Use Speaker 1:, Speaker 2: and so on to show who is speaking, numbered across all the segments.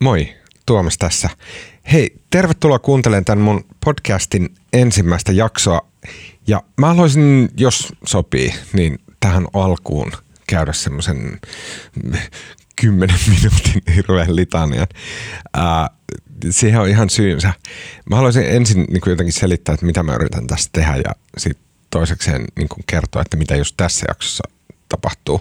Speaker 1: Moi, Tuomas tässä. Hei, tervetuloa kuuntelemaan tämän mun podcastin ensimmäistä jaksoa. Ja mä haluaisin, jos sopii, niin tähän alkuun käydä semmoisen kymmenen minuutin hirveän litanian. Ää, siihen on ihan syynsä. Mä haluaisin ensin niin kuin jotenkin selittää, että mitä mä yritän tässä tehdä ja sitten toisekseen niin kuin kertoa, että mitä just tässä jaksossa tapahtuu.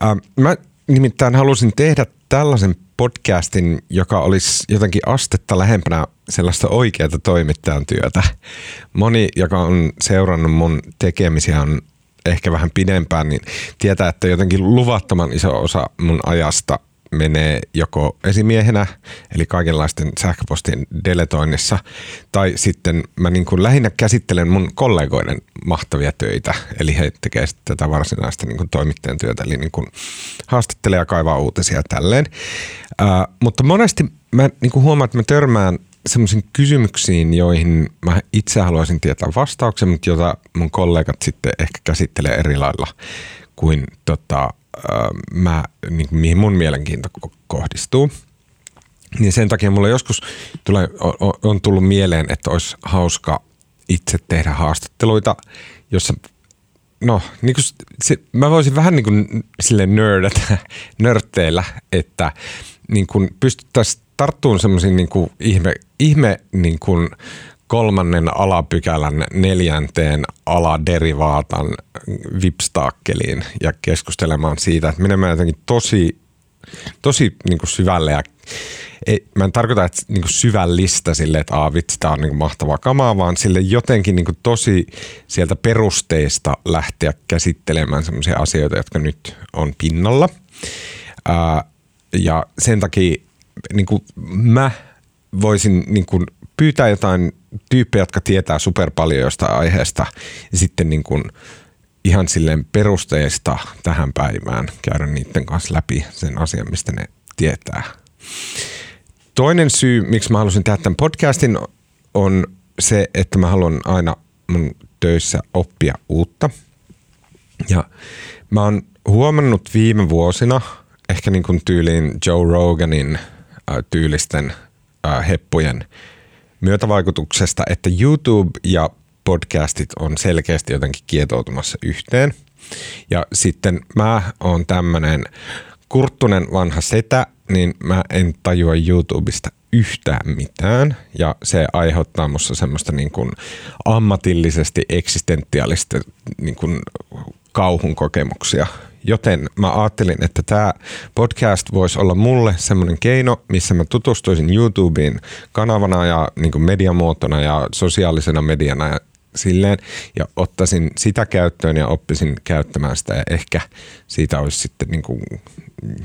Speaker 1: Ää, mä nimittäin halusin tehdä tällaisen podcastin, joka olisi jotenkin astetta lähempänä sellaista oikeaa toimittajan työtä. Moni, joka on seurannut mun tekemisiä, on ehkä vähän pidempään, niin tietää, että jotenkin luvattoman iso osa mun ajasta menee joko esimiehenä, eli kaikenlaisten sähköpostien deletoinnissa, tai sitten mä niin kuin lähinnä käsittelen mun kollegoiden mahtavia töitä, eli he sitten tätä varsinaista niin kuin toimittajan työtä, eli niin kuin haastattelee ja kaivaa uutisia ja tälleen. Ää, mutta monesti mä niin kuin huomaan, että mä törmään semmoisiin kysymyksiin, joihin mä itse haluaisin tietää vastauksen, mutta jota mun kollegat sitten ehkä käsittelee eri lailla kuin tota, mä, niin kuin, mihin mun mielenkiinto kohdistuu. Niin sen takia mulle joskus tulee, on tullut mieleen, että olisi hauska itse tehdä haastatteluita, jossa no, niin kuin se, mä voisin vähän niin kuin sille nördätä, nörtteillä, että niin kuin pystyttäisiin tarttuun semmoisiin niin kuin ihme, ihme niin kuin kolmannen alapykälän neljänteen aladerivaatan vipstaakkeliin ja keskustelemaan siitä, että menemään jotenkin tosi, tosi niin kuin syvälle ja ei, mä en tarkoita, että niin kuin syvällistä sille, että aa vitsi, tää on niin kuin mahtavaa kamaa, vaan sille jotenkin niin kuin tosi sieltä perusteista lähteä käsittelemään sellaisia asioita, jotka nyt on pinnalla. Ää, ja sen takia niin kuin mä voisin niin kuin pyytää jotain tyyppejä, jotka tietää super paljon jostain aiheesta ja sitten niin kuin ihan silleen perusteista tähän päivään käydä niiden kanssa läpi sen asian, mistä ne tietää. Toinen syy, miksi mä halusin tehdä tämän podcastin, on se, että mä haluan aina mun töissä oppia uutta. Ja mä oon huomannut viime vuosina, ehkä niin kuin tyyliin Joe Roganin äh, tyylisten äh, heppujen myötävaikutuksesta, että YouTube ja podcastit on selkeästi jotenkin kietoutumassa yhteen. Ja sitten mä oon tämmönen kurttunen vanha setä, niin mä en tajua YouTubesta yhtään mitään ja se aiheuttaa musta semmoista niin kuin ammatillisesti eksistentiaalista niin kuin kauhun kokemuksia – Joten mä ajattelin, että tämä podcast voisi olla mulle semmoinen keino, missä mä tutustuisin YouTubeen kanavana ja niin mediamuotona ja sosiaalisena mediana ja silleen, ja ottaisin sitä käyttöön ja oppisin käyttämään sitä ja ehkä siitä olisi sitten niin kuin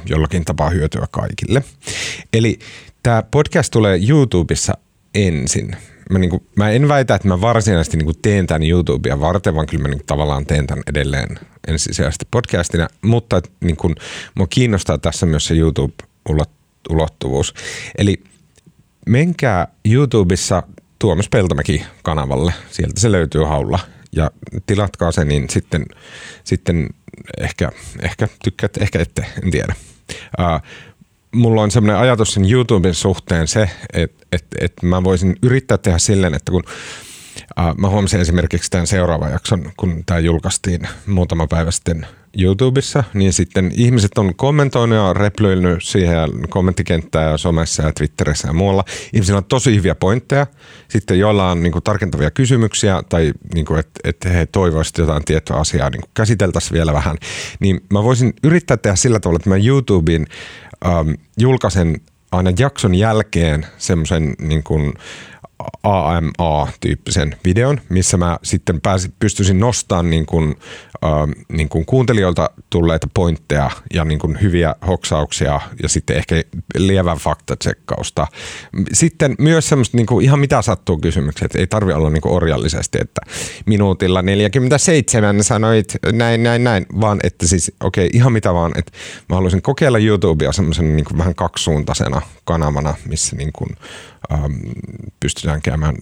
Speaker 1: jollakin tapaa hyötyä kaikille. Eli tämä podcast tulee YouTubessa ensin mä, niin kuin, mä en väitä, että mä varsinaisesti niin kuin teen tämän YouTubea varten, vaan kyllä mä niin kuin, tavallaan teen tämän edelleen ensisijaisesti podcastina, mutta niin kuin, mua kiinnostaa tässä myös se YouTube-ulottuvuus. Eli menkää YouTubessa Tuomas Peltomäki-kanavalle, sieltä se löytyy haulla ja tilatkaa se, niin sitten, sitten ehkä, ehkä tykkäät, ehkä ette, en tiedä. Uh, mulla on semmoinen ajatus sen YouTuben suhteen se, että et, et mä voisin yrittää tehdä silleen, että kun äh, mä huomasin esimerkiksi tämän seuraavan jakson, kun tämä julkaistiin muutama päivä sitten YouTubessa, niin sitten ihmiset on kommentoinut ja replyillyt siihen kommenttikenttää ja somessa ja Twitterissä ja muualla. Ihmisillä on tosi hyviä pointteja. Sitten joilla on niin kuin, tarkentavia kysymyksiä tai niin että, että he toivoisivat jotain tiettyä asiaa niin käsiteltäisiin vielä vähän. Niin mä voisin yrittää tehdä sillä tavalla, että mä YouTubeen ähm, julkaisen aina jakson jälkeen semmoisen niin kuin AMA-tyyppisen videon, missä mä sitten pääsin, pystyisin nostamaan niin kuin, äh, niin kuin kuuntelijoilta tulleita pointteja ja niin kuin hyviä hoksauksia ja sitten ehkä lievän faktatsekkausta. Sitten myös semmoista niin kuin ihan mitä sattuu kysymykset, ei tarvi olla niin kuin orjallisesti, että minuutilla 47 sanoit näin, näin, näin, vaan että siis okei, okay, ihan mitä vaan, että mä haluaisin kokeilla YouTubea semmoisen niin kuin vähän kaksisuuntaisena kanavana, missä niin kuin, ähm, pystytään käymään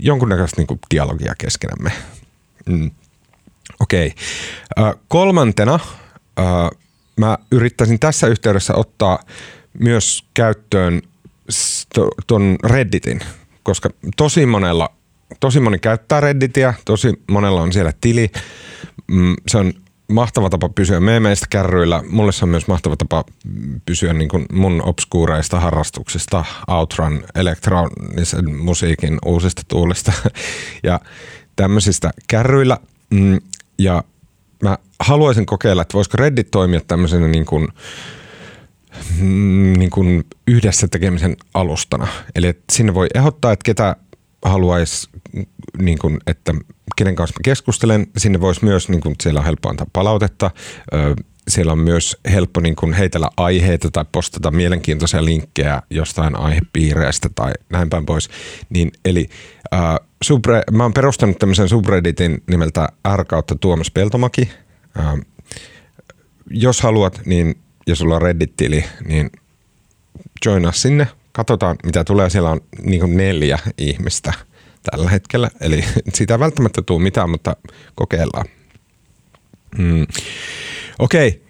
Speaker 1: jonkunnäköistä niin kuin dialogia keskenämme. Mm. Okei. Okay. Äh, kolmantena äh, mä yrittäisin tässä yhteydessä ottaa myös käyttöön tuon Redditin, koska tosi monella, tosi moni käyttää Redditia, tosi monella on siellä tili. Mm, se on mahtava tapa pysyä meemeistä kärryillä. Mulle se on myös mahtava tapa pysyä niin kuin mun obskuureista harrastuksista, outrun, elektronisen musiikin uusista tuulista ja tämmöisistä kärryillä. Mm, ja mä haluaisin kokeilla, että voisiko Reddit toimia tämmöisenä niin kuin, mm, niin kuin yhdessä tekemisen alustana. Eli että sinne voi ehdottaa, että ketä haluaisi, niin kuin, että kenen kanssa mä keskustelen. Sinne voisi myös, niin kuin, siellä on helppo antaa palautetta. Siellä on myös helppo niin kuin heitellä aiheita tai postata mielenkiintoisia linkkejä jostain aihepiireistä tai näin päin pois. Niin, eli äh, subre, mä oon perustanut tämmöisen subredditin nimeltä R kautta Tuomas Peltomaki. Äh, jos haluat, niin jos sulla on Reddit-tili, niin joina sinne. Katsotaan, mitä tulee. Siellä on niin kuin neljä ihmistä tällä hetkellä. Eli siitä ei välttämättä tule mitään, mutta kokeillaan. Mm. Okei, okay.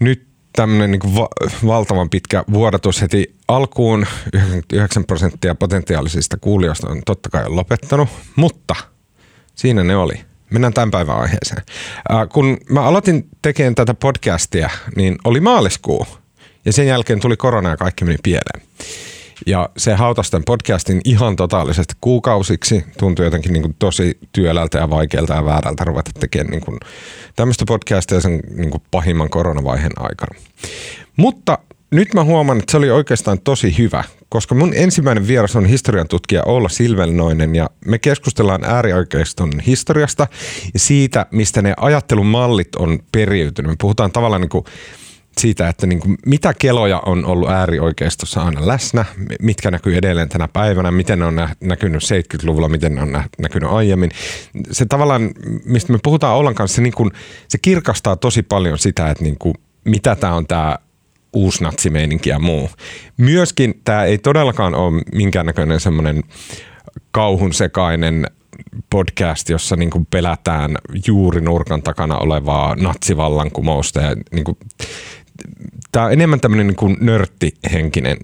Speaker 1: nyt tämmöinen niin va- valtavan pitkä vuodatus heti alkuun. 99 prosenttia potentiaalisista kuulijoista on totta kai lopettanut, mutta siinä ne oli. Mennään tämän päivän aiheeseen. Äh, kun mä aloitin tekemään tätä podcastia, niin oli maaliskuu ja sen jälkeen tuli korona ja kaikki meni pieleen. Ja se hautasi tämän podcastin ihan totaalisesti kuukausiksi. Tuntui jotenkin niin kuin tosi työlältä ja vaikealta ja väärältä ruveta tekemään niin kuin tämmöistä podcastia sen niin kuin pahimman koronavaiheen aikana. Mutta nyt mä huomaan, että se oli oikeastaan tosi hyvä, koska mun ensimmäinen vieras on historian tutkija Olla Silvelnoinen ja me keskustellaan äärioikeiston historiasta ja siitä, mistä ne ajattelumallit on periytynyt. Me puhutaan tavallaan niin kuin siitä, että niin kuin, mitä keloja on ollut äärioikeistossa aina läsnä, mitkä näkyy edelleen tänä päivänä, miten ne on näkynyt 70-luvulla, miten ne on näkynyt aiemmin. Se tavallaan, mistä me puhutaan Ollan kanssa, se, niin kuin, se kirkastaa tosi paljon sitä, että niin kuin, mitä tämä on tämä uusnatsimeininki ja muu. Myöskin tämä ei todellakaan ole minkäännäköinen semmoinen kauhun sekainen podcast, jossa niin kuin pelätään juuri nurkan takana olevaa natsivallankumousta. Ja niin kuin, tämä on enemmän tämmöinen niin kuin nörttihenkinen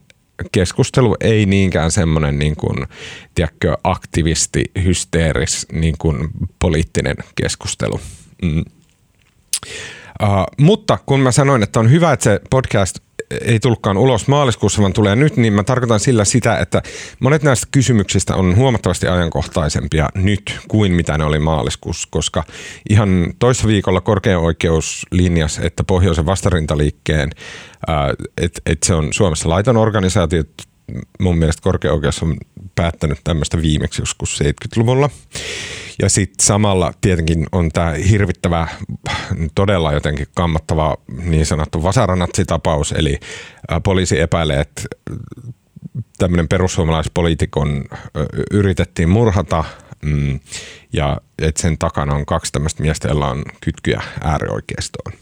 Speaker 1: keskustelu, ei niinkään semmoinen niin kuin, tiedätkö, aktivisti, hysteeris, niin kuin poliittinen keskustelu. Mm. Uh, mutta kun mä sanoin, että on hyvä, että se podcast ei tullutkaan ulos maaliskuussa, vaan tulee nyt, niin mä tarkoitan sillä sitä, että monet näistä kysymyksistä on huomattavasti ajankohtaisempia nyt kuin mitä ne oli maaliskuussa, koska ihan toissa viikolla korkein oikeus linjas, että pohjoisen vastarintaliikkeen, että et se on Suomessa laiton organisaatio, mun mielestä korkein oikeus on päättänyt tämmöistä viimeksi joskus 70-luvulla. Ja sitten samalla tietenkin on tämä hirvittävä, todella jotenkin kammattava niin sanottu vasaranatsitapaus, eli poliisi epäilee, että tämmöinen perussuomalaispoliitikon yritettiin murhata mm, ja että sen takana on kaksi tämmöistä miestä, joilla on kytkyjä äärioikeistoon.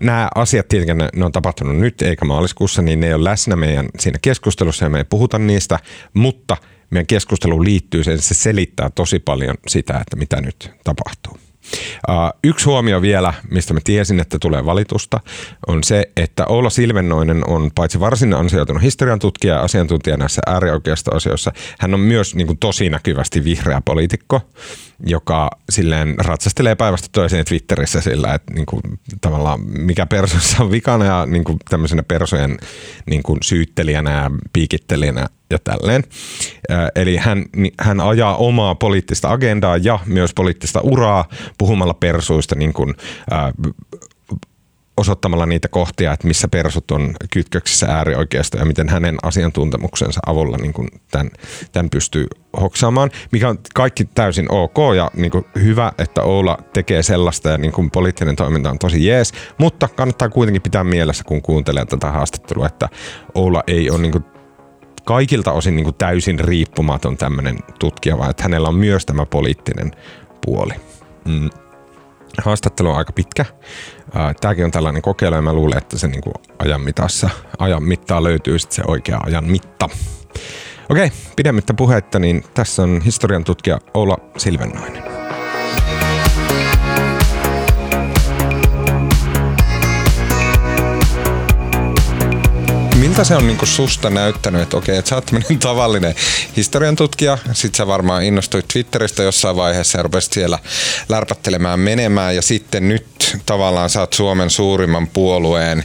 Speaker 1: Nämä asiat tietenkin ne, on tapahtunut nyt eikä maaliskuussa, niin ne ei ole läsnä meidän siinä keskustelussa ja me ei puhuta niistä, mutta – meidän keskustelu liittyy sen, se selittää tosi paljon sitä, että mitä nyt tapahtuu. Yksi huomio vielä, mistä mä tiesin, että tulee valitusta, on se, että Oula Silvennoinen on paitsi varsin ansioitunut historian tutkija ja asiantuntija näissä äärioikeisto-asioissa, hän on myös niin kuin, tosi näkyvästi vihreä poliitikko, joka silleen ratsastelee päivästä toiseen Twitterissä sillä, että niin kuin, tavallaan mikä persoissa on vikana ja niin kuin, tämmöisenä persojen niin kuin, syyttelijänä ja piikittelijänä ja tälleen. Eli hän, hän ajaa omaa poliittista agendaa ja myös poliittista uraa puhumalla persuista niin kuin, osoittamalla niitä kohtia, että missä persut on kytköksissä äärioikeasta ja miten hänen asiantuntemuksensa avulla niin kuin tämän, tämän pystyy hoksaamaan, mikä on kaikki täysin ok ja niin kuin hyvä, että Oula tekee sellaista ja niin kuin poliittinen toiminta on tosi jees, mutta kannattaa kuitenkin pitää mielessä, kun kuuntelee tätä haastattelua, että Oula ei ole niin kuin kaikilta osin niin kuin täysin riippumaton tämmöinen tutkija, vaan että hänellä on myös tämä poliittinen puoli. Mm. Haastattelu on aika pitkä. Tämäkin on tällainen kokeilu ja mä luulen, että se niin kuin ajan mitassa, ajan mittaa löytyy sitten se oikea ajan mitta. Okei, pidemmittä puhetta, niin tässä on historian tutkija Oula Silvennoinen. Miltä se on niinku susta näyttänyt, että okei, että sä oot tämmöinen tavallinen historian tutkija, sit sä varmaan innostuit Twitteristä jossain vaiheessa ja rupesit siellä lärpättelemään menemään ja sitten nyt tavallaan sä oot Suomen suurimman puolueen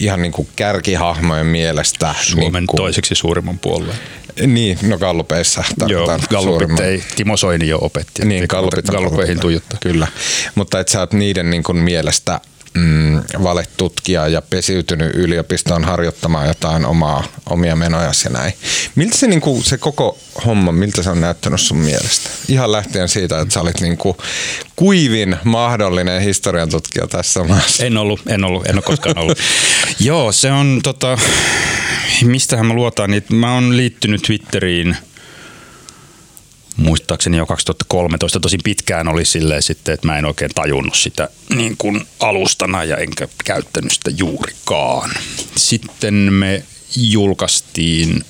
Speaker 1: ihan niinku kärkihahmojen mielestä.
Speaker 2: Suomen
Speaker 1: niinku,
Speaker 2: toiseksi suurimman puolueen.
Speaker 1: Niin, no gallupeissa
Speaker 2: Joo, gallupit ei, Timo Soini jo opetti.
Speaker 1: Niin,
Speaker 2: gallupeihin tuijottaa.
Speaker 1: Kyllä, mutta että sä oot niiden niin kuin mielestä mm, valetutkija ja pesiytynyt yliopistoon harjoittamaan jotain omaa, omia menoja ja näin. Miltä se, niin kuin, se koko homma, miltä se on näyttänyt sun mielestä? Ihan lähtien siitä, että sä olit niin kuin kuivin mahdollinen historian tutkija tässä maassa.
Speaker 2: En ollut, en ollut, en ole koskaan ollut. Joo, se on tota, mistähän mä luotan, niin mä oon liittynyt Twitteriin muistaakseni jo 2013. Tosin pitkään oli silleen sitten, että mä en oikein tajunnut sitä niin kuin alustana ja enkä käyttänyt sitä juurikaan. Sitten me julkaistiin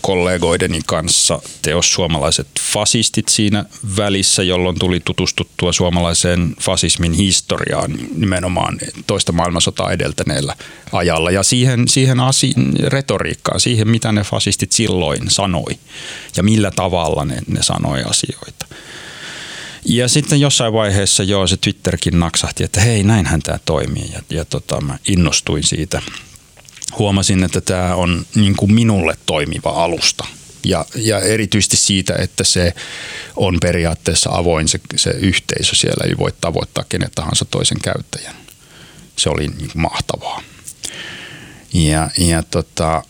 Speaker 2: kollegoideni kanssa teos Suomalaiset fasistit siinä välissä, jolloin tuli tutustuttua suomalaiseen fasismin historiaan nimenomaan toista maailmansotaa edeltäneellä ajalla. Ja siihen, siihen asi- retoriikkaan, siihen mitä ne fasistit silloin sanoi ja millä tavalla ne, ne sanoi asioita. Ja sitten jossain vaiheessa joo se Twitterkin naksahti, että hei näinhän tämä toimii. Ja, ja tota, mä innostuin siitä – huomasin, että tämä on niin kuin minulle toimiva alusta. Ja, ja erityisesti siitä, että se on periaatteessa avoin se, se yhteisö siellä, ei voi tavoittaa kenet tahansa toisen käyttäjän. Se oli niin kuin mahtavaa. Ja, ja tota,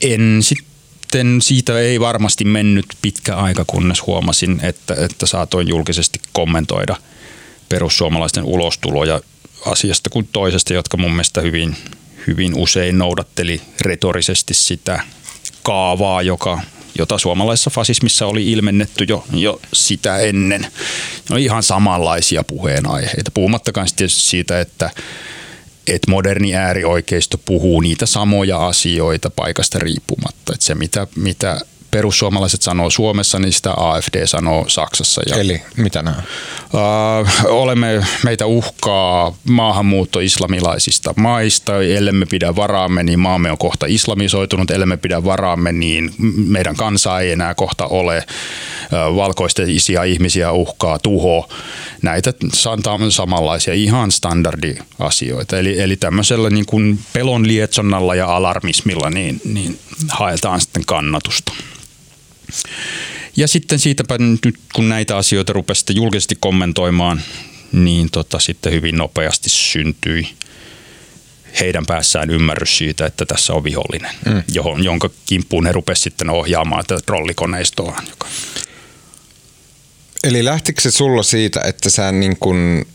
Speaker 2: en sitten, siitä ei varmasti mennyt pitkä aika, kunnes huomasin, että, että saatoin julkisesti kommentoida perussuomalaisten ulostuloja asiasta kuin toisesta, jotka mun mielestä hyvin hyvin usein noudatteli retorisesti sitä kaavaa, joka, jota suomalaisessa fasismissa oli ilmennetty jo, jo sitä ennen. No ihan samanlaisia puheenaiheita, puhumattakaan siitä, että että moderni äärioikeisto puhuu niitä samoja asioita paikasta riippumatta. Että se, mitä, mitä perussuomalaiset sanoo Suomessa, niin sitä AFD sanoo Saksassa.
Speaker 1: Ja, Eli mitä nämä? Uh,
Speaker 2: olemme, meitä uhkaa maahanmuutto islamilaisista maista, ellemme pidä varaamme, niin maamme on kohta islamisoitunut, ellemme pidä varaamme, niin meidän kansa ei enää kohta ole. Uh, valkoistisia ihmisiä uhkaa tuho. Näitä samanlaisia ihan standardiasioita. Eli, eli tämmöisellä niin kuin pelon lietsonnalla ja alarmismilla niin, niin haetaan sitten kannatusta. Ja sitten siitäpä nyt, kun näitä asioita rupesi julkisesti kommentoimaan, niin tota, sitten hyvin nopeasti syntyi heidän päässään ymmärrys siitä, että tässä on vihollinen, mm. johon, jonka kimppuun he rupesivat sitten ohjaamaan tätä rollikoneistoa. Joka...
Speaker 1: Eli lähtikö se sulla siitä, että sä niin kun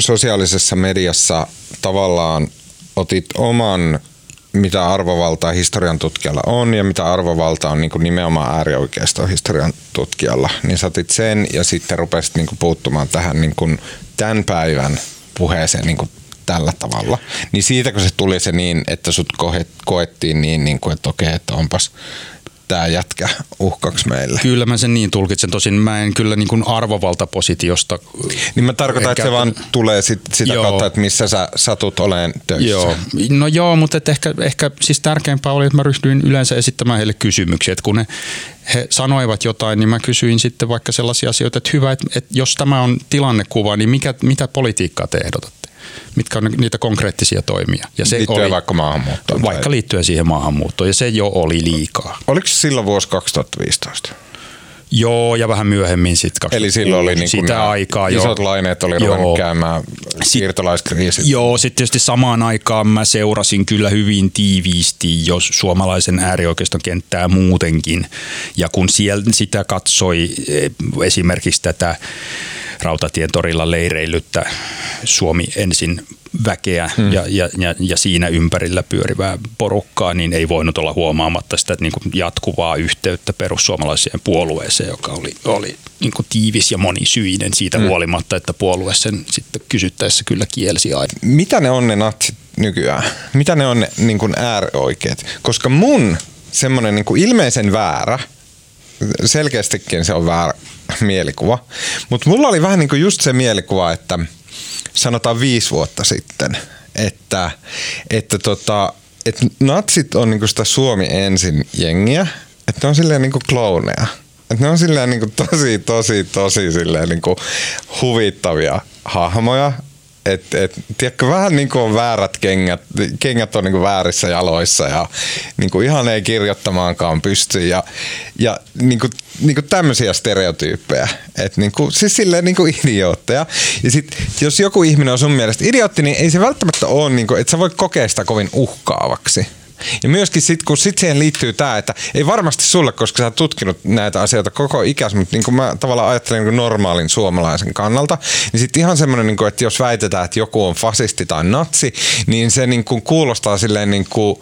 Speaker 1: sosiaalisessa mediassa tavallaan otit oman mitä arvovaltaa historian tutkijalla on ja mitä arvovalta on niin kuin nimenomaan äärioikeiston historian tutkijalla, niin sä sen ja sitten rupesit niin kuin puuttumaan tähän niin kuin tämän päivän puheeseen niin kuin tällä tavalla. Niin siitä kun se tuli se niin, että sut koettiin niin, niin kuin, että okei, että onpas tämä jätkä uhkaksi meille.
Speaker 2: Kyllä mä sen niin tulkitsen. Tosin mä en kyllä niin kuin arvovaltapositiosta.
Speaker 1: Niin mä tarkoitan, että se vaan tulee sit, sitä joo. kautta, että missä sä satut oleen töissä.
Speaker 2: Joo. No joo, mutta et ehkä, ehkä siis tärkeämpää oli, että mä ryhdyin yleensä esittämään heille kysymyksiä. Että kun ne, he sanoivat jotain, niin mä kysyin sitten vaikka sellaisia asioita, että hyvä, että, että jos tämä on tilannekuva, niin mikä, mitä politiikkaa te ehdotatte? Mitkä on niitä konkreettisia toimia.
Speaker 1: Ja se liittyen oli, vaikka maahanmuuttoon.
Speaker 2: Vaikka tai... liittyen siihen maahanmuuttoon, ja se jo oli liikaa.
Speaker 1: Oliko se silloin vuosi 2015?
Speaker 2: Joo, ja vähän myöhemmin sitten.
Speaker 1: Eli silloin oli niin sitä aikaa isot jo. laineet oli joo. ruvennut käymään siirtolaiskriisit.
Speaker 2: Joo, sitten tietysti samaan aikaan mä seurasin kyllä hyvin tiiviisti jos suomalaisen äärioikeiston kenttää muutenkin. Ja kun siellä sitä katsoi eh, esimerkiksi tätä Rautatien torilla leireilyttä Suomi ensin väkeä hmm. ja, ja, ja, ja siinä ympärillä pyörivää porukkaa, niin ei voinut olla huomaamatta sitä niin kuin jatkuvaa yhteyttä perussuomalaiseen puolueeseen, joka oli, oli niin kuin tiivis ja monisyinen siitä hmm. huolimatta, että puolue sen sitten kysyttäessä kyllä kielsi aina.
Speaker 1: Mitä ne on ne natsit nykyään? Mitä ne on ne niin kuin äärioikeat? Koska mun semmoinen niin ilmeisen väärä, selkeästikin se on väärä mielikuva, mutta mulla oli vähän niin kuin just se mielikuva, että – sanotaan viisi vuotta sitten, että, että tota, että natsit on niinku sitä Suomi ensin jengiä, että ne on silleen niinku klouneja. Että ne on silleen niinku tosi, tosi, tosi silleen niinku huvittavia hahmoja. Et, et, tiedätkö, vähän niin kuin on väärät kengät, kengät on niin kuin väärissä jaloissa ja niin kuin ihan ei kirjoittamaankaan pysty ja, ja niin kuin, niin kuin tämmöisiä stereotyyppejä. Et niin kuin, siis silleen niin kuin idiootteja. Ja sit, jos joku ihminen on sun mielestä idiootti, niin ei se välttämättä ole, niin kuin, että sä voit kokea sitä kovin uhkaavaksi. Ja myöskin sit, kun sit siihen liittyy tämä, että ei varmasti sulle, koska sä oot tutkinut näitä asioita koko ikäs, mutta niin kuin mä tavallaan ajattelen niin normaalin suomalaisen kannalta, niin sitten ihan semmoinen, niin kuin, että jos väitetään, että joku on fasisti tai natsi, niin se niin kuin kuulostaa silleen niin kuin,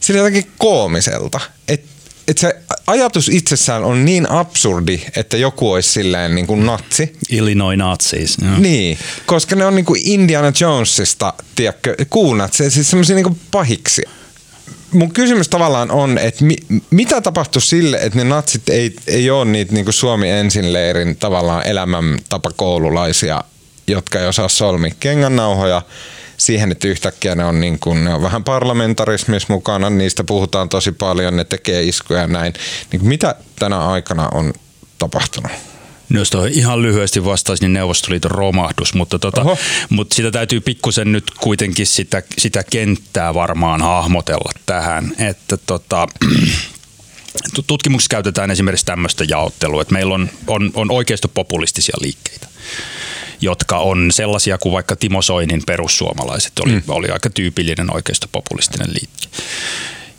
Speaker 1: silleen jotenkin koomiselta. Että et se ajatus itsessään on niin absurdi, että joku olisi silleen niin kuin natsi.
Speaker 2: Illinois Nazis.
Speaker 1: Joo. Niin, koska ne on niin kuin Indiana Jonesista, tiedätkö, kuunatseja, siis semmoisia niin pahiksi mun kysymys tavallaan on, että mi, mitä tapahtui sille, että ne natsit ei, ei ole niitä niin kuin Suomi ensin leirin tavallaan elämäntapa koululaisia, jotka ei osaa solmi kengännauhoja siihen, että yhtäkkiä ne on, niin kuin, ne on vähän parlamentarismissa mukana, niistä puhutaan tosi paljon, ne tekee iskuja ja näin. Niin mitä tänä aikana on tapahtunut?
Speaker 2: No jos ihan lyhyesti vastaisin, niin Neuvostoliiton romahdus, mutta, tota, mutta sitä täytyy pikkusen nyt kuitenkin sitä, sitä kenttää varmaan hahmotella tähän, että tota, tutkimuksessa käytetään esimerkiksi tämmöistä jaottelua, että meillä on, on, on oikeistopopulistisia liikkeitä jotka on sellaisia kuin vaikka Timo Soinin perussuomalaiset oli, mm. oli aika tyypillinen oikeistopopulistinen liike.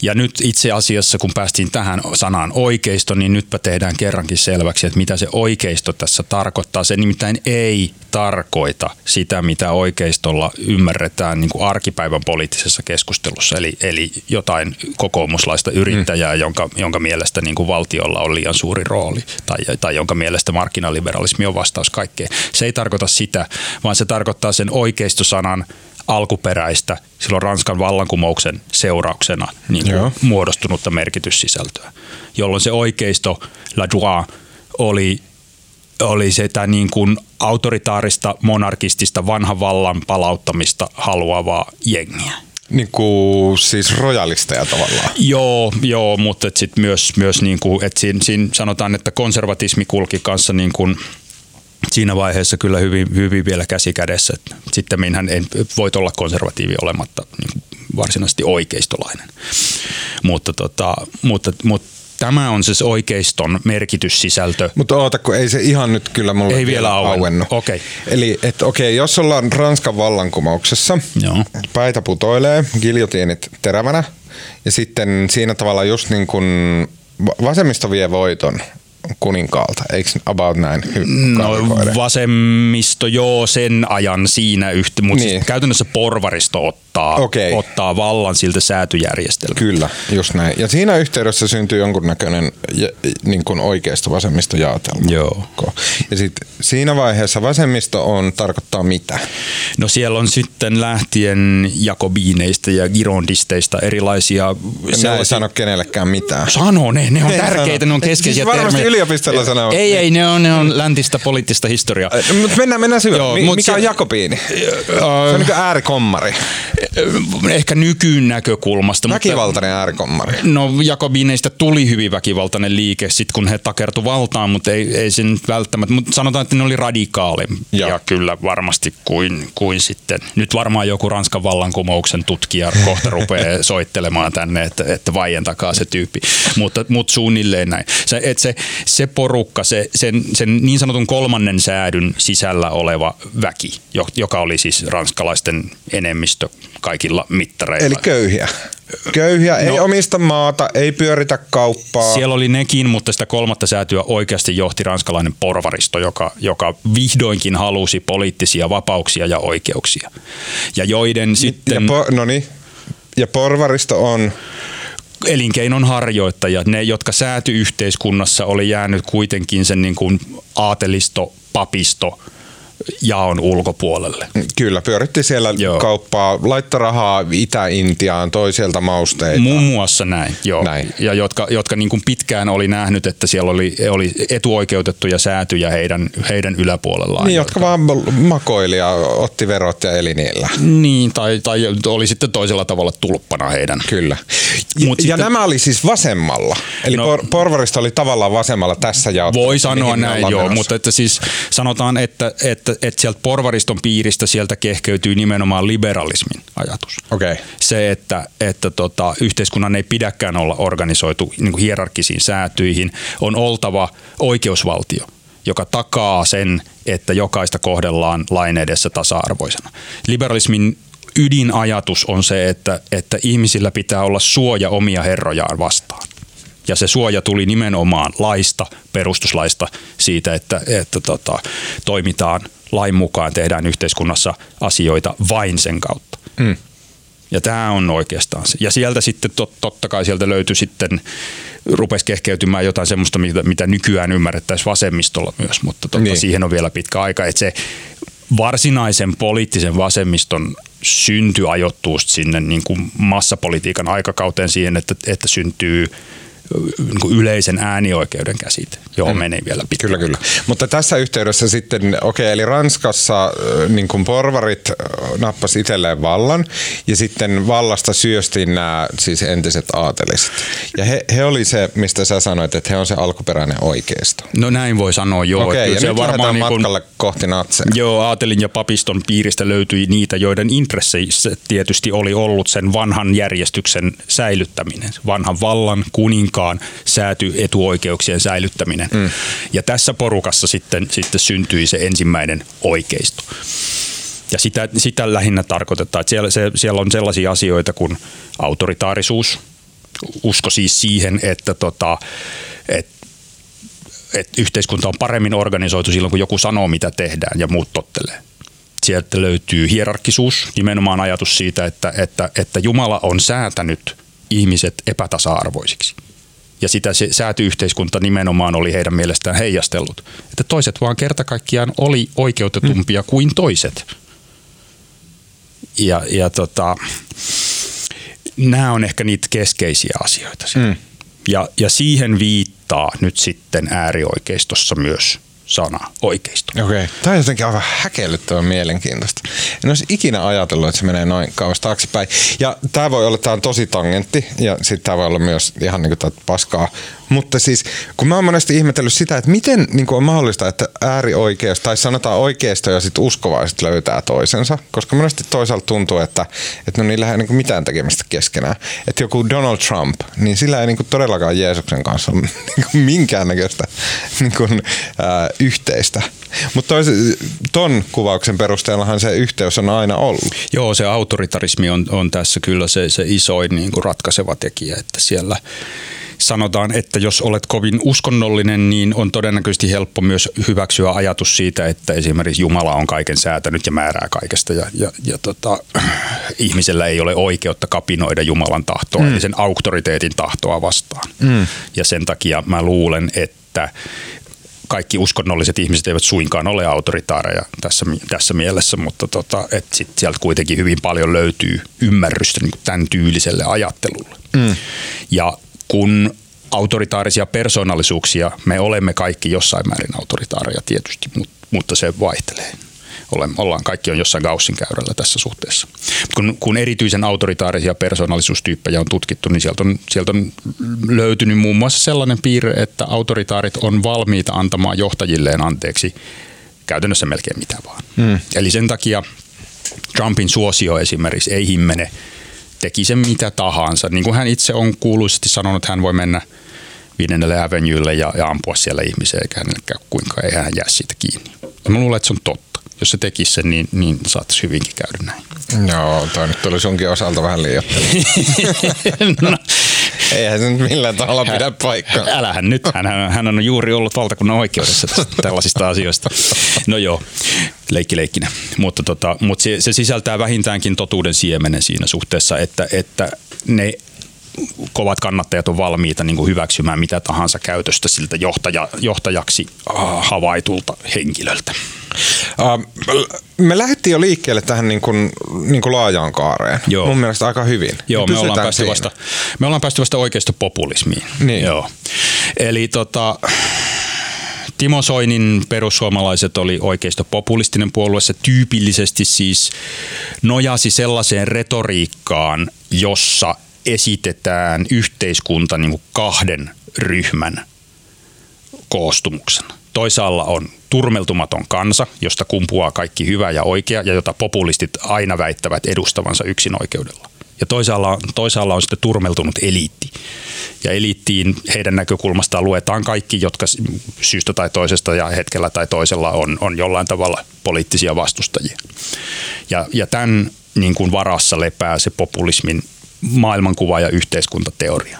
Speaker 2: Ja nyt itse asiassa, kun päästiin tähän sanaan oikeisto, niin nytpä tehdään kerrankin selväksi, että mitä se oikeisto tässä tarkoittaa. Se nimittäin ei tarkoita sitä, mitä oikeistolla ymmärretään niin kuin arkipäivän poliittisessa keskustelussa, eli, eli jotain kokoomuslaista yrittäjää, mm. jonka, jonka mielestä niin kuin valtiolla on liian suuri rooli, tai, tai jonka mielestä markkinaliberalismi on vastaus kaikkeen. Se ei tarkoita sitä, vaan se tarkoittaa sen oikeistosanan alkuperäistä silloin Ranskan vallankumouksen seurauksena niin kuin muodostunutta merkityssisältöä, jolloin se oikeisto, la droit, oli, oli sitä niin kuin autoritaarista, monarkistista, vanhan vallan palauttamista haluavaa jengiä.
Speaker 1: Niin kuin siis rojalisteja tavallaan.
Speaker 2: Joo, joo mutta sitten myös, myös niin kuin, että siinä, siinä sanotaan, että konservatismi kulki kanssa niin kuin – siinä vaiheessa kyllä hyvin, hyvin vielä käsi kädessä. Sitten minhän en voi olla konservatiivi olematta niin varsinaisesti oikeistolainen. Mutta, tota, mutta, mutta tämä on siis oikeiston merkityssisältö.
Speaker 1: Mutta oota, kun ei se ihan nyt kyllä mulle
Speaker 2: ei vielä auennut. Okay.
Speaker 1: Eli että okei, jos ollaan Ranskan vallankumouksessa, Joo. päitä putoilee, giljotiinit terävänä, ja sitten siinä tavalla just niin kuin vasemmisto vie voiton kuninkaalta, eikö about näin?
Speaker 2: No vasemmisto joo sen ajan siinä yhtä, mutta siis niin. siis käytännössä porvaristo ottaa, okay. ottaa vallan siltä säätyjärjestelmältä.
Speaker 1: Kyllä, just näin. Ja siinä yhteydessä syntyy jonkunnäköinen niin kuin oikeasta vasemmista jaotelma.
Speaker 2: Joo.
Speaker 1: Ja sitten siinä vaiheessa vasemmisto on tarkoittaa mitä?
Speaker 2: No siellä on sitten lähtien jakobiineista ja girondisteista erilaisia...
Speaker 1: Ne ei sano kenellekään mitään.
Speaker 2: Sano ne, ne on tärkeitä, ne on keskeisiä siis
Speaker 1: termejä yliopistolla sanoo.
Speaker 2: Ei, ei, ne on, ne on läntistä poliittista historiaa.
Speaker 1: Mutta mennään, mennään syvään. Joo, Mikä se, on Jakobiini? Se on niin äärikommari.
Speaker 2: Ehkä nykyyn näkökulmasta.
Speaker 1: Väkivaltainen mutta, äärikommari.
Speaker 2: No Jakobiineista tuli hyvin väkivaltainen liike sit kun he takertu valtaan, mutta ei, ei sen välttämättä. Mutta sanotaan, että ne oli radikaalimpia ja kyllä varmasti kuin, kuin sitten. Nyt varmaan joku Ranskan vallankumouksen tutkija kohta rupeaa soittelemaan tänne, että, että vaientakaa se tyyppi. Mutta, mutta suunnilleen näin. Se, että se, se porukka, se, sen, sen niin sanotun kolmannen säädyn sisällä oleva väki, joka oli siis ranskalaisten enemmistö kaikilla mittareilla.
Speaker 1: Eli köyhiä. Köyhiä, no, ei omista maata, ei pyöritä kauppaa.
Speaker 2: Siellä oli nekin, mutta sitä kolmatta säätyä oikeasti johti ranskalainen porvaristo, joka, joka vihdoinkin halusi poliittisia vapauksia ja oikeuksia. Ja joiden sitten...
Speaker 1: Ja po, no niin. Ja porvaristo on
Speaker 2: elinkeinon harjoittajat, ne jotka säätyyhteiskunnassa oli jäänyt kuitenkin sen niin kuin aatelisto, papisto, jaon ulkopuolelle.
Speaker 1: Kyllä, pyöritti siellä joo. kauppaa, laittoi rahaa Itä-Intiaan toiselta mausteita.
Speaker 2: Muun muassa näin, joo. Näin. Ja jotka, jotka niin kuin pitkään oli nähnyt, että siellä oli, oli etuoikeutettuja säätyjä heidän, heidän yläpuolellaan.
Speaker 1: Niin, jotka, jotka vaan makoili ja otti verot ja eli niillä.
Speaker 2: Niin, tai, tai oli sitten toisella tavalla tulppana heidän.
Speaker 1: Kyllä. Mut ja sitten, nämä oli siis vasemmalla. Eli no, por, porvarista oli tavallaan vasemmalla tässä ja
Speaker 2: Voi sanoa näin, joo, menossa. mutta että siis sanotaan, että, että, että sieltä porvariston piiristä sieltä kehkeytyy nimenomaan liberalismin ajatus.
Speaker 1: Okay.
Speaker 2: Se, että, että tota, yhteiskunnan ei pidäkään olla organisoitu niin hierarkisiin säätyihin, on oltava oikeusvaltio joka takaa sen, että jokaista kohdellaan lain edessä tasa-arvoisena. Liberalismin ydinajatus on se, että, että ihmisillä pitää olla suoja omia herrojaan vastaan. Ja se suoja tuli nimenomaan laista, perustuslaista, siitä, että, että tota, toimitaan lain mukaan, tehdään yhteiskunnassa asioita vain sen kautta. Mm. Ja tämä on oikeastaan se. Ja sieltä sitten tot, totta kai sieltä löytyi sitten, rupesi kehkeytymään jotain semmoista, mitä, mitä nykyään ymmärrettäisiin vasemmistolla myös, mutta totta, niin. siihen on vielä pitkä aika. Että se varsinaisen poliittisen vasemmiston synty ajoittuu sinne niin kuin massapolitiikan aikakauteen siihen, että, että syntyy niin kuin yleisen äänioikeuden käsite, Joo, mm. meni vielä pitkään.
Speaker 1: Kyllä, kyllä. Mutta tässä yhteydessä sitten, okei, okay, eli Ranskassa niin kuin porvarit nappas itselleen vallan ja sitten vallasta syöstiin nämä siis entiset aateliset. Ja he, he oli se, mistä sä sanoit, että he on se alkuperäinen oikeisto.
Speaker 2: No näin voi sanoa, joo.
Speaker 1: Okei, okay, ja
Speaker 2: se
Speaker 1: nyt varmaan niin kun, matkalle kohti natseja.
Speaker 2: Joo, aatelin ja papiston piiristä löytyi niitä, joiden intresseissä tietysti oli ollut sen vanhan järjestyksen säilyttäminen. Vanhan vallan, kuninkaan, sääty etuoikeuksien säilyttäminen ihminen. Mm. Ja tässä porukassa sitten, sitten syntyi se ensimmäinen oikeisto. Ja sitä, sitä lähinnä tarkoitetaan, että siellä, se, siellä on sellaisia asioita kuin autoritaarisuus, usko siis siihen, että tota, et, et yhteiskunta on paremmin organisoitu silloin, kun joku sanoo, mitä tehdään ja muut tottelee. Sieltä löytyy hierarkisuus, nimenomaan ajatus siitä, että, että, että Jumala on säätänyt ihmiset epätasa-arvoisiksi ja sitä se säätyyhteiskunta nimenomaan oli heidän mielestään heijastellut. Että toiset vaan kerta kaikkiaan oli oikeutetumpia mm. kuin toiset. Ja, ja tota, nämä on ehkä niitä keskeisiä asioita. Mm. Ja, ja siihen viittaa nyt sitten äärioikeistossa myös sana oikeisto.
Speaker 1: Okei. Okay. Tämä on jotenkin aivan häkellyttävän mielenkiintoista. En olisi ikinä ajatellut, että se menee noin kauas taaksepäin. Ja tämä voi olla, tämä on tosi tangentti ja sitten tämä voi olla myös ihan niin kuin paskaa mutta siis, kun mä oon monesti ihmetellyt sitä, että miten niin on mahdollista, että äärioikeus tai sanotaan oikeisto ja sitten uskovaiset löytää toisensa, koska monesti toisaalta tuntuu, että, että no niillä ei niin mitään tekemistä keskenään. Että joku Donald Trump, niin sillä ei niin todellakaan Jeesuksen kanssa ole niin minkäännäköistä niin kuin, ää, yhteistä. Mutta ton kuvauksen perusteellahan se yhteys on aina ollut.
Speaker 2: Joo, se autoritarismi on, on tässä kyllä se, se isoin niin kuin ratkaiseva tekijä, että siellä sanotaan, että jos olet kovin uskonnollinen, niin on todennäköisesti helppo myös hyväksyä ajatus siitä, että esimerkiksi Jumala on kaiken säätänyt ja määrää kaikesta ja, ja, ja tota, ihmisellä ei ole oikeutta kapinoida Jumalan tahtoa, mm. eli sen auktoriteetin tahtoa vastaan. Mm. Ja sen takia mä luulen, että kaikki uskonnolliset ihmiset eivät suinkaan ole autoritaareja tässä, tässä mielessä, mutta tota, et sit sieltä kuitenkin hyvin paljon löytyy ymmärrystä niin tämän tyyliselle ajattelulle. Mm. Ja kun autoritaarisia persoonallisuuksia, me olemme kaikki jossain määrin autoritaareja tietysti, mutta se vaihtelee. Ollaan, kaikki on jossain Gaussin käyrällä tässä suhteessa. Kun, kun erityisen autoritaarisia persoonallisuustyyppejä on tutkittu, niin sieltä on, sieltä on löytynyt muun muassa sellainen piirre, että autoritaarit on valmiita antamaan johtajilleen anteeksi käytännössä melkein mitä vaan. Hmm. Eli sen takia Trumpin suosio esimerkiksi ei himmene – teki sen mitä tahansa. Niin kuin hän itse on kuuluisesti sanonut, että hän voi mennä viidennelle avenylle ja, ja ampua siellä ihmisiä, eikä hänelle käy kuinka, ei hän jää siitä kiinni. Ja mä luulen, että se on totta. Jos se tekisi sen, niin, niin saattaisi hyvinkin käydä näin.
Speaker 1: Joo, toi nyt tuli sunkin osalta vähän liioittelu. no, Eihän se nyt millään tavalla pidä paikkaa.
Speaker 2: Älähän nyt, hän, hän on juuri ollut valtakunnan oikeudessa tällaisista asioista. No joo, leikki leikkinä. Mutta, tota, mutta se, se sisältää vähintäänkin totuuden siemenen siinä suhteessa, että, että ne kovat kannattajat on valmiita niin kuin hyväksymään mitä tahansa käytöstä siltä johtaja, johtajaksi havaitulta henkilöltä.
Speaker 1: me lähdettiin jo liikkeelle tähän niin kuin, niin kuin laajaan kaareen. Joo. Mun mielestä aika hyvin.
Speaker 2: Joo, me ollaan, päästy vasta, me ollaan päästy vasta populismiin.
Speaker 1: Niin.
Speaker 2: Joo. Eli tota, Timo Soinin perussuomalaiset oli populistinen puolue. Se tyypillisesti siis nojasi sellaiseen retoriikkaan, jossa esitetään yhteiskunta niin kahden ryhmän koostumuksena. Toisaalla on turmeltumaton kansa, josta kumpuaa kaikki hyvä ja oikea ja jota populistit aina väittävät edustavansa yksin oikeudella. Ja toisaalla, toisaalla on sitten turmeltunut eliitti. Ja eliittiin heidän näkökulmastaan luetaan kaikki, jotka syystä tai toisesta ja hetkellä tai toisella on, on jollain tavalla poliittisia vastustajia. Ja, ja tämän niin kuin varassa lepää se populismin maailmankuva ja yhteiskuntateoria.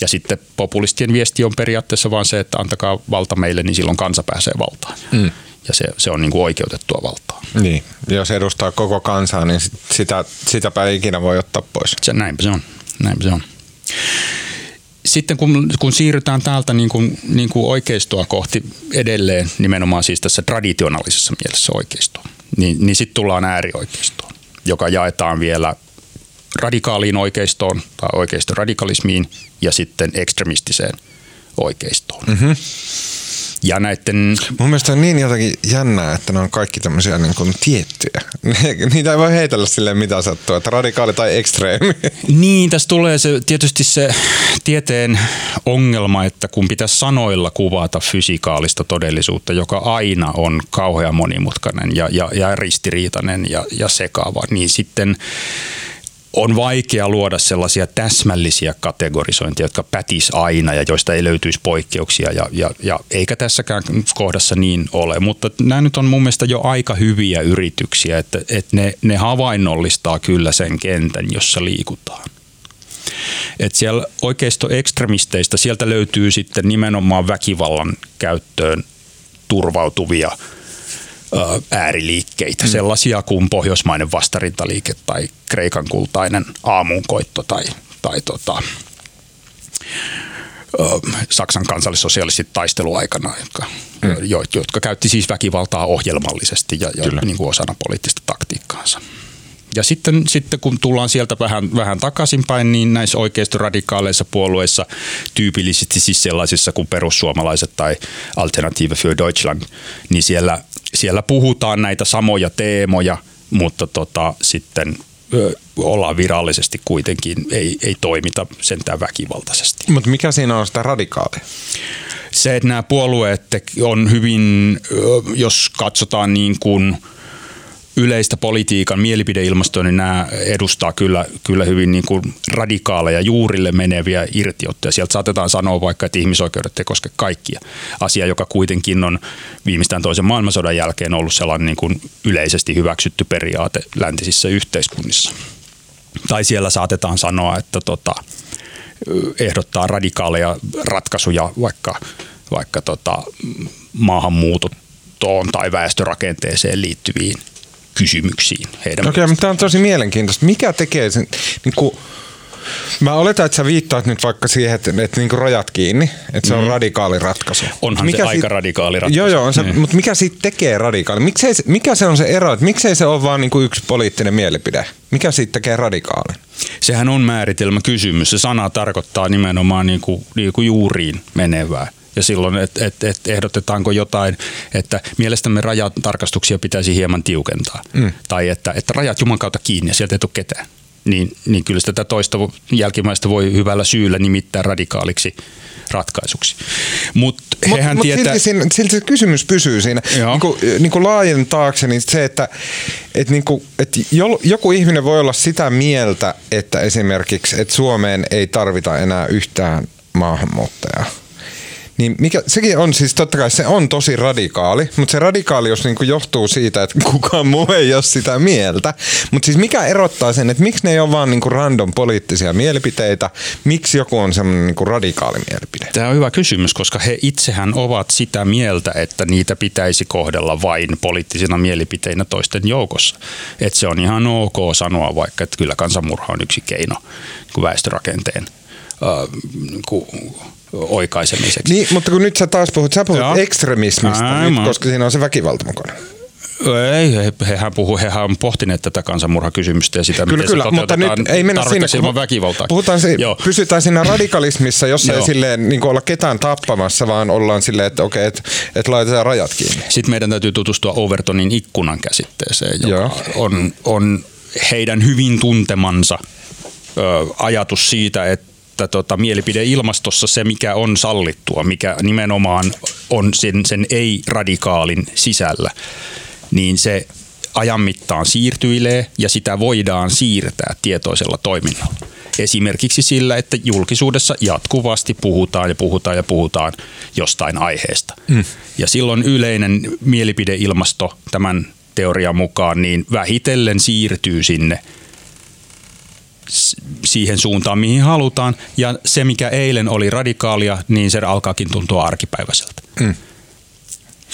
Speaker 2: Ja sitten populistien viesti on periaatteessa vain se, että antakaa valta meille, niin silloin kansa pääsee valtaan. Mm. Ja se, se on niin kuin oikeutettua valtaa.
Speaker 1: Niin, jos edustaa koko kansaa, niin sitä, sitäpä ei ikinä voi ottaa pois.
Speaker 2: Se, näinpä se on. Näinpä se on. Sitten kun, kun siirrytään täältä niin kuin, niin kuin oikeistoa kohti edelleen, nimenomaan siis tässä traditionaalisessa mielessä oikeistoa, niin, niin sitten tullaan äärioikeistoon, joka jaetaan vielä radikaaliin oikeistoon tai oikeistoradikalismiin ja sitten ekstremistiseen oikeistoon. Mm-hmm. Ja näiden...
Speaker 1: Mun mielestä on niin jotenkin jännää, että ne on kaikki tämmöisiä niin kuin tiettyjä. Niitä ei voi heitellä silleen mitä sattuu, että radikaali tai ekstreemi.
Speaker 2: Niin, tässä tulee se, tietysti se tieteen ongelma, että kun pitäisi sanoilla kuvata fysikaalista todellisuutta, joka aina on kauhean monimutkainen ja, ja, ja ristiriitainen ja, ja sekaava, niin sitten on vaikea luoda sellaisia täsmällisiä kategorisointia, jotka pätis aina ja joista ei löytyisi poikkeuksia ja, ja, ja eikä tässäkään kohdassa niin ole, mutta nämä nyt on mun mielestä jo aika hyviä yrityksiä, että, että ne, ne havainnollistaa kyllä sen kentän, jossa liikutaan. Et siellä ekstremisteistä sieltä löytyy sitten nimenomaan väkivallan käyttöön turvautuvia – ääriliikkeitä, mm. sellaisia kuin pohjoismainen vastarintaliike tai Kreikan kultainen aamunkoitto tai, tai tota, Saksan kansallissosialistit taisteluaikana, jotka, mm. jo, jotka käytti siis väkivaltaa ohjelmallisesti ja, ja niin kuin osana poliittista taktiikkaansa. Ja sitten, sitten kun tullaan sieltä vähän, vähän takaisinpäin, niin näissä oikeistoradikaaleissa puolueissa, tyypillisesti siis sellaisissa kuin perussuomalaiset tai Alternative für Deutschland, niin siellä siellä puhutaan näitä samoja teemoja, mutta tota, sitten ollaan virallisesti kuitenkin, ei, ei toimita sentään väkivaltaisesti.
Speaker 1: Mutta mikä siinä on sitä radikaalia?
Speaker 2: Se, että nämä puolueet on hyvin, jos katsotaan niin kuin – yleistä politiikan mielipideilmastoa, niin nämä edustaa kyllä, kyllä hyvin niin kuin radikaaleja juurille meneviä irtiottoja. Sieltä saatetaan sanoa vaikka, että ihmisoikeudet ei koske kaikkia. Asia, joka kuitenkin on viimeistään toisen maailmansodan jälkeen ollut sellainen niin kuin yleisesti hyväksytty periaate läntisissä yhteiskunnissa. Tai siellä saatetaan sanoa, että tota, ehdottaa radikaaleja ratkaisuja vaikka, vaikka tota, maahanmuuttoon tai väestörakenteeseen liittyviin kysymyksiin heidän
Speaker 1: Okei, mutta tämä on tosi mielenkiintoista. Mikä tekee sen, niin kuin, Mä oletan, että sä viittaat nyt vaikka siihen, että, että niin rajat kiinni, että se on mm. radikaali ratkaisu.
Speaker 2: Onhan mikä se aika radikaali ratkaisu.
Speaker 1: Joo, joo, on se, niin. mutta mikä siitä tekee radikaali? Miksei, mikä se on se ero, että miksei se ole vaan niin yksi poliittinen mielipide? Mikä siitä tekee radikaali?
Speaker 2: Sehän on määritelmä kysymys. Se sana tarkoittaa nimenomaan niin kuin, niin kuin juuriin menevää ja silloin, että et, et ehdotetaanko jotain, että mielestämme rajatarkastuksia pitäisi hieman tiukentaa. Mm. Tai että, että rajat Juman kautta kiinni ja sieltä ei tule ketään. Niin, niin kyllä tätä toista jälkimmäistä voi hyvällä syyllä nimittää radikaaliksi ratkaisuksi. Mut hehän
Speaker 1: mut
Speaker 2: tietää...
Speaker 1: silti, siinä, silti se kysymys pysyy siinä. Niin kuin, niin kuin laajen taakse, niin se, että, että, niin kuin, että joku ihminen voi olla sitä mieltä, että esimerkiksi että Suomeen ei tarvita enää yhtään maahanmuuttajaa niin mikä, sekin on siis totta kai se on tosi radikaali, mutta se radikaalius niin kuin johtuu siitä, että kukaan muu ei ole sitä mieltä. Mutta siis mikä erottaa sen, että miksi ne ei ole vaan niin kuin random poliittisia mielipiteitä, miksi joku on semmoinen niin kuin radikaali mielipide?
Speaker 2: Tämä on hyvä kysymys, koska he itsehän ovat sitä mieltä, että niitä pitäisi kohdella vain poliittisina mielipiteinä toisten joukossa. Että se on ihan ok sanoa vaikka, että kyllä kansanmurha on yksi keino niin väestörakenteen äh, niin kuin oikaisemiseksi.
Speaker 1: Niin, mutta kun nyt sä taas puhut, sä puhut
Speaker 2: Joo.
Speaker 1: ekstremismista
Speaker 2: Aivan.
Speaker 1: nyt, koska siinä on se väkivalta mukana.
Speaker 2: Ei, he, hehän, puhuu, hehän on pohtineet tätä kansanmurhakysymystä ja sitä,
Speaker 1: Kyllä,
Speaker 2: miten
Speaker 1: kyllä,
Speaker 2: se
Speaker 1: mutta nyt ei mennä sinne.
Speaker 2: ilman väkivaltaa.
Speaker 1: Puhutaan si-
Speaker 2: Joo.
Speaker 1: pysytään siinä radikalismissa, jossa ei silleen niin olla ketään tappamassa, vaan ollaan silleen, että okei, että et laitetaan rajat kiinni.
Speaker 2: Sitten meidän täytyy tutustua Overtonin ikkunan käsitteeseen, joka
Speaker 1: Joo.
Speaker 2: on, on heidän hyvin tuntemansa ö, ajatus siitä, että tota, mielipideilmastossa se, mikä on sallittua, mikä nimenomaan on sen, sen ei-radikaalin sisällä, niin se ajan mittaan siirtyilee ja sitä voidaan siirtää tietoisella toiminnalla. Esimerkiksi sillä, että julkisuudessa jatkuvasti puhutaan ja puhutaan ja puhutaan jostain aiheesta. Mm. Ja silloin yleinen mielipideilmasto tämän teorian mukaan niin vähitellen siirtyy sinne siihen suuntaan, mihin halutaan. Ja se, mikä eilen oli radikaalia, niin se alkaakin tuntua arkipäiväiseltä.
Speaker 1: Mm.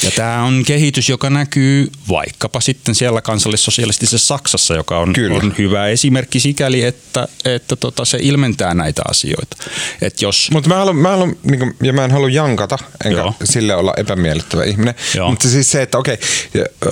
Speaker 2: Ja tämä on kehitys, joka näkyy vaikkapa sitten siellä kansallissosialistisessa Saksassa, joka on,
Speaker 1: Kyllä.
Speaker 2: on hyvä esimerkki sikäli, että, että tota, se ilmentää näitä asioita. Et jos,
Speaker 1: Mutta mä haluan, mä haluan niin kuin, ja mä en halua jankata, enkä
Speaker 2: Joo.
Speaker 1: sille olla epämiellyttävä ihminen. Mutta siis se, että okei,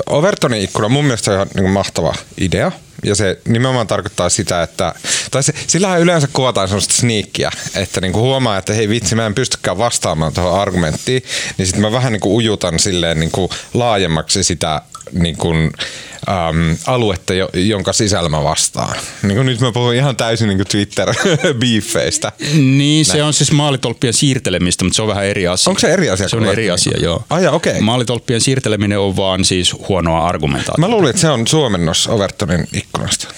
Speaker 1: Overtonin ikkuna mun mielestä on ihan niin kuin mahtava idea. Ja se nimenomaan tarkoittaa sitä, että, tai se, sillähän yleensä kuvataan sellaista sniikkiä, että niinku huomaa, että hei vitsi, mä en pystykään vastaamaan tuohon argumenttiin, niin sitten mä vähän niinku ujutan silleen niinku laajemmaksi sitä niinku, äm, aluetta, jo, jonka sisällä mä vastaan. Niinku nyt mä puhun ihan täysin niinku Twitter-beefeistä.
Speaker 2: niin, se on siis maalitolppien siirtelemistä, mutta se on vähän eri asia.
Speaker 1: Onko se eri asia
Speaker 2: Se
Speaker 1: kuin
Speaker 2: on eri asia, joo.
Speaker 1: Ai jaa, okei.
Speaker 2: Maalitolppien siirteleminen on vaan siis huonoa argumentaatiota.
Speaker 1: Mä luulin, että se on suomennos Overtonin ikkunasta.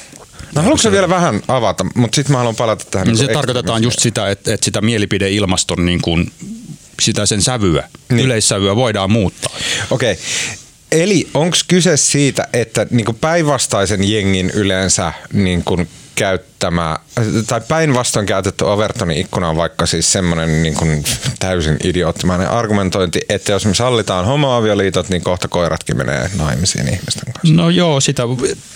Speaker 1: No haluatko sä vielä vähän avata, mutta sitten mä haluan palata tähän.
Speaker 2: Niin
Speaker 1: niinku
Speaker 2: se tarkoitetaan just sitä, että, että sitä mielipideilmaston niin kuin, sitä sen sävyä,
Speaker 1: Niin.
Speaker 2: niin. yleissävyä voidaan muuttaa.
Speaker 1: Okei. Eli onko kyse siitä, että niinku päinvastaisen jengin yleensä niinku käyttämä, tai päinvastoin käytetty Overtonin ikkuna on vaikka siis semmoinen niinku täysin idioottimainen argumentointi, että jos me sallitaan homoavioliitot, niin kohta koiratkin menee naimisiin ihmisten kanssa.
Speaker 2: No joo, sitä,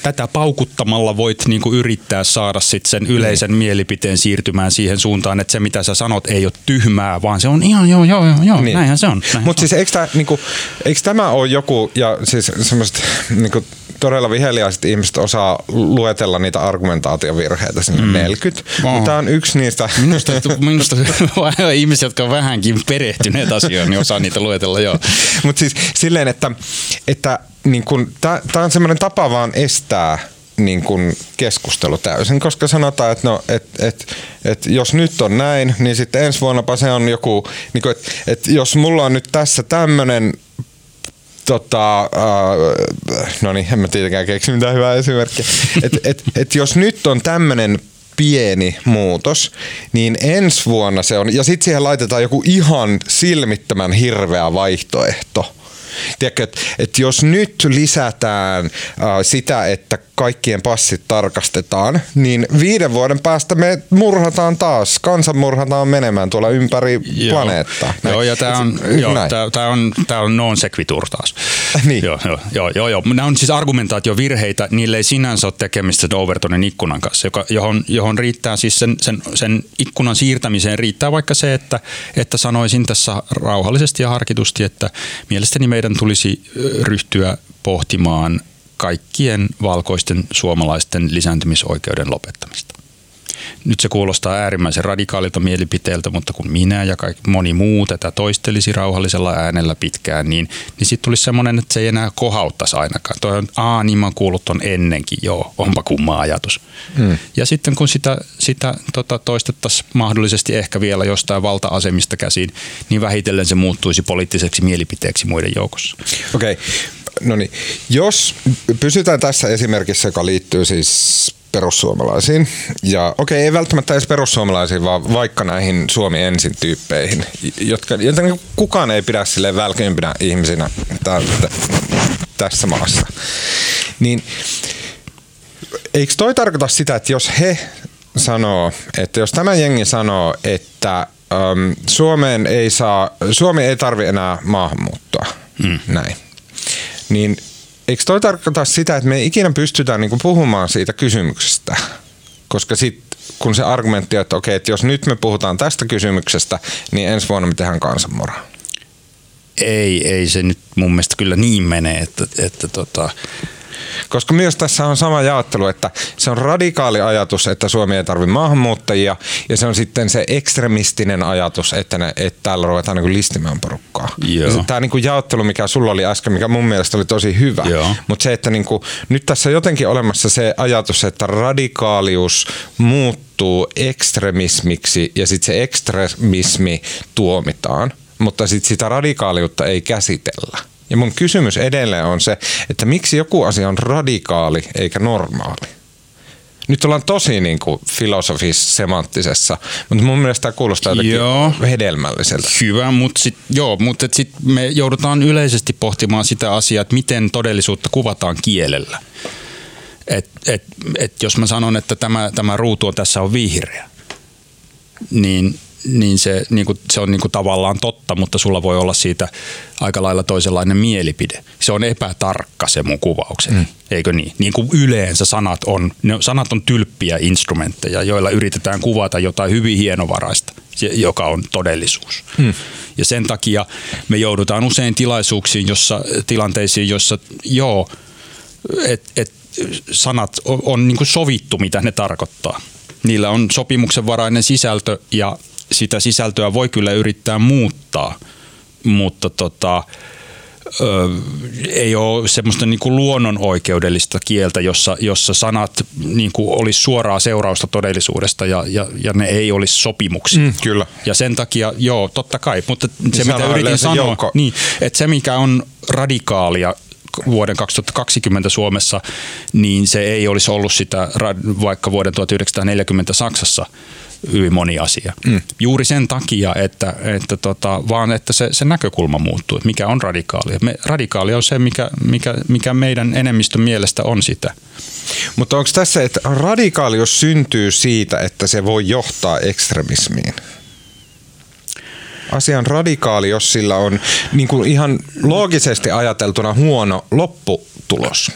Speaker 2: tätä paukuttamalla voit niinku yrittää saada sit sen yleisen
Speaker 1: Niin.
Speaker 2: mielipiteen siirtymään siihen suuntaan, että se mitä sä sanot ei ole tyhmää, vaan se on ihan joo, joo, joo, joo niin. näinhän se on.
Speaker 1: Mutta siis eikö, tää, niinku, eikö tämä ole joku, ja siis semmoiset niinku, todella viheliaiset ihmiset osaa luetella niitä argumentaatiovirheitä sinne mm. 40.
Speaker 2: Oho.
Speaker 1: Tämä on yksi niistä.
Speaker 2: Minusta, minusta ihmiset, jotka on vähänkin perehtyneet asioihin, niin osaa niitä luetella, joo.
Speaker 1: Mutta siis silleen, että, että niin tämä on semmoinen tapa vaan estää niin kun keskustelu täysin, koska sanotaan, että no, et, et, et jos nyt on näin, niin sitten ensi vuonnapa se on joku, niin että et jos mulla on nyt tässä tämmöinen tota, äh, no niin, en mä tietenkään keksi mitään hyvää esimerkkiä. Et, et, et jos nyt on tämmöinen pieni muutos, niin ensi vuonna se on, ja sitten siihen laitetaan joku ihan silmittömän hirveä vaihtoehto. Tiedätkö, että et jos nyt lisätään äh, sitä, että kaikkien passit tarkastetaan, niin viiden vuoden päästä me murhataan taas, kansan murhataan menemään tuolla ympäri planeettaa.
Speaker 2: Joo, ja tämä on,
Speaker 1: Et-
Speaker 2: joo,
Speaker 1: näin.
Speaker 2: tää, tää on, tää on non sequitur taas.
Speaker 1: Niin.
Speaker 2: Joo, joo, joo, joo, joo. Nämä on siis argumentaatiovirheitä, niille ei sinänsä ole tekemistä Overtonin ikkunan kanssa, joka, johon, johon riittää siis sen, sen, sen ikkunan siirtämiseen riittää vaikka se, että, että sanoisin tässä rauhallisesti ja harkitusti, että mielestäni meidän tulisi ö, ryhtyä pohtimaan kaikkien valkoisten suomalaisten lisääntymisoikeuden lopettamista. Nyt se kuulostaa äärimmäisen radikaalilta mielipiteeltä, mutta kun minä ja kaikki, moni muu tätä toistelisi rauhallisella äänellä pitkään, niin, niin sitten tulisi semmoinen, että se ei enää kohauttaisi ainakaan. Toi on, aa, niin mä oon kuullut ton ennenkin, joo, onpa kumma ajatus. Hmm. Ja sitten kun sitä, sitä tota, toistettaisiin mahdollisesti ehkä vielä jostain valta-asemista käsiin, niin vähitellen se muuttuisi poliittiseksi mielipiteeksi muiden joukossa.
Speaker 1: Okei, okay. no niin. Jos pysytään tässä esimerkissä, joka liittyy siis perussuomalaisiin, ja okei, okay, ei välttämättä edes perussuomalaisiin, vaan vaikka näihin Suomi ensin tyyppeihin, jotka, joita niinku kukaan ei pidä silleen välkeimpinä ihmisinä tä, tä, tässä maassa. Niin eikö toi tarkoita sitä, että jos he sanoo, että jos tämä jengi sanoo, että äm, Suomeen ei saa, Suomi ei tarvi enää maahanmuuttoa, mm. näin, niin eikö toi tarkoita sitä, että me ei ikinä pystytään niinku puhumaan siitä kysymyksestä, koska sit kun se argumentti on, että okei, että jos nyt me puhutaan tästä kysymyksestä, niin ensi vuonna me tehdään kansanmurha.
Speaker 2: Ei, ei se nyt mun mielestä kyllä niin mene, että, että tota,
Speaker 1: koska myös tässä on sama jaottelu, että se on radikaali ajatus, että Suomi ei tarvitse maahanmuuttajia, ja se on sitten se ekstremistinen ajatus, että, ne, että täällä ruvetaan niin listimään porukkaa. Tämä niin jaottelu, mikä sulla oli äsken, mikä mun mielestä oli tosi hyvä, mutta se, että niin kuin, nyt tässä jotenkin olemassa se ajatus, että radikaalius muuttuu ekstremismiksi, ja sitten se ekstremismi tuomitaan, mutta sitten sitä radikaaliutta ei käsitellä. Ja mun kysymys edelleen on se, että miksi joku asia on radikaali eikä normaali? Nyt ollaan tosi niin kuin filosofis-semanttisessa, mutta mun mielestä tämä kuulostaa jotenkin joo, hedelmälliseltä.
Speaker 2: Hyvä, mutta sit, joo, mutta sit me joudutaan yleisesti pohtimaan sitä asiaa, että miten todellisuutta kuvataan kielellä. Et, et, et jos mä sanon, että tämä, tämä ruutu on tässä on vihreä, niin niin se, niin kuin, se on niin kuin tavallaan totta, mutta sulla voi olla siitä aika lailla toisenlainen mielipide. Se on epätarkka se mun kuvaukseni, mm. eikö niin? Niin kuin yleensä sanat on, ne, sanat on tylppiä instrumentteja, joilla yritetään kuvata jotain hyvin hienovaraista, joka on todellisuus. Mm. Ja sen takia me joudutaan usein tilaisuuksiin, jossa, tilanteisiin, jossa joo, että et, sanat on, on niin kuin sovittu, mitä ne tarkoittaa. Niillä on sopimuksenvarainen sisältö ja sitä sisältöä voi kyllä yrittää muuttaa, mutta tota, ö, ei ole semmoista niin kuin luonnonoikeudellista kieltä, jossa, jossa sanat niin kuin olisi suoraa seurausta todellisuudesta ja, ja, ja ne ei olisi sopimuksia. Mm,
Speaker 1: kyllä.
Speaker 2: Ja sen takia, joo, totta kai, mutta se mitä yritin sanoa, niin, että se mikä on radikaalia vuoden 2020 Suomessa, niin se ei olisi ollut sitä vaikka vuoden 1940 Saksassa hyvin moni asia. Mm. Juuri sen takia, että, että tota, vaan että se, se näkökulma muuttuu, että mikä on radikaali. Me, radikaali on se, mikä, mikä, mikä meidän enemmistön mielestä on sitä.
Speaker 1: Mutta onko tässä, että radikaalius syntyy siitä, että se voi johtaa ekstremismiin? Asia on radikaali, jos sillä on niin kuin ihan loogisesti ajateltuna huono lopputulos.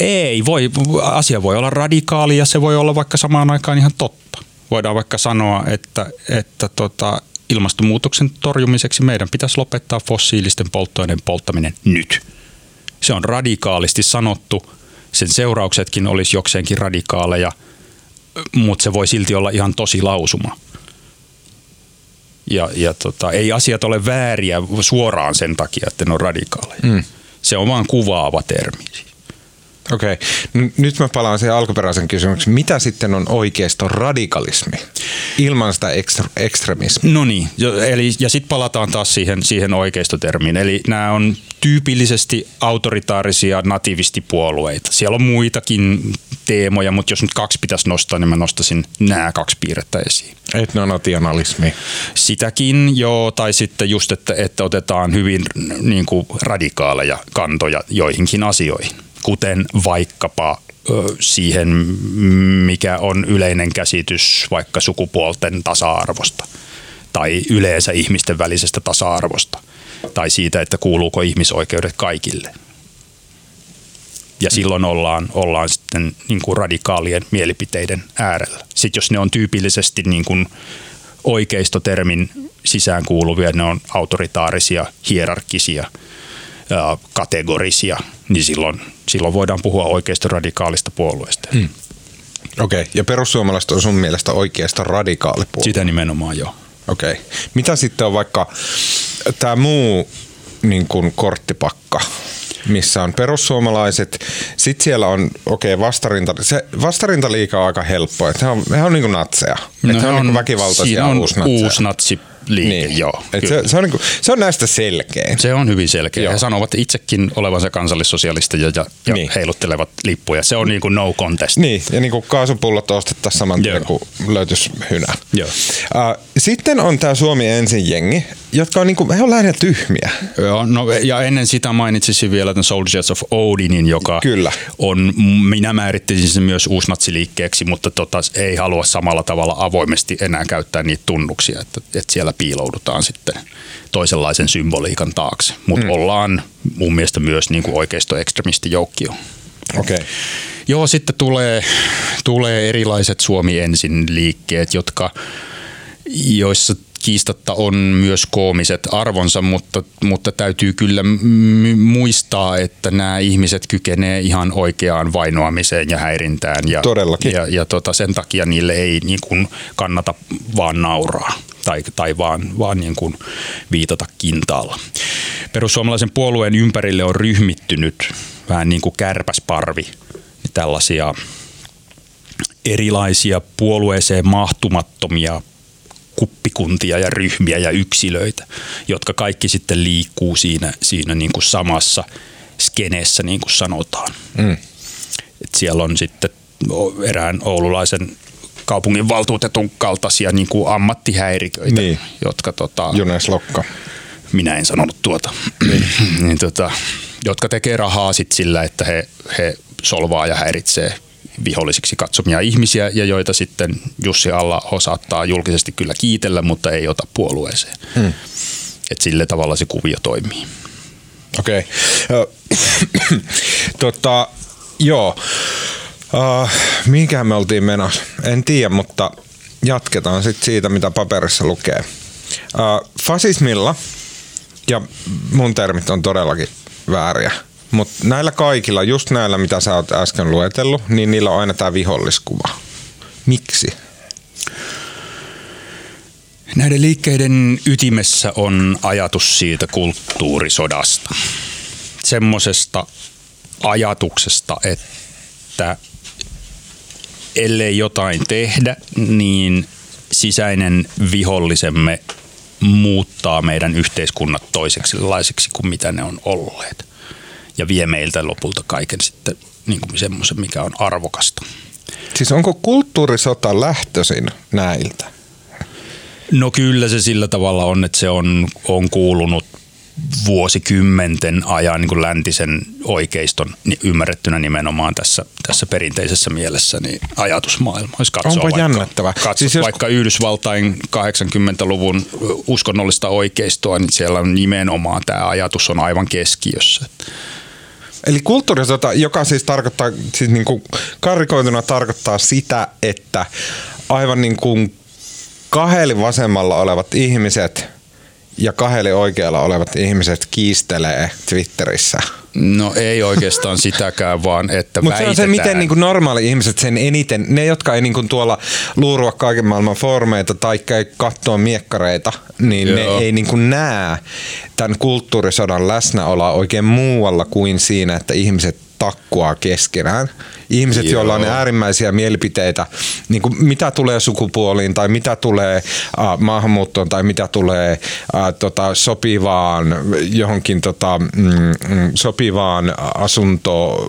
Speaker 2: Ei, voi, asia voi olla radikaali ja se voi olla vaikka samaan aikaan ihan totta voidaan vaikka sanoa, että, että tota, ilmastonmuutoksen torjumiseksi meidän pitäisi lopettaa fossiilisten polttoaineiden polttaminen nyt. Se on radikaalisti sanottu. Sen seurauksetkin olisi jokseenkin radikaaleja, mutta se voi silti olla ihan tosi lausuma. Ja, ja tota, ei asiat ole vääriä suoraan sen takia, että ne on radikaaleja. Mm. Se on vaan kuvaava termi.
Speaker 1: Okei. Okay. Nyt mä palaan siihen alkuperäisen kysymykseen. Mitä sitten on oikeisto radikalismi ilman sitä ekstra- ekstremismia?
Speaker 2: No niin, eli, ja sitten palataan taas siihen, siihen oikeistotermiin. Eli nämä on tyypillisesti autoritaarisia nativistipuolueita. Siellä on muitakin teemoja, mutta jos nyt kaksi pitäisi nostaa, niin mä nostaisin nämä kaksi piirrettä esiin.
Speaker 1: Etnonationalismi.
Speaker 2: Sitäkin joo, tai sitten just, että, että otetaan hyvin niin kuin radikaaleja kantoja joihinkin asioihin kuten vaikkapa siihen, mikä on yleinen käsitys vaikka sukupuolten tasa-arvosta tai yleensä ihmisten välisestä tasa-arvosta tai siitä, että kuuluuko ihmisoikeudet kaikille. Ja silloin ollaan, ollaan sitten niin kuin radikaalien mielipiteiden äärellä. Sitten jos ne on tyypillisesti niin kuin oikeistotermin sisään kuuluvia, ne on autoritaarisia, hierarkisia – kategorisia, niin silloin, silloin voidaan puhua oikeasta radikaalista puolueesta. Hmm.
Speaker 1: Okei, okay. ja perussuomalaiset on sun mielestä oikeasta radikaalipuolue?
Speaker 2: Sitä nimenomaan joo.
Speaker 1: Okei. Okay. Mitä sitten on vaikka tämä muu niin kuin korttipakka, missä on perussuomalaiset. Sitten siellä on, okei, okay, vastarinta. Se vastarintaliika on aika helppo. Että he on, he on niin kuin natseja. No että he on, on niin väkivaltaisia
Speaker 2: on uusnatseja liike, niin.
Speaker 1: joo. Et se, se, on niinku, se on näistä selkeä.
Speaker 2: Se on hyvin selkeä. Joo. He sanovat itsekin olevansa kansallissosialisteja ja, ja niin. heiluttelevat lippuja. Se on niin kuin no contest.
Speaker 1: Niin, ja niin kuin kaasupullot ostettaisiin saman tien, kun löytyisi hynä. Joo. Uh, sitten on tämä Suomi ensin jengi, jotka on, niin kuin, he on lähinnä tyhmiä.
Speaker 2: Joo, no, ja ennen sitä mainitsisin vielä tämän Soldiers of Odinin, joka
Speaker 1: Kyllä.
Speaker 2: on, minä määrittelisin sen myös uusnatsiliikkeeksi, mutta tota, ei halua samalla tavalla avoimesti enää käyttää niitä tunnuksia, että, että siellä piiloudutaan sitten toisenlaisen symboliikan taakse. Mutta mm. ollaan mun mielestä myös niin kuin oikeisto-ekstremistijoukkio.
Speaker 1: Okay.
Speaker 2: Joo, sitten tulee, tulee erilaiset Suomi ensin liikkeet, jotka, joissa kiistatta on myös koomiset arvonsa, mutta, mutta täytyy kyllä m- muistaa, että nämä ihmiset kykenee ihan oikeaan vainoamiseen ja häirintään. Ja,
Speaker 1: Todellakin.
Speaker 2: Ja, ja tota, sen takia niille ei niin kuin kannata vaan nauraa tai, tai vaan, vaan niin kuin viitata kintaalla. Perussuomalaisen puolueen ympärille on ryhmittynyt vähän niin kuin kärpäsparvi tällaisia erilaisia puolueeseen mahtumattomia kuppikuntia ja ryhmiä ja yksilöitä, jotka kaikki sitten liikkuu siinä, siinä niin kuin samassa skeneessä, niin kuin sanotaan. Mm. Et siellä on sitten erään oululaisen kaupungin valtuutetun kaltaisia niin kuin ammattihäiriköitä, niin. jotka tota,
Speaker 1: Junes Lokka.
Speaker 2: Minä en sanonut tuota. Niin. niin, tota, jotka tekee rahaa sit sillä, että he, he solvaa ja häiritsee vihollisiksi katsomia ihmisiä ja joita sitten Jussi alla saattaa julkisesti kyllä kiitellä, mutta ei ota puolueeseen. Hmm. Et sille tavalla se kuvio toimii.
Speaker 1: Okei. Okay. tota, joo. Uh, mihinkähän me oltiin menossa? En tiedä, mutta jatketaan sitten siitä, mitä paperissa lukee. Uh, fasismilla, ja mun termit on todellakin vääriä, mutta näillä kaikilla, just näillä mitä sä oot äsken luetellut, niin niillä on aina tämä viholliskuva. Miksi?
Speaker 2: Näiden liikkeiden ytimessä on ajatus siitä kulttuurisodasta. Semmoisesta ajatuksesta, että ellei jotain tehdä, niin sisäinen vihollisemme muuttaa meidän yhteiskunnat toiseksi kuin mitä ne on olleet ja vie meiltä lopulta kaiken sitten niin kuin semmoisen, mikä on arvokasta.
Speaker 1: Siis onko kulttuurisota lähtöisin näiltä?
Speaker 2: No kyllä se sillä tavalla on, että se on, on kuulunut vuosikymmenten ajan niin kuin läntisen oikeiston ymmärrettynä nimenomaan tässä, tässä perinteisessä mielessä niin ajatusmaailma. Jos katsoo
Speaker 1: Onpa
Speaker 2: vaikka,
Speaker 1: jännittävä.
Speaker 2: Katsot siis jos... vaikka Yhdysvaltain 80-luvun uskonnollista oikeistoa, niin siellä on nimenomaan tämä ajatus on aivan keskiössä.
Speaker 1: Eli kulttuurisota, joka siis tarkoittaa, siis niin kuin karikoituna tarkoittaa sitä, että aivan niin kuin kahdeli vasemmalla olevat ihmiset ja kahdeli oikealla olevat ihmiset kiistelee Twitterissä.
Speaker 2: No ei oikeastaan sitäkään, vaan että
Speaker 1: Mutta se on se, miten niin kuin normaali ihmiset sen eniten, ne jotka ei niin kuin tuolla luurua kaiken maailman formeita tai käy katsoa miekkareita, niin Joo. ne ei niin kuin näe tämän kulttuurisodan läsnäoloa oikein muualla kuin siinä, että ihmiset takkua keskenään. Ihmiset, Joo. joilla on äärimmäisiä mielipiteitä, niin kuin mitä tulee sukupuoliin tai mitä tulee äh, maahanmuuttoon tai mitä tulee äh, tota, sopivaan johonkin tota, mm, mm sopivaan asunto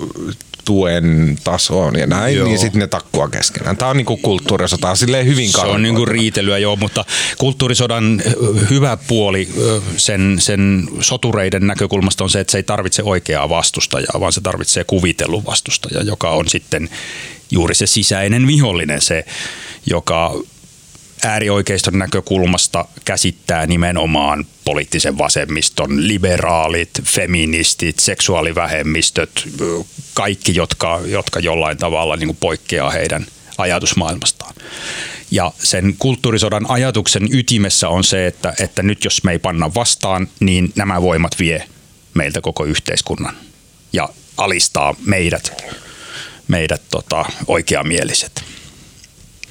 Speaker 1: tuen tasoon ja näin, joo. niin sitten ne takkua keskenään. Tämä on niinku kulttuurisota, silleen hyvin
Speaker 2: Se on niinku riitelyä joo, mutta kulttuurisodan hyvä puoli sen, sen sotureiden näkökulmasta on se, että se ei tarvitse oikeaa vastustajaa, vaan se tarvitsee kuvitellun vastustajaa, joka on sitten juuri se sisäinen vihollinen, se, joka äärioikeiston näkökulmasta käsittää nimenomaan poliittisen vasemmiston, liberaalit, feministit, seksuaalivähemmistöt, kaikki, jotka, jotka jollain tavalla niin kuin poikkeaa heidän ajatusmaailmastaan. Ja sen kulttuurisodan ajatuksen ytimessä on se, että, että nyt jos me ei panna vastaan, niin nämä voimat vie meiltä koko yhteiskunnan ja alistaa meidät, meidät tota, oikeamieliset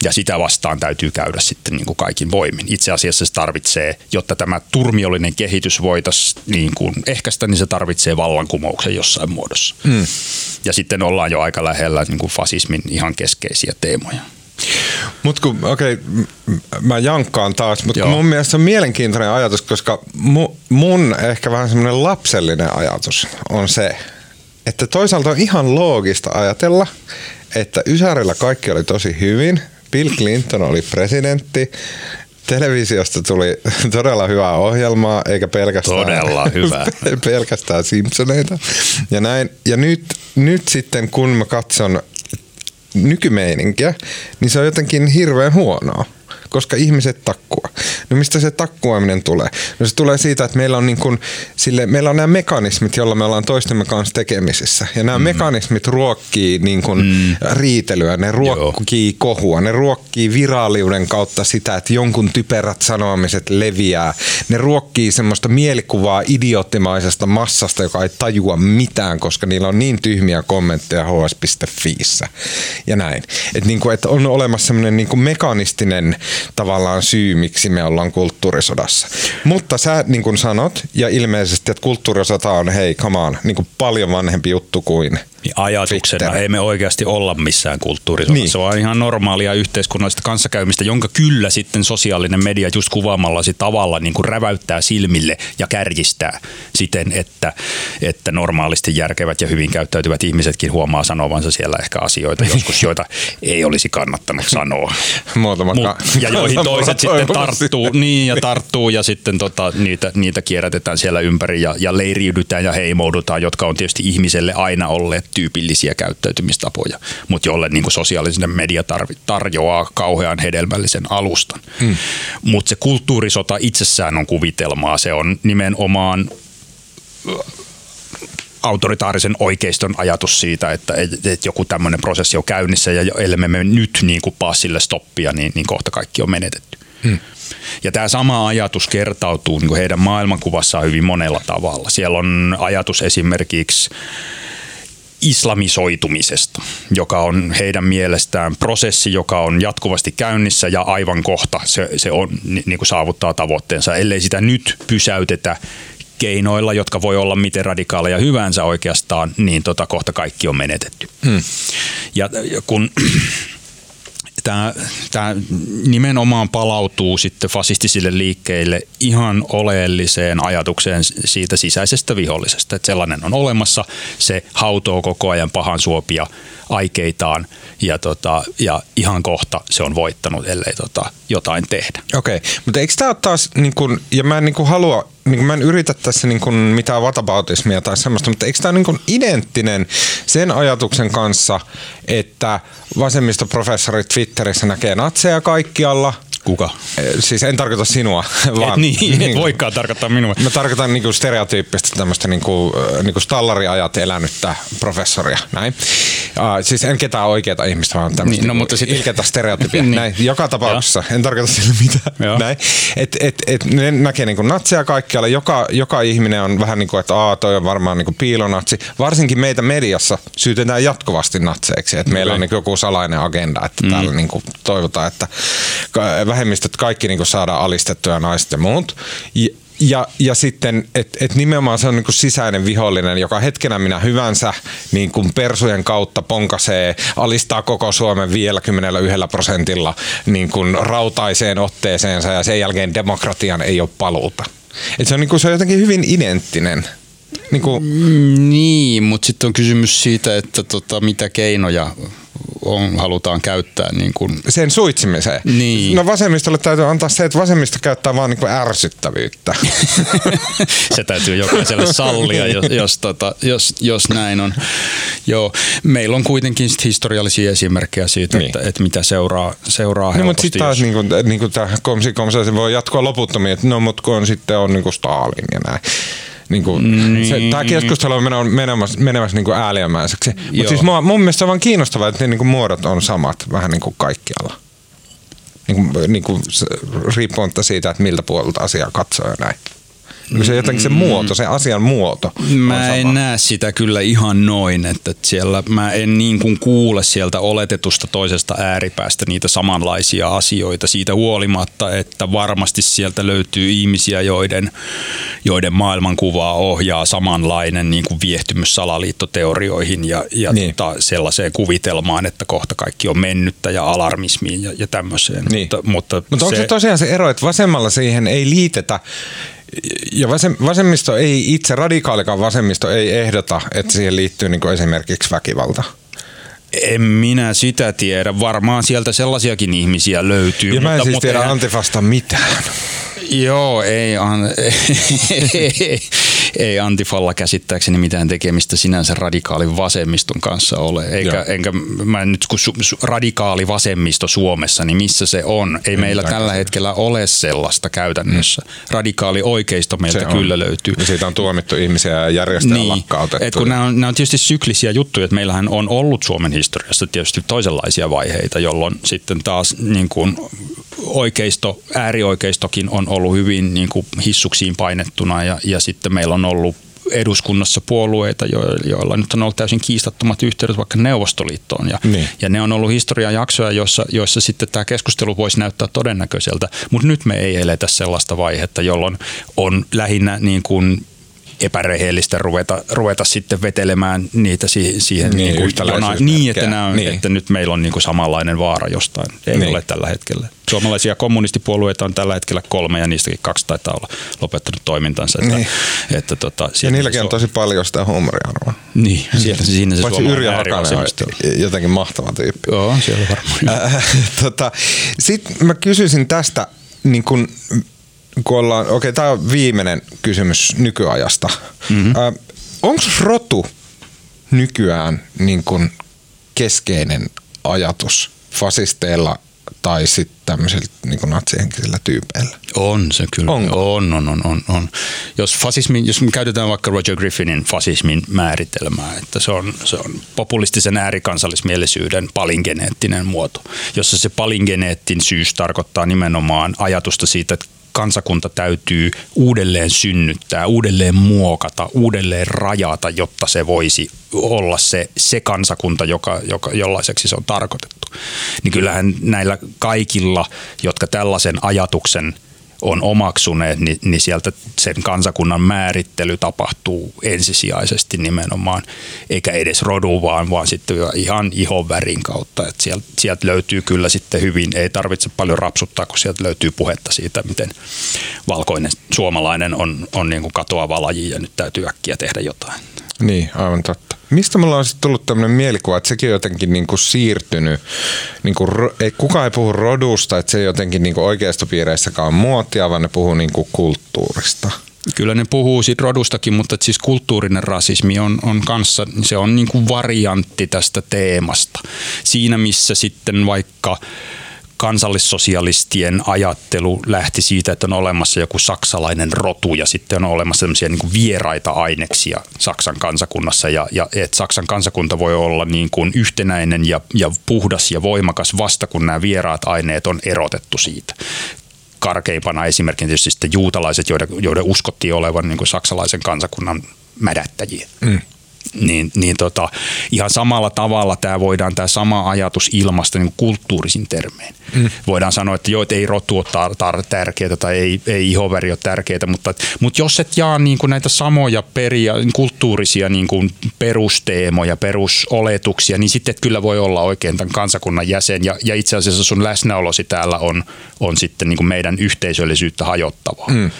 Speaker 2: ja sitä vastaan täytyy käydä sitten niin kuin kaikin voimin. Itse asiassa se tarvitsee, jotta tämä turmiollinen kehitys voitaisiin niin kuin ehkäistä, niin se tarvitsee vallankumouksen jossain muodossa. Mm. Ja sitten ollaan jo aika lähellä niin kuin fasismin ihan keskeisiä teemoja.
Speaker 1: Mutta kun, okei, okay, mä jankkaan taas, mutta mun mielestä se on mielenkiintoinen ajatus, koska mu, mun ehkä vähän semmoinen lapsellinen ajatus on se, että toisaalta on ihan loogista ajatella, että Ysärillä kaikki oli tosi hyvin, Bill Clinton oli presidentti. Televisiosta tuli todella hyvää ohjelmaa, eikä pelkästään,
Speaker 2: todella hyvä.
Speaker 1: pelkästään Simpsoneita. Ja, näin. ja nyt, nyt sitten kun mä katson nykymeininkiä, niin se on jotenkin hirveän huonoa koska ihmiset takkua. No mistä se takkuaminen tulee? No se tulee siitä, että meillä on, niin kuin, sille, meillä on nämä mekanismit, joilla me ollaan toistemme kanssa tekemisissä. Ja nämä mm. mekanismit ruokkii niin kuin mm. riitelyä, ne ruokkii Joo. kohua, ne ruokkii viraaliuden kautta sitä, että jonkun typerät sanomiset leviää. Ne ruokkii semmoista mielikuvaa idioottimaisesta massasta, joka ei tajua mitään, koska niillä on niin tyhmiä kommentteja hs.fiissä ja näin. Et niin kuin, että on olemassa semmoinen niin kuin mekanistinen tavallaan syy, miksi me ollaan kulttuurisodassa. Mutta sä niin kuin sanot, ja ilmeisesti, että kulttuurisota on, hei, come on, niin kuin paljon vanhempi juttu kuin
Speaker 2: niin ajatuksena Twitter. ei me oikeasti olla missään kulttuurisodassa. Niin. Se on ihan normaalia yhteiskunnallista kanssakäymistä, jonka kyllä sitten sosiaalinen media just kuvaamallasi tavalla niin kuin räväyttää silmille ja kärjistää siten, että, että normaalisti järkevät ja hyvin käyttäytyvät ihmisetkin huomaa sanovansa siellä ehkä asioita joskus, joita ei olisi kannattanut sanoa.
Speaker 1: Muutama Mut,
Speaker 2: ja joihin toiset sitten tarttuu, niin ja tarttuu ja sitten tota, niitä, niitä kierrätetään siellä ympäri ja, ja leiriydytään ja heimoudutaan, jotka on tietysti ihmiselle aina olleet tyypillisiä käyttäytymistapoja, mutta jolle niin sosiaalinen media tarjoaa kauhean hedelmällisen alustan. Hmm. Mutta se kulttuurisota itsessään on kuvitelmaa, se on nimenomaan autoritaarisen oikeiston ajatus siitä, että, että joku tämmöinen prosessi on käynnissä ja ellei me nyt niin kuin paa sille stoppia, niin, niin kohta kaikki on menetetty. Hmm. Ja tämä sama ajatus kertautuu niin kuin heidän maailmankuvassaan hyvin monella tavalla. Siellä on ajatus esimerkiksi islamisoitumisesta, joka on heidän mielestään prosessi, joka on jatkuvasti käynnissä ja aivan kohta se, se on, niin kuin saavuttaa tavoitteensa. Ellei sitä nyt pysäytetä keinoilla, jotka voi olla miten radikaaleja hyvänsä oikeastaan, niin tota, kohta kaikki on menetetty. Hmm. Ja kun tämä, tämä nimenomaan palautuu sitten fasistisille liikkeille ihan oleelliseen ajatukseen siitä sisäisestä vihollisesta, että sellainen on olemassa, se hautoo koko ajan pahan suopia aikeitaan ja, tota, ja ihan kohta se on voittanut, ellei tota, jotain tehdä.
Speaker 1: Okei, okay. mutta eikö tämä taas, niin kun, ja mä en niin halua niin mä en yritä tässä niin kuin mitään vatabautismia tai semmoista, mutta eikö tämä niin identtinen sen ajatuksen kanssa, että vasemmistoprofessori Twitterissä näkee natseja kaikkialla –
Speaker 2: Kuka?
Speaker 1: Siis en tarkoita sinua, vaan...
Speaker 2: Et niin, niin, et voikaan tarkoittaa minua.
Speaker 1: Mä tarkoitan niinku stereotyyppistä tämmöistä niinku, niinku stallariajat elänyttä professoria, näin. Uh, siis en ketään oikeita ihmistä, vaan tämmöistä niin, no, mutta sit... ilkeitä stereotypia. niin. näin. Joka tapauksessa, en tarkoita sillä mitään. Näin. Et, et, et, ne näkee niinku natseja kaikkialla. Joka, joka ihminen on vähän niin kuin, että Aa, toi on varmaan niinku piilonatsi. Varsinkin meitä mediassa syytetään jatkuvasti natseiksi. Että meillä on niinku joku salainen agenda, että mm. täällä niinku toivotaan, että vähemmistöt kaikki niin kuin saadaan alistettua naiset ja muut. Ja, ja, ja sitten, että et nimenomaan se on niin kuin sisäinen vihollinen, joka hetkenä minä hyvänsä niin kuin persujen kautta ponkasee, alistaa koko Suomen vielä 11 prosentilla niin kuin rautaiseen otteeseensa ja sen jälkeen demokratian ei ole paluuta. Et se, on, niin kuin, se on jotenkin hyvin identtinen.
Speaker 2: Niin, kuin... niin mutta sitten on kysymys siitä, että tota, mitä keinoja on, halutaan käyttää. Niin kuin...
Speaker 1: Sen suitsimiseen?
Speaker 2: Niin.
Speaker 1: No vasemmistolle täytyy antaa se, että vasemmisto käyttää vaan niin kuin ärsyttävyyttä.
Speaker 2: se täytyy jokaiselle sallia, jos, jos, tota, jos, jos näin on. Joo, meillä on kuitenkin sit historiallisia esimerkkejä siitä, niin. että, että mitä seuraa, seuraa
Speaker 1: no, mutta sitten taas jos... niin kuin, niin kuin tämä komsi, komsi, se voi jatkua loputtomiin, että no mutta kun sitten on niin kuin Stalin ja näin niin kuin, niin. se, tämä keskustelu on menemässä, menemässä niin kuin ääliömäiseksi. Mutta siis mua, mun mielestä se on vaan kiinnostavaa, että ne niin kuin muodot on samat vähän niin kuin kaikkialla. Niin kuin, niin kuin, riippumatta siitä, että miltä puolelta asiaa katsoo ja näin. Se jotenkin se muoto, se asian muoto.
Speaker 2: Mä en näe sitä kyllä ihan noin, että siellä mä en niin kuin kuule sieltä oletetusta toisesta ääripäästä niitä samanlaisia asioita siitä huolimatta, että varmasti sieltä löytyy ihmisiä, joiden, joiden maailmankuvaa ohjaa samanlainen niin kuin viehtymys salaliittoteorioihin ja, ja niin. tota, sellaiseen kuvitelmaan, että kohta kaikki on mennyttä ja alarmismiin ja, ja tämmöiseen.
Speaker 1: Niin. Mutta, mutta, mutta onko se tosiaan se ero, että vasemmalla siihen ei liitetä ja vasemmisto ei itse, radikaalikaan vasemmisto ei ehdota, että siihen liittyy niin esimerkiksi väkivalta.
Speaker 2: En minä sitä tiedä. Varmaan sieltä sellaisiakin ihmisiä löytyy.
Speaker 1: Ja mutta, mä en siis mutta tiedä eihän... Antifasta mitään.
Speaker 2: Joo, ei, an, ei, Antifalla käsittääkseni mitään tekemistä sinänsä radikaalin vasemmiston kanssa ole. Eikä, enkä mä nyt kun su, su, radikaali vasemmisto Suomessa, niin missä se on? Ei, ei meillä tällä se. hetkellä ole sellaista käytännössä. Mm. Radikaali oikeisto meiltä se kyllä on. löytyy.
Speaker 1: Ja siitä on tuomittu ihmisiä ja järjestöjä niin. lakkautettu.
Speaker 2: Et kun nämä on, nämä on tietysti syklisiä juttuja, että meillähän on ollut Suomen historiassa tietysti toisenlaisia vaiheita, jolloin sitten taas niin kuin oikeisto, äärioikeistokin on ollut hyvin niin kuin hissuksiin painettuna ja, ja sitten meillä on ollut eduskunnassa puolueita, joilla nyt on ollut täysin kiistattomat yhteydet vaikka Neuvostoliittoon. Ja, niin. ja ne on ollut historian jaksoja, joissa, joissa sitten tämä keskustelu voisi näyttää todennäköiseltä. Mutta nyt me ei eletä sellaista vaihetta, jolloin on lähinnä niin kuin epärehellistä ruveta, ruveta sitten vetelemään niitä siihen, siihen niin, niin, kuin jona, niin, että, nämä, niin. että nyt meillä on niin kuin samanlainen vaara jostain. Ei niin. ole tällä hetkellä. Suomalaisia kommunistipuolueita on tällä hetkellä kolme ja niistäkin kaksi taitaa olla lopettanut toimintansa. Että,
Speaker 1: niin. että, tota, ja niilläkin on tosi paljon sitä huumoriarvoa.
Speaker 2: Niin, siellä, siinä se
Speaker 1: Paitsi Yrjö Hakanen on jotenkin mahtava tyyppi.
Speaker 2: Joo, siellä varmaan.
Speaker 1: tota, Sitten mä kysyisin tästä, niin kun kun ollaan, okei okay, tämä on viimeinen kysymys nykyajasta. Mm-hmm. Äh, Onko rotu nykyään niin kun keskeinen ajatus fasisteilla tai sitten tämmöisillä niin natsihenkisillä tyypeillä?
Speaker 2: On se kyllä. Onko? On, on, on, on, on. Jos, fasismi, jos me käytetään vaikka Roger Griffinin fasismin määritelmää, että se on, se on populistisen äärikansallismielisyyden palingeneettinen muoto, jossa se palingeneettisyys tarkoittaa nimenomaan ajatusta siitä, että kansakunta täytyy uudelleen synnyttää, uudelleen muokata, uudelleen rajata, jotta se voisi olla se, se kansakunta, joka, joka, jollaiseksi se on tarkoitettu. Niin kyllähän näillä kaikilla, jotka tällaisen ajatuksen – on omaksuneet, niin, niin sieltä sen kansakunnan määrittely tapahtuu ensisijaisesti nimenomaan, eikä edes rodu vaan, vaan sitten ihan ihon värin kautta. Että sieltä, sieltä löytyy kyllä sitten hyvin, ei tarvitse paljon rapsuttaa, kun sieltä löytyy puhetta siitä, miten valkoinen suomalainen on, on niin kuin katoava laji ja nyt täytyy äkkiä tehdä jotain.
Speaker 1: Niin, aivan totta. Mistä mulla on sitten tullut tämmöinen mielikuva, että sekin on jotenkin niinku siirtynyt, niinku, ei, kukaan ei puhu rodusta, että se ei jotenkin niinku oikeistopiireissäkään muotia, vaan ne puhuu niinku kulttuurista.
Speaker 2: Kyllä ne puhuu siitä rodustakin, mutta siis kulttuurinen rasismi on, on kanssa, se on niinku variantti tästä teemasta. Siinä missä sitten vaikka kansallissosialistien ajattelu lähti siitä, että on olemassa joku saksalainen rotu ja sitten on olemassa sellaisia niin vieraita aineksia Saksan kansakunnassa. Ja, ja että Saksan kansakunta voi olla niin kuin yhtenäinen ja, ja puhdas ja voimakas vasta kun nämä vieraat aineet on erotettu siitä. Karkeimpana esimerkkinä tietysti sitten juutalaiset, joiden, joiden uskottiin olevan niin kuin saksalaisen kansakunnan mädättäjiä. Mm niin, niin tota, ihan samalla tavalla tämä voidaan tämä sama ajatus ilmaista niin kulttuurisin termein. Mm. Voidaan sanoa, että joo, että ei rotu ole tar- tar- tärkeää tai ei, ei ihoväri ole tärkeää, mutta, mutta jos et jaa niin kuin näitä samoja peria, kulttuurisia niin kuin perusteemoja, perusoletuksia, niin sitten et kyllä voi olla oikein tämän kansakunnan jäsen ja, ja itse asiassa sun läsnäolosi täällä on, on sitten niin kuin meidän yhteisöllisyyttä hajottavaa. Mm.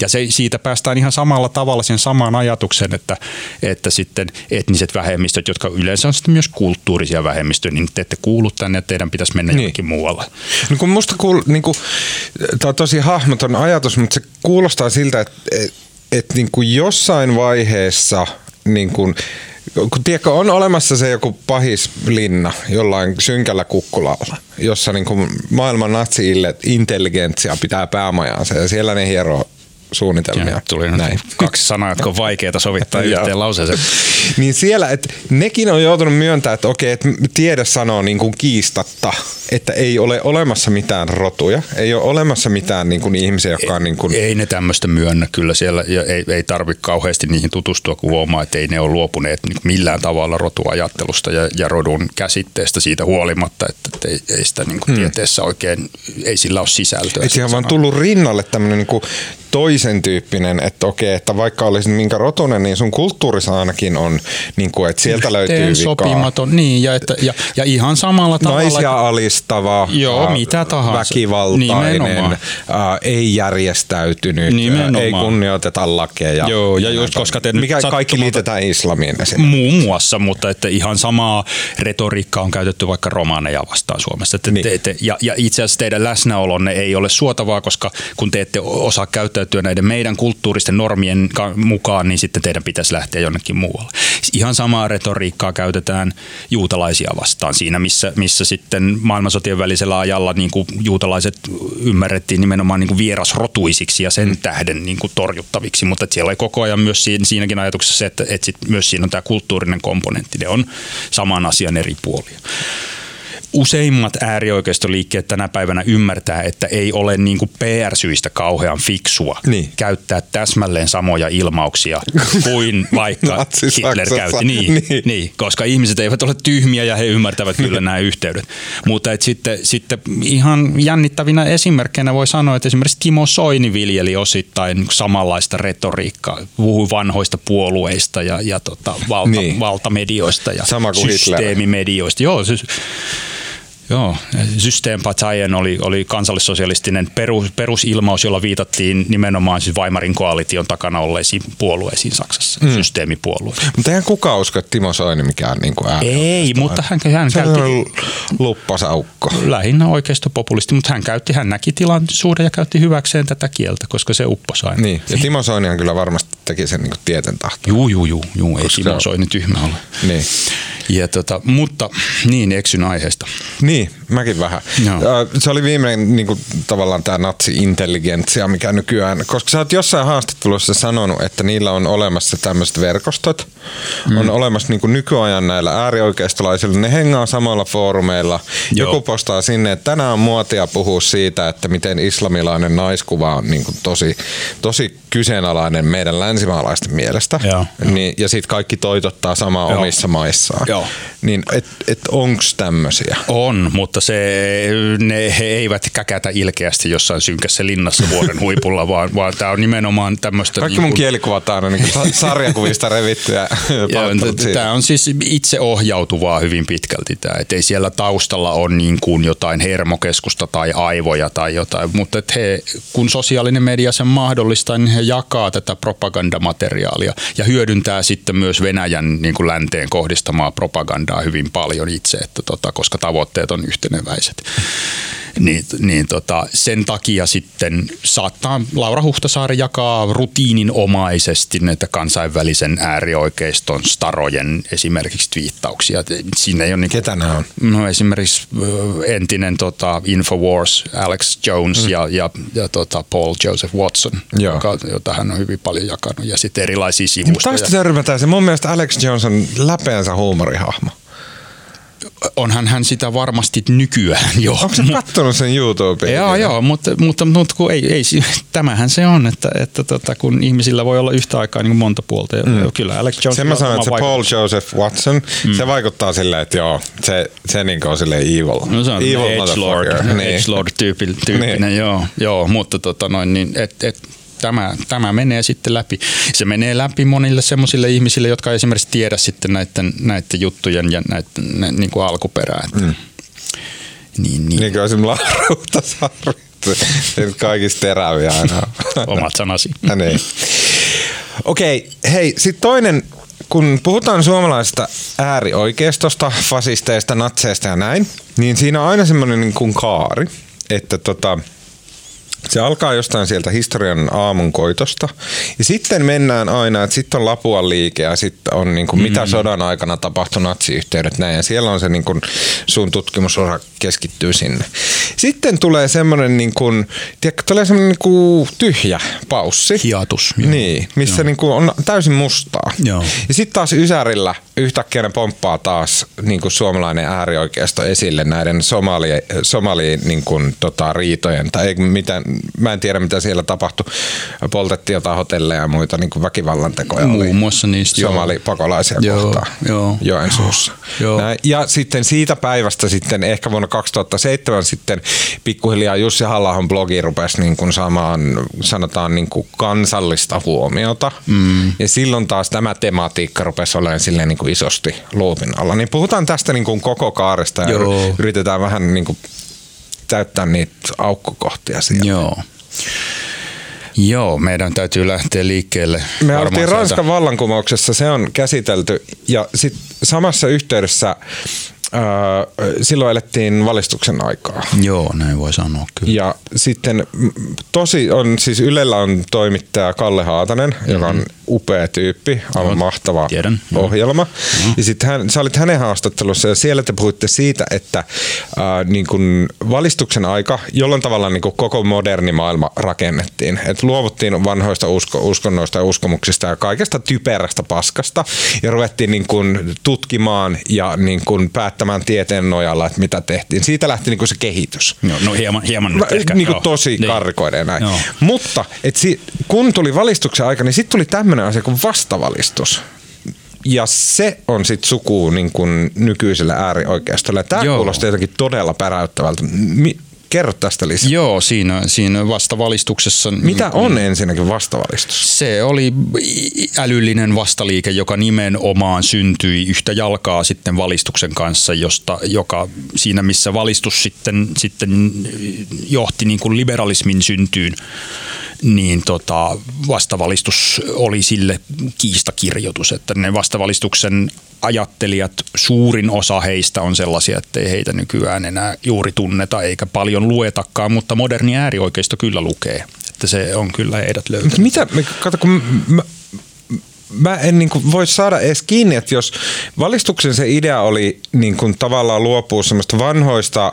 Speaker 2: Ja se, siitä päästään ihan samalla tavalla sen samaan ajatukseen, että, että sitten etniset vähemmistöt, jotka yleensä on sitten myös kulttuurisia vähemmistöjä, niin te ette kuulu tänne ja teidän pitäisi mennä niin. jonnekin muualle.
Speaker 1: No kun musta kuul, niin kuin, tämä on tosi hahmoton ajatus, mutta se kuulostaa siltä, että, että, että niin jossain vaiheessa niin kuin, kun tiedätkö, on olemassa se joku pahis linna jollain synkällä kukkulalla, jossa niin kuin maailman natsi intelligentsia pitää päämajansa ja siellä ne hieroo suunnitelmia. Ja,
Speaker 2: tuli Näin. kaksi sanaa, jotka on vaikeita sovittaa yhteen lauseeseen.
Speaker 1: niin siellä, että nekin on joutunut myöntämään, että okei, että tiede sanoo niin kuin kiistatta, että ei ole olemassa mitään rotuja, ei ole olemassa mitään niin kuin ihmisiä, jotka on niin kuin...
Speaker 2: Ei ne tämmöistä myönnä kyllä siellä, ja ei, ei tarvitse kauheasti niihin tutustua, kun huomaa, että ei ne ole luopuneet millään tavalla rotuajattelusta ja, ja rodun käsitteestä siitä huolimatta, että ei, ei sitä niin kuin hmm. tieteessä oikein, ei sillä ole sisältöä.
Speaker 1: Ei siihen vaan tullut rinnalle tämmöinen niin kuin toisen tyyppinen, että okei, että vaikka olisit minkä rotunen, niin sun kulttuurissa ainakin on, niin kuin, että sieltä löytyy vikaa.
Speaker 2: sopimaton, niin, ja, että, ja, ja ihan samalla tavalla.
Speaker 1: Naisia alistava,
Speaker 2: joo, äh, mitä tahansa.
Speaker 1: väkivaltainen, äh, ei järjestäytynyt, Nimenomaan. ei kunnioiteta lakeja.
Speaker 2: Joo, ja just koska te
Speaker 1: Mikä kaikki liitetään islamiin
Speaker 2: Muun muassa, mutta että ihan samaa retoriikkaa on käytetty vaikka romaaneja vastaan Suomessa. Että niin. te, te, ja, ja itse asiassa teidän läsnäolonne ei ole suotavaa, koska kun te ette osaa käyttää käyttäytyä näiden meidän kulttuuristen normien mukaan, niin sitten teidän pitäisi lähteä jonnekin muualle. Ihan samaa retoriikkaa käytetään juutalaisia vastaan siinä, missä, missä sitten maailmansotien välisellä ajalla niin kuin juutalaiset ymmärrettiin nimenomaan niin kuin vierasrotuisiksi ja sen mm. tähden niin kuin torjuttaviksi, mutta siellä oli koko ajan myös siinä, siinäkin ajatuksessa se, että, että sit myös siinä on tämä kulttuurinen komponentti, ne on saman asian eri puolia useimmat äärioikeistoliikkeet tänä päivänä ymmärtää, että ei ole niin kuin PR-syistä kauhean fiksua niin. käyttää täsmälleen samoja ilmauksia kuin vaikka Hitler käytti. Niin, niin. Niin, koska ihmiset eivät ole tyhmiä ja he ymmärtävät kyllä nämä yhteydet. Mutta et sitten, sitten ihan jännittävinä esimerkkeinä voi sanoa, että esimerkiksi Timo Soini viljeli osittain samanlaista retoriikkaa, puhui vanhoista puolueista ja, ja tota, valta, niin. valtamedioista ja Sama systeemimedioista. Joo, siis Joo, Systemparteien oli, oli kansallissosialistinen perus, perusilmaus, jolla viitattiin nimenomaan siis Weimarin koalition takana olleisiin puolueisiin Saksassa, mm. systeemipuolue.
Speaker 1: Mutta eihän kukaan usko, että Timo Soini mikään niin kuin
Speaker 2: Ei, mutta hän, hän Se käytti...
Speaker 1: luppasaukko.
Speaker 2: Lähinnä oikeistopopulisti, mutta hän käytti, hän näki tilaisuuden ja käytti hyväkseen tätä kieltä, koska se upposi aina.
Speaker 1: Niin, ja Timo Soinihan kyllä varmasti teki sen niin tieten tahtoa.
Speaker 2: Juu, juu, juu, juu. ei Timo Soini tyhmä ole.
Speaker 1: Niin.
Speaker 2: Ja tota, mutta niin, eksyn aiheesta.
Speaker 1: Niin, mäkin vähän. No. Se oli viimeinen niin kuin, tavallaan tämä natsi-intelligentsia, mikä nykyään, koska sä oot jossain haastattelussa sanonut, että niillä on olemassa tämmöiset verkostot, mm. on olemassa niin kuin nykyajan näillä äärioikeistolaisilla, ne hengaa samalla foorumeilla. Joo. Joku postaa sinne, että tänään on muotia puhua siitä, että miten islamilainen naiskuva on niin kuin tosi, tosi kyseenalainen meidän länsimaalaisten mielestä. Joo. Niin, ja sitten kaikki toitottaa samaa Joo. omissa maissaan. Joo. Niin et, et onks tämmöisiä?
Speaker 2: On, mutta se, ne he eivät käkätä ilkeästi jossain synkässä linnassa vuoden huipulla, vaan, vaan tämä on nimenomaan tämmöistä...
Speaker 1: Kaikki niin mun kielikuvat on niin sarjakuvista revittyä.
Speaker 2: Tämä on siis itseohjautuvaa hyvin pitkälti tämä, että ei siellä taustalla ole niin kuin jotain hermokeskusta tai aivoja tai jotain, mutta että he, kun sosiaalinen media sen mahdollistaa, niin he jakaa tätä propagandamateriaalia ja hyödyntää sitten myös Venäjän niin kuin länteen kohdistamaa propagandaa hyvin paljon itse, että tota, koska tavoitteet on yhteneväiset niin, niin tota, sen takia sitten saattaa Laura Huhtasaari jakaa rutiininomaisesti näitä kansainvälisen äärioikeiston starojen esimerkiksi twiittauksia. Siinä ei ole niin,
Speaker 1: Ketä nämä on?
Speaker 2: No esimerkiksi entinen tota, Infowars Alex Jones mm. ja, ja, ja tota Paul Joseph Watson, joka, jota hän on hyvin paljon jakanut, ja sitten erilaisia sivustoja.
Speaker 1: Tästä törmätään se. Mun mielestä Alex Jones on läpeänsä huumorihahmo
Speaker 2: onhan hän sitä varmasti nykyään jo.
Speaker 1: Onko se kattonut sen YouTubeen?
Speaker 2: Joo, joo, mutta, mutta, mutta kun ei, ei, tämähän se on, että, että tota, kun ihmisillä voi olla yhtä aikaa niin monta puolta. Mm. Kyllä Alex Jones
Speaker 1: Sen mä sanon, että se Paul Joseph Watson, mm. se vaikuttaa silleen, että joo, se, se niin on silleen evil.
Speaker 2: No se on evil edgelord, niin. edgelord tyyppinen, niin. joo, joo, mutta tota noin, niin, et, et, tämä, tämä menee sitten läpi. Se menee läpi monille semmoisille ihmisille, jotka esimerkiksi tiedä sitten näiden, näiden juttujen ja näiden, nä, niin kuin alkuperää. Mm.
Speaker 1: Niin, niin. niin kuin esimerkiksi Se kaikista teräviä aina.
Speaker 2: Omat sanasi.
Speaker 1: ja niin. Okei, hei, sitten toinen kun puhutaan suomalaisesta äärioikeistosta, fasisteista, natseista ja näin, niin siinä on aina semmoinen niin kuin kaari, että tota, se alkaa jostain sieltä historian aamun koitosta. Ja sitten mennään aina, että sitten on Lapuan liike ja sitten on niin kuin, mitä mm. sodan aikana tapahtui natsiyhteydet näin. Ja siellä on se niin kuin, sun tutkimusura keskittyy sinne. Sitten tulee semmoinen niin kuin, tiedätkö, tulee semmoinen niin kuin tyhjä paussi.
Speaker 2: Hiatus.
Speaker 1: Joo. Niin, missä niin kuin on täysin mustaa. Joo. Ja sitten taas Ysärillä yhtäkkiä ne pomppaa taas niin kuin suomalainen äärioikeisto esille näiden somali, somali niin kuin, tota, riitojen tai ei mitään mä en tiedä mitä siellä tapahtui. Poltettiin jotain hotelleja ja muita niin kuin väkivallan tekoja.
Speaker 2: Muun muassa niistä.
Speaker 1: Somali pakolaisia joo, kohtaan joo, Joensuussa. Joo. Ja sitten siitä päivästä sitten ehkä vuonna 2007 sitten pikkuhiljaa Jussi halla blogi rupesi niin kuin saamaan sanotaan niin kuin kansallista huomiota. Mm. Ja silloin taas tämä tematiikka rupesi olemaan silleen niin kuin isosti luupin alla. Niin puhutaan tästä niin kuin koko kaaresta ja Joo. yritetään vähän niin kuin täyttää niitä aukkokohtia siellä.
Speaker 2: Joo. Joo, meidän täytyy lähteä liikkeelle.
Speaker 1: Me oltiin Ranskan vallankumouksessa, se on käsitelty ja sit samassa yhteydessä silloin elettiin valistuksen aikaa.
Speaker 2: Joo, näin voi sanoa kyllä.
Speaker 1: Ja sitten tosi on, siis Ylellä on toimittaja Kalle Haatanen, mm-hmm. joka on mhm. Upea tyyppi, aivan no, mahtava tiedän. ohjelma. Mm-hmm. Ja sitten hän, sä olit hänen haastattelussa ja siellä te puhuitte siitä, että äh, niin kun valistuksen aika jollain tavalla niin koko moderni maailma rakennettiin. Että luovuttiin vanhoista usko, uskonnoista ja uskomuksista ja kaikesta typerästä paskasta ja ruvettiin niin kun tutkimaan ja niin kun päättämään tieteen nojalla, että mitä tehtiin. Siitä lähti niin se kehitys.
Speaker 2: No, no hieman, hieman nyt
Speaker 1: ehkä. Niin kuin tosi niin. karrikoiden näin. Joo. Mutta et si, kun tuli valistuksen aika, niin sitten tuli tämmöinen asia kuin vastavalistus. Ja se on sitten suku niin kuin nykyiselle äärioikeistolle. Tämä kuulostaa jotenkin todella päräyttävältä. Mi- Kerro tästä lisää.
Speaker 2: Joo, siinä, siinä vastavalistuksessa...
Speaker 1: Mitä on ensinnäkin vastavalistus?
Speaker 2: Se oli älyllinen vastaliike, joka nimenomaan syntyi yhtä jalkaa sitten valistuksen kanssa, josta, joka siinä missä valistus sitten, sitten johti niin kuin liberalismin syntyyn niin tota, vastavalistus oli sille kiistakirjoitus, että ne vastavalistuksen ajattelijat, suurin osa heistä on sellaisia, että ei heitä nykyään enää juuri tunneta eikä paljon luetakaan, mutta moderni äärioikeisto kyllä lukee. Että se on kyllä heidät löytänyt.
Speaker 1: Mitä, kato, kun mä, mä en niin kuin voi saada edes kiinni, että jos valistuksen se idea oli niin kuin tavallaan luopua semmoista vanhoista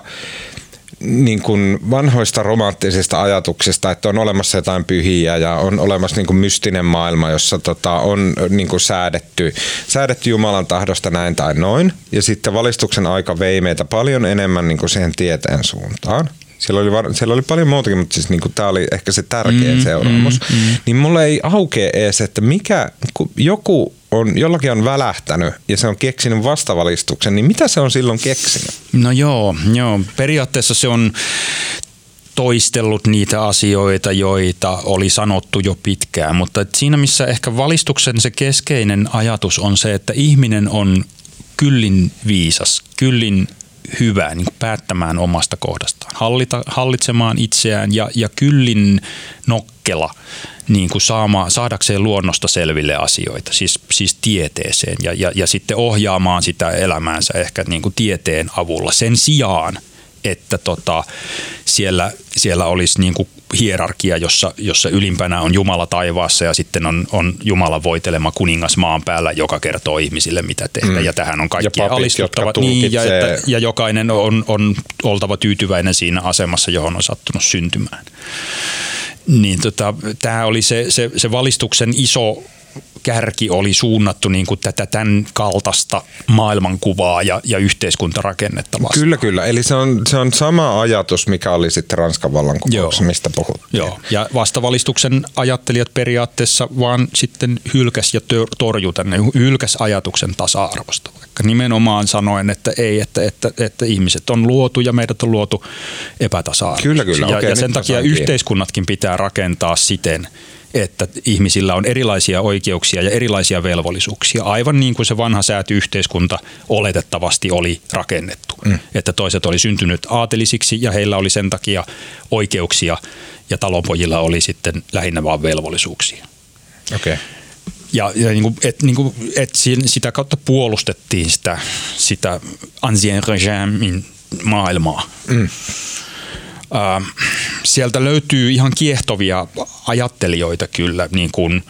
Speaker 1: niin kuin vanhoista romanttisista ajatuksista, että on olemassa jotain pyhiä ja on olemassa niin kuin mystinen maailma, jossa tota, on niin kuin säädetty, säädetty Jumalan tahdosta näin tai noin. Ja sitten valistuksen aika vei meitä paljon enemmän niin kuin siihen tieteen suuntaan. Siellä oli, var, siellä oli paljon muutakin, mutta siis niinku, tämä oli ehkä se tärkein mm, seuraamus. Mm, mm. Niin mulle ei aukea edes, että mikä, kun joku on, jollakin on välähtänyt ja se on keksinyt vastavalistuksen, niin mitä se on silloin keksinyt?
Speaker 2: No joo, joo. periaatteessa se on toistellut niitä asioita, joita oli sanottu jo pitkään, mutta siinä missä ehkä valistuksen se keskeinen ajatus on se, että ihminen on kyllin viisas, kyllin hyvä niin päättämään omasta kohdastaan, hallita, hallitsemaan itseään ja, ja kyllin nokkela niin kuin saama, saadakseen luonnosta selville asioita, siis, siis tieteeseen ja, ja, ja sitten ohjaamaan sitä elämäänsä ehkä niin kuin tieteen avulla. Sen sijaan, että tota, siellä, siellä olisi niin kuin hierarkia, jossa, jossa ylimpänä on Jumala taivaassa ja sitten on, on Jumala voitelema kuningas maan päällä, joka kertoo ihmisille, mitä tehdä. Mm. Ja tähän on kaikki alistuttavat. Niin, ja, että, ja jokainen on, on oltava tyytyväinen siinä asemassa, johon on sattunut syntymään. Niin tota, tämä oli se, se, se valistuksen iso kärki oli suunnattu niin kuin tätä tämän kaltaista maailmankuvaa ja, ja yhteiskuntarakennetta vastaan.
Speaker 1: Kyllä, kyllä. Eli se on, se on sama ajatus, mikä oli sitten Ranskan vallankumouksessa, mistä puhuttiin.
Speaker 2: Joo, ja vastavalistuksen ajattelijat periaatteessa vaan sitten hylkäs ja torju tänne, hylkäs ajatuksen tasa-arvosta. Vaikka nimenomaan sanoen, että ei, että, että, että ihmiset on luotu ja meidät on luotu epätasa
Speaker 1: Kyllä, kyllä.
Speaker 2: Ja,
Speaker 1: okay,
Speaker 2: ja sen takia yhteiskunnatkin pitää rakentaa siten, että ihmisillä on erilaisia oikeuksia ja erilaisia velvollisuuksia, aivan niin kuin se vanha säätyyhteiskunta oletettavasti oli rakennettu. Mm. Että toiset oli syntynyt aatelisiksi ja heillä oli sen takia oikeuksia ja talonpojilla oli sitten lähinnä vain velvollisuuksia.
Speaker 1: Okay.
Speaker 2: Ja, ja niin kuin, et, niin kuin, et sitä kautta puolustettiin sitä, sitä ancien regimin maailmaa. Mm sieltä löytyy ihan kiehtovia ajattelijoita kyllä, niin kuin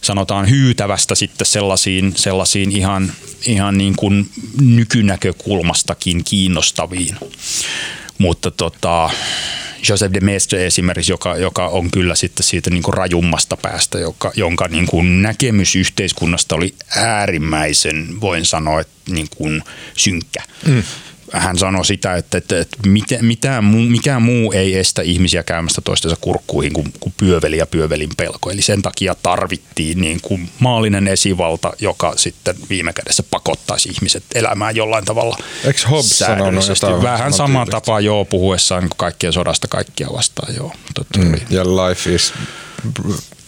Speaker 2: sanotaan hyytävästä sitten sellaisiin, sellaisiin ihan, ihan niin kuin nykynäkökulmastakin kiinnostaviin. Mutta tota, Joseph de Maistre esimerkiksi, joka, joka on kyllä sitten siitä niin kuin rajummasta päästä, joka, jonka niin kuin näkemys yhteiskunnasta oli äärimmäisen, voin sanoa, että niin kuin synkkä. Mm hän sanoi sitä, että, että, että mitään muu, mikään muu ei estä ihmisiä käymästä toistensa kurkkuihin kuin, kuin pyöveli ja pyövelin pelko. Eli sen takia tarvittiin niin kuin maallinen esivalta, joka sitten viime kädessä pakottaisi ihmiset elämään jollain tavalla
Speaker 1: Eikö Hobbes säädöllisesti.
Speaker 2: Vähän samaan tapaan joo puhuessaan niin kaikkien sodasta kaikkia vastaan. Joo.
Speaker 1: mm, ja life is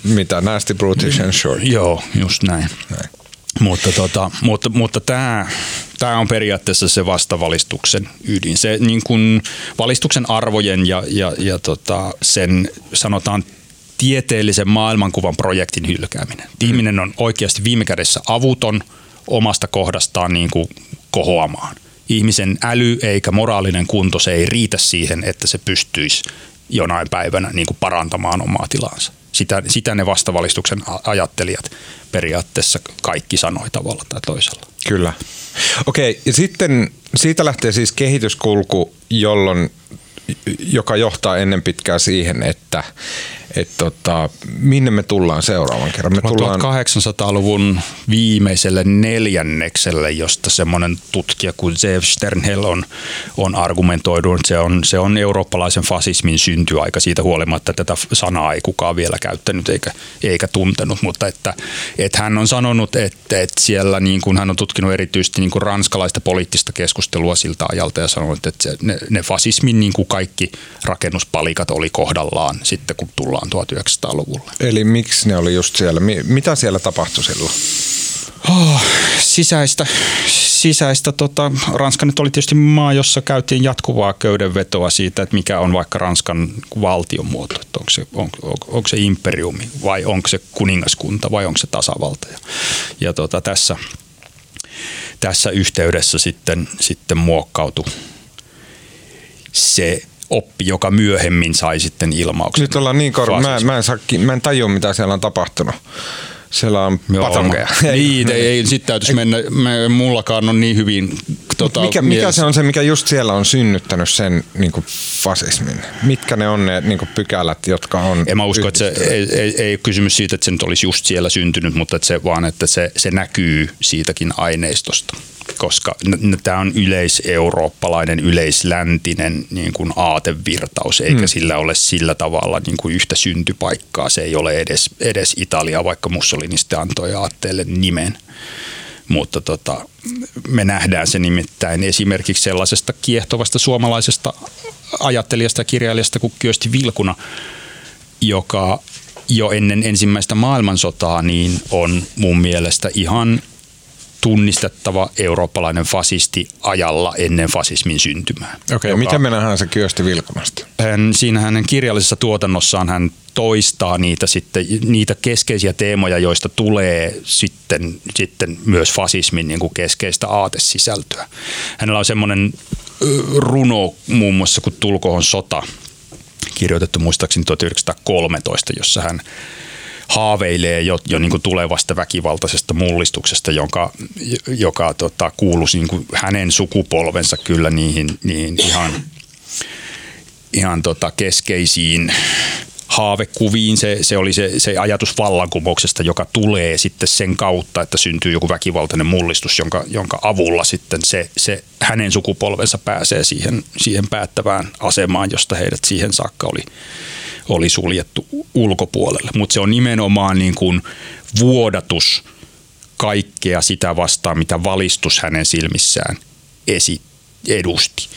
Speaker 1: mitä nasty, brutish and short.
Speaker 2: Joo, just näin. näin. Mutta, tota, mutta, mutta tämä, tämä on periaatteessa se vastavalistuksen ydin. Se niin kuin valistuksen arvojen ja, ja, ja tota, sen sanotaan tieteellisen maailmankuvan projektin hylkääminen. Mm. Ihminen on oikeasti viime kädessä avuton omasta kohdastaan niin kuin kohoamaan. ihmisen äly eikä moraalinen kunto, se ei riitä siihen, että se pystyisi jonain päivänä niin kuin parantamaan omaa tilaansa. Sitä, sitä ne vastavalistuksen ajattelijat periaatteessa kaikki sanoi tavalla tai toisella.
Speaker 1: Kyllä. Okei, ja sitten siitä lähtee siis kehityskulku, jolloin, joka johtaa ennen pitkää siihen, että että tota, minne me tullaan seuraavan kerran. Me tullaan
Speaker 2: 1800-luvun viimeiselle neljännekselle, josta semmoinen tutkija kuin Zev Sternhell on, on argumentoidut, se on, se on eurooppalaisen fasismin syntyaika siitä huolimatta, että tätä sanaa ei kukaan vielä käyttänyt eikä, eikä tuntenut, mutta että, että hän on sanonut, että, että siellä niin kuin hän on tutkinut erityisesti niin kuin ranskalaista poliittista keskustelua siltä ajalta ja sanonut, että se, ne, ne fasismin niin kuin kaikki rakennuspalikat oli kohdallaan sitten kun tullaan 1900-luvulla.
Speaker 1: Eli miksi ne oli just siellä? Mitä siellä tapahtui silloin?
Speaker 2: Oh, sisäistä, sisäistä tota, Ranska nyt oli tietysti maa, jossa käytiin jatkuvaa köydenvetoa siitä, että mikä on vaikka Ranskan valtion muoto, että onko se, on, on, onko se imperiumi vai onko se kuningaskunta vai onko se tasavalta. Ja, ja tota, tässä, tässä yhteydessä sitten, sitten muokkautui se oppi, joka myöhemmin sai sitten ilmauksen.
Speaker 1: Nyt ollaan niin korkealla. Mä, mä, en saa, mä en tajua, mitä siellä on tapahtunut. Siellä on patonkeja.
Speaker 2: Niin, ei, ei sitten täytyisi mennä, me, mullakaan on niin hyvin tota,
Speaker 1: mikä, mikä se on se, mikä just siellä on synnyttänyt sen niin kuin fasismin? Mitkä ne on ne niin kuin pykälät, jotka on
Speaker 2: En mä usko, että se ei, ei, ei ole kysymys siitä, että se nyt olisi just siellä syntynyt, mutta että se, vaan että se, se näkyy siitäkin aineistosta koska tämä on yleiseurooppalainen, yleisläntinen niin kuin aatevirtaus, eikä mm. sillä ole sillä tavalla niin kuin yhtä syntypaikkaa. Se ei ole edes, edes Italia, vaikka Mussolini sitten antoi aatteelle nimen. Mutta tota, me nähdään se nimittäin esimerkiksi sellaisesta kiehtovasta suomalaisesta ajattelijasta ja kirjailijasta kuin Kyösti Vilkuna, joka jo ennen ensimmäistä maailmansotaa niin on mun mielestä ihan tunnistettava eurooppalainen fasisti ajalla ennen fasismin syntymää.
Speaker 1: Okei, okay, miten me nähdään se Kyösti Vilkunasta?
Speaker 2: Hän, siinä hänen kirjallisessa tuotannossaan hän toistaa niitä, sitten, niitä keskeisiä teemoja, joista tulee sitten, sitten myös fasismin niin kuin keskeistä aatesisältöä. Hänellä on semmoinen runo muun muassa kuin Tulkohon sota, kirjoitettu muistaakseni 1913, jossa hän haaveilee jo, jo niin kuin tulevasta väkivaltaisesta mullistuksesta, jonka, joka tota, kuuluisi niin kuin hänen sukupolvensa kyllä niihin, niihin ihan, ihan tota keskeisiin haavekuviin. Se, se oli se, se ajatus vallankumouksesta, joka tulee sitten sen kautta, että syntyy joku väkivaltainen mullistus, jonka, jonka avulla sitten se, se hänen sukupolvensa pääsee siihen, siihen päättävään asemaan, josta heidät siihen saakka oli, oli suljettu ulkopuolelle. Mutta se on nimenomaan niin kuin vuodatus kaikkea sitä vastaan, mitä valistus hänen silmissään esi- edusti.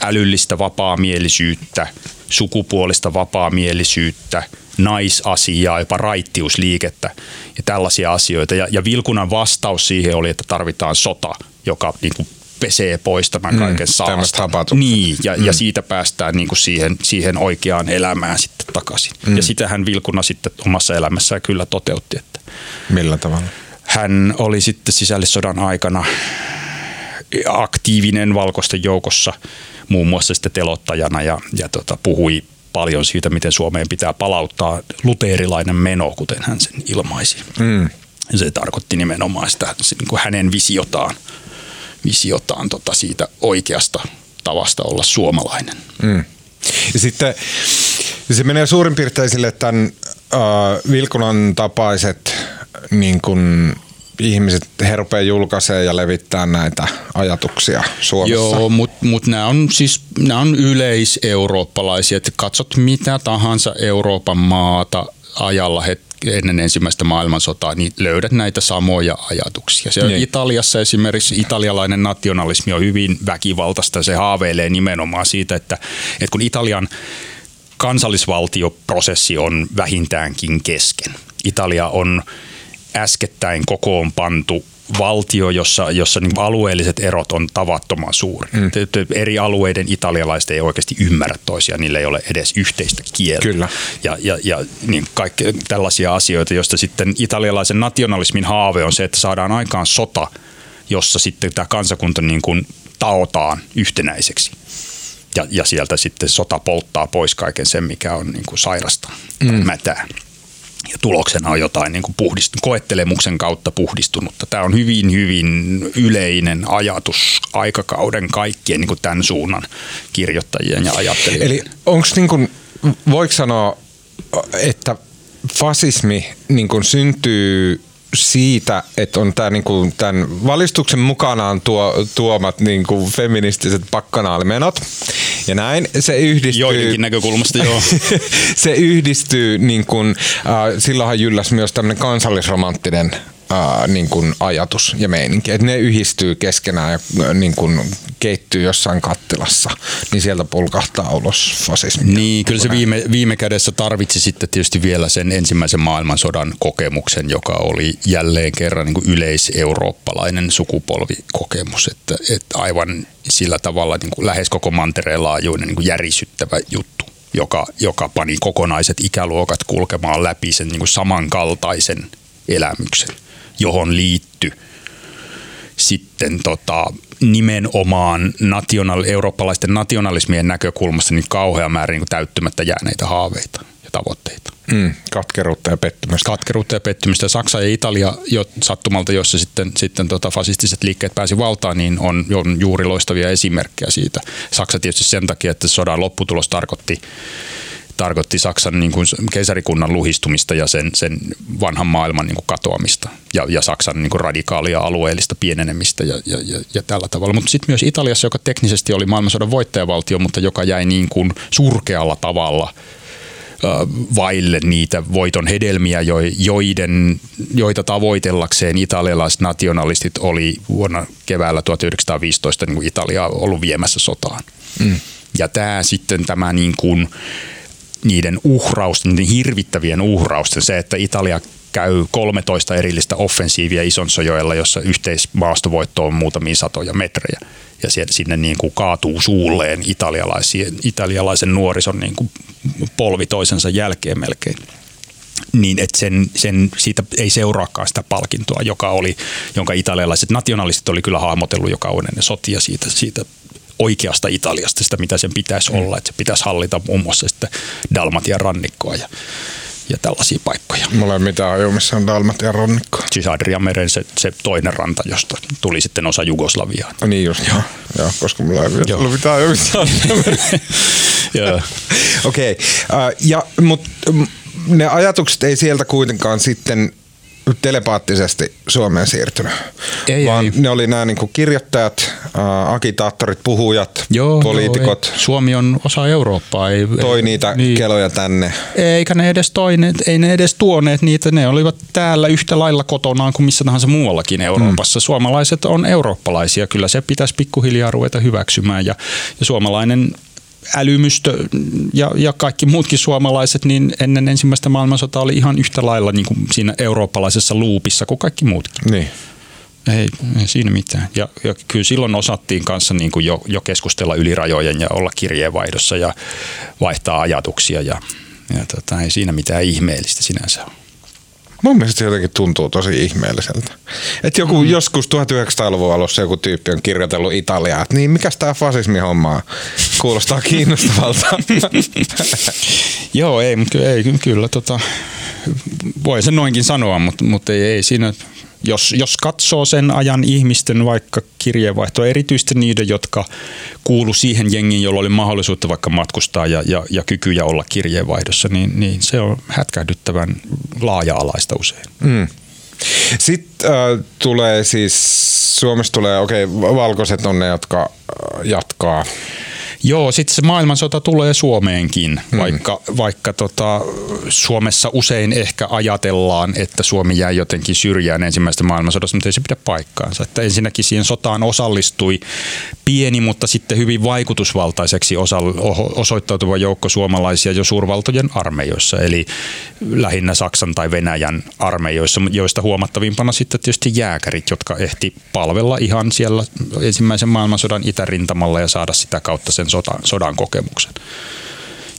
Speaker 2: Älyllistä vapaamielisyyttä, sukupuolista vapaamielisyyttä, naisasiaa, jopa raittiusliikettä ja tällaisia asioita. Ja, ja Vilkunan vastaus siihen oli, että tarvitaan sota, joka niin kuin pesee pois tämän mm, kaiken saasta. Niin, ja, mm. ja siitä päästään niin kuin siihen, siihen oikeaan elämään sitten takaisin. Mm. Ja sitähän Vilkuna sitten omassa elämässään kyllä toteutti. Että
Speaker 1: Millä tavalla?
Speaker 2: Hän oli sitten sisällissodan aikana aktiivinen valkoisten joukossa muun muassa sitten telottajana ja, ja tota, puhui paljon siitä, miten Suomeen pitää palauttaa luterilainen meno, kuten hän sen ilmaisi. Mm. Se tarkoitti nimenomaan sitä niin kuin hänen visiotaan visiotaan tota siitä oikeasta tavasta olla suomalainen. Mm.
Speaker 1: Ja sitten se menee suurin piirtein sille, että tämän äh, Vilkunan tapaiset niin kun ihmiset, he rupeaa julkaisemaan ja levittää näitä ajatuksia Suomessa.
Speaker 2: Joo, mutta mut nämä on siis nämä on yleiseurooppalaisia. Että katsot mitä tahansa Euroopan maata ajalla het, ennen ensimmäistä maailmansotaa, niin löydät näitä samoja ajatuksia. Se niin. Italiassa esimerkiksi italialainen nationalismi on hyvin väkivaltaista. Se haaveilee nimenomaan siitä, että, että kun Italian kansallisvaltioprosessi on vähintäänkin kesken. Italia on äskettäin kokoon pantu valtio, jossa, jossa niin alueelliset erot on tavattoman suuri. Mm. Eri alueiden italialaiset ei oikeasti ymmärrä toisia, niillä ei ole edes yhteistä kieltä.
Speaker 1: Kyllä.
Speaker 2: Ja, ja, ja niin kaikki tällaisia asioita, joista sitten italialaisen nationalismin haave on se, että saadaan aikaan sota, jossa sitten tämä kansakunta niin kuin taotaan yhtenäiseksi. Ja, ja sieltä sitten sota polttaa pois kaiken sen, mikä on niin kuin sairasta mm. mätää. Ja tuloksena on jotain niin kuin puhdist- koettelemuksen kautta puhdistunutta. Tämä on hyvin, hyvin yleinen ajatus aikakauden kaikkien niin kuin tämän suunnan kirjoittajien ja ajattelijoiden.
Speaker 1: Eli onko niin kuin, voiko sanoa, että fasismi niin kuin syntyy siitä, että on tämä niinku, tämän valistuksen mukanaan tuo, tuomat niinku, feministiset pakkanaalimenot. Ja näin se yhdistyy...
Speaker 2: Joidenkin näkökulmasta, joo.
Speaker 1: se yhdistyy, niin kuin, äh, silloinhan jylläs myös tämmöinen kansallisromanttinen ää, niin kuin ajatus ja meininki. Että ne yhdistyy keskenään ja niin kuin keittyy jossain kattilassa, niin sieltä pulkahtaa ulos fasismi.
Speaker 2: Niin, kyllä se viime, viime kädessä tarvitsi sitten tietysti vielä sen ensimmäisen maailmansodan kokemuksen, joka oli jälleen kerran niin kuin yleiseurooppalainen sukupolvikokemus. Että, että aivan sillä tavalla niin kuin lähes koko mantereen laajuinen niin kuin järisyttävä juttu joka, joka pani kokonaiset ikäluokat kulkemaan läpi sen niin kuin samankaltaisen elämyksen johon liittyi sitten tota, nimenomaan national, eurooppalaisten nationalismien näkökulmasta niin kauhea määrä niin täyttymättä jääneitä haaveita ja tavoitteita.
Speaker 1: Mm, katkeruutta ja pettymystä.
Speaker 2: Katkeruutta ja pettymystä. Saksa ja Italia jo sattumalta, jossa sitten, sitten tota fasistiset liikkeet pääsi valtaan, niin on, on juuri loistavia esimerkkejä siitä. Saksa tietysti sen takia, että sodan lopputulos tarkoitti tarkoitti Saksan niin kuin keisarikunnan luhistumista ja sen, sen vanhan maailman niin kuin katoamista ja, ja Saksan niin kuin radikaalia alueellista pienenemistä ja, ja, ja, ja tällä tavalla. Mutta sitten myös Italiassa, joka teknisesti oli maailmansodan voittajavaltio, mutta joka jäi niin kuin surkealla tavalla vaille niitä voiton hedelmiä, joiden, joita tavoitellakseen italialaiset nationalistit oli vuonna keväällä 1915 niin kuin Italia ollut viemässä sotaan. Mm. Ja tämä sitten tämä niin kuin, niiden uhrausten, niiden hirvittävien uhrausten, se, että Italia käy 13 erillistä offensiivia Isonsojoella, jossa yhteismaastovoitto on muutamia satoja metrejä. Ja sinne niin kuin kaatuu suulleen italialaisen nuorison niin kuin polvi toisensa jälkeen melkein niin että sen, sen, siitä ei seuraakaan sitä palkintoa, joka oli, jonka italialaiset nationalistit oli kyllä hahmotellut joka on ennen sotia siitä, siitä oikeasta Italiasta, sitä mitä sen pitäisi mm. olla. Että se pitäisi hallita muun muassa sitten Dalmatian rannikkoa ja, ja tällaisia paikkoja.
Speaker 1: Mulla ei mitään ajua, missä on Dalmatian rannikko.
Speaker 2: Siis Adriameren se, se toinen ranta, josta tuli sitten osa Jugoslaviaa.
Speaker 1: No niin just, joo. joo koska mulla ei ollut mitään ajua, missä Okei, okay. uh, ja, mutta ne ajatukset ei sieltä kuitenkaan sitten telepaattisesti Suomeen siirtynyt, ei, vaan ei. ne oli nämä niin kuin kirjoittajat, äh, agitaattorit, puhujat, joo, poliitikot. Joo,
Speaker 2: ei. Suomi on osa Eurooppaa. Ei,
Speaker 1: toi ei, niitä niin. keloja tänne.
Speaker 2: Eikä ne edes toineet, ei ne edes tuoneet niitä, ne olivat täällä yhtä lailla kotonaan kuin missä tahansa muuallakin Euroopassa. Mm. Suomalaiset on eurooppalaisia, kyllä se pitäisi pikkuhiljaa ruveta hyväksymään ja, ja suomalainen älymystö ja, ja kaikki muutkin suomalaiset, niin ennen ensimmäistä maailmansotaa oli ihan yhtä lailla niin kuin siinä eurooppalaisessa luupissa kuin kaikki muutkin.
Speaker 1: Niin.
Speaker 2: Ei, ei siinä mitään. Ja, ja kyllä silloin osattiin kanssa niin kuin jo, jo keskustella yli rajojen ja olla kirjeenvaihdossa ja vaihtaa ajatuksia ja, ja tota, ei siinä mitään ihmeellistä sinänsä ole.
Speaker 1: Mun mielestä se jotenkin tuntuu tosi ihmeelliseltä. Että joku mm. joskus 1900-luvun alussa joku tyyppi on kirjoitellut Italiaa, että niin mikäs tää fasismi hommaa kuulostaa kiinnostavalta.
Speaker 2: Joo, ei, mutta ei, kyllä tota, voi sen noinkin sanoa, mutta, mutta ei, ei siinä jos, jos katsoo sen ajan ihmisten vaikka kirjeenvaihtoa, erityisesti niiden, jotka kuulu siihen jengiin, jolla oli mahdollisuutta vaikka matkustaa ja, ja, ja kykyjä olla kirjeenvaihdossa, niin, niin se on hätkähdyttävän laaja-alaista usein. Mm.
Speaker 1: Sitten äh, tulee siis, Suomessa tulee, okei, okay, valkoiset on ne, jotka äh, jatkaa
Speaker 2: Joo, sitten se maailmansota tulee Suomeenkin, hmm. vaikka, vaikka tota, Suomessa usein ehkä ajatellaan, että Suomi jäi jotenkin syrjään ensimmäisestä maailmansodasta, mutta ei se pidä paikkaansa. Että ensinnäkin siihen sotaan osallistui pieni, mutta sitten hyvin vaikutusvaltaiseksi osoittautuva joukko suomalaisia jo suurvaltojen armeijoissa, eli lähinnä Saksan tai Venäjän armeijoissa, joista huomattavimpana sitten tietysti jääkärit, jotka ehti palvella ihan siellä ensimmäisen maailmansodan itärintamalla ja saada sitä kautta sen sodan, sodan kokemuksen.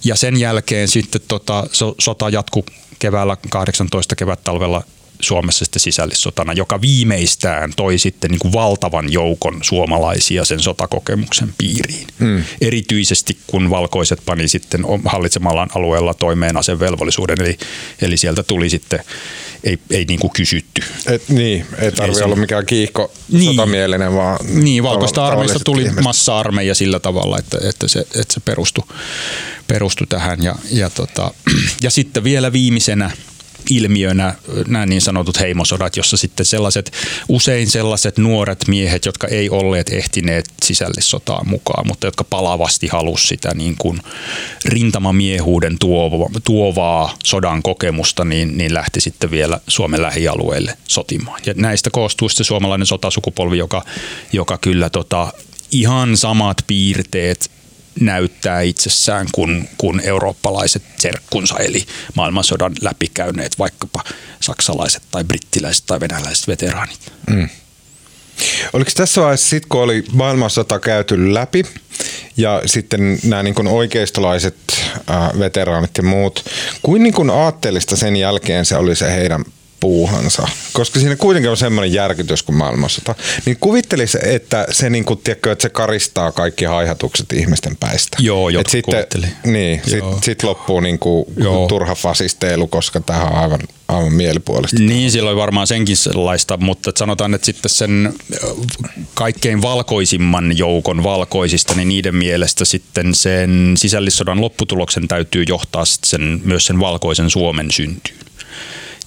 Speaker 2: Ja sen jälkeen sitten tota, so, sota jatkui keväällä 18 kevät-talvella Suomessa sitten sisällissotana, joka viimeistään toi sitten niin kuin valtavan joukon suomalaisia sen sotakokemuksen piiriin. Mm. Erityisesti kun valkoiset pani sitten hallitsemallaan alueella toimeen asevelvollisuuden, eli, eli sieltä tuli sitten, ei, ei niin kuin kysytty.
Speaker 1: Et, niin, ei tarvitse olla mikään kiihko niin, sotamielinen, vaan...
Speaker 2: Niin, valkoista armeista tuli ihmiset. massa-armeija sillä tavalla, että, että se, että se perustui, perustui tähän. Ja, ja, tota, ja sitten vielä viimeisenä ilmiönä nämä niin sanotut heimosodat, jossa sitten sellaiset, usein sellaiset nuoret miehet, jotka ei olleet ehtineet sisällissotaan mukaan, mutta jotka palavasti halusivat sitä niin kuin rintamamiehuuden tuovaa sodan kokemusta, niin, niin lähti sitten vielä Suomen lähialueille sotimaan. Ja näistä koostuu sitten suomalainen sotasukupolvi, joka, joka kyllä tota, ihan samat piirteet näyttää itsessään kuin, kuin eurooppalaiset serkkunsa, eli maailmansodan läpikäyneet vaikkapa saksalaiset tai brittiläiset tai venäläiset veteraanit. Mm.
Speaker 1: Oliko tässä vaiheessa, sit kun oli maailmansota käyty läpi ja sitten nämä niin oikeistolaiset äh, veteraanit ja muut, kuin, niin kuin aatteellista sen jälkeen se oli se heidän puuhansa. Koska siinä kuitenkin on semmoinen järkytys kuin maailmansota. Niin kuvittelisi, että se, niin kuin, tiedätkö, että se karistaa kaikki haihatukset ihmisten päistä.
Speaker 2: Joo, jotkut
Speaker 1: sitten, Niin, sitten sit loppuu niin kuin turha fasisteilu, koska tämä on aivan, aivan mielipuolista.
Speaker 2: Niin, silloin varmaan senkin sellaista, mutta sanotaan, että sitten sen kaikkein valkoisimman joukon valkoisista, niin niiden mielestä sitten sen sisällissodan lopputuloksen täytyy johtaa sen, myös sen valkoisen Suomen syntyyn.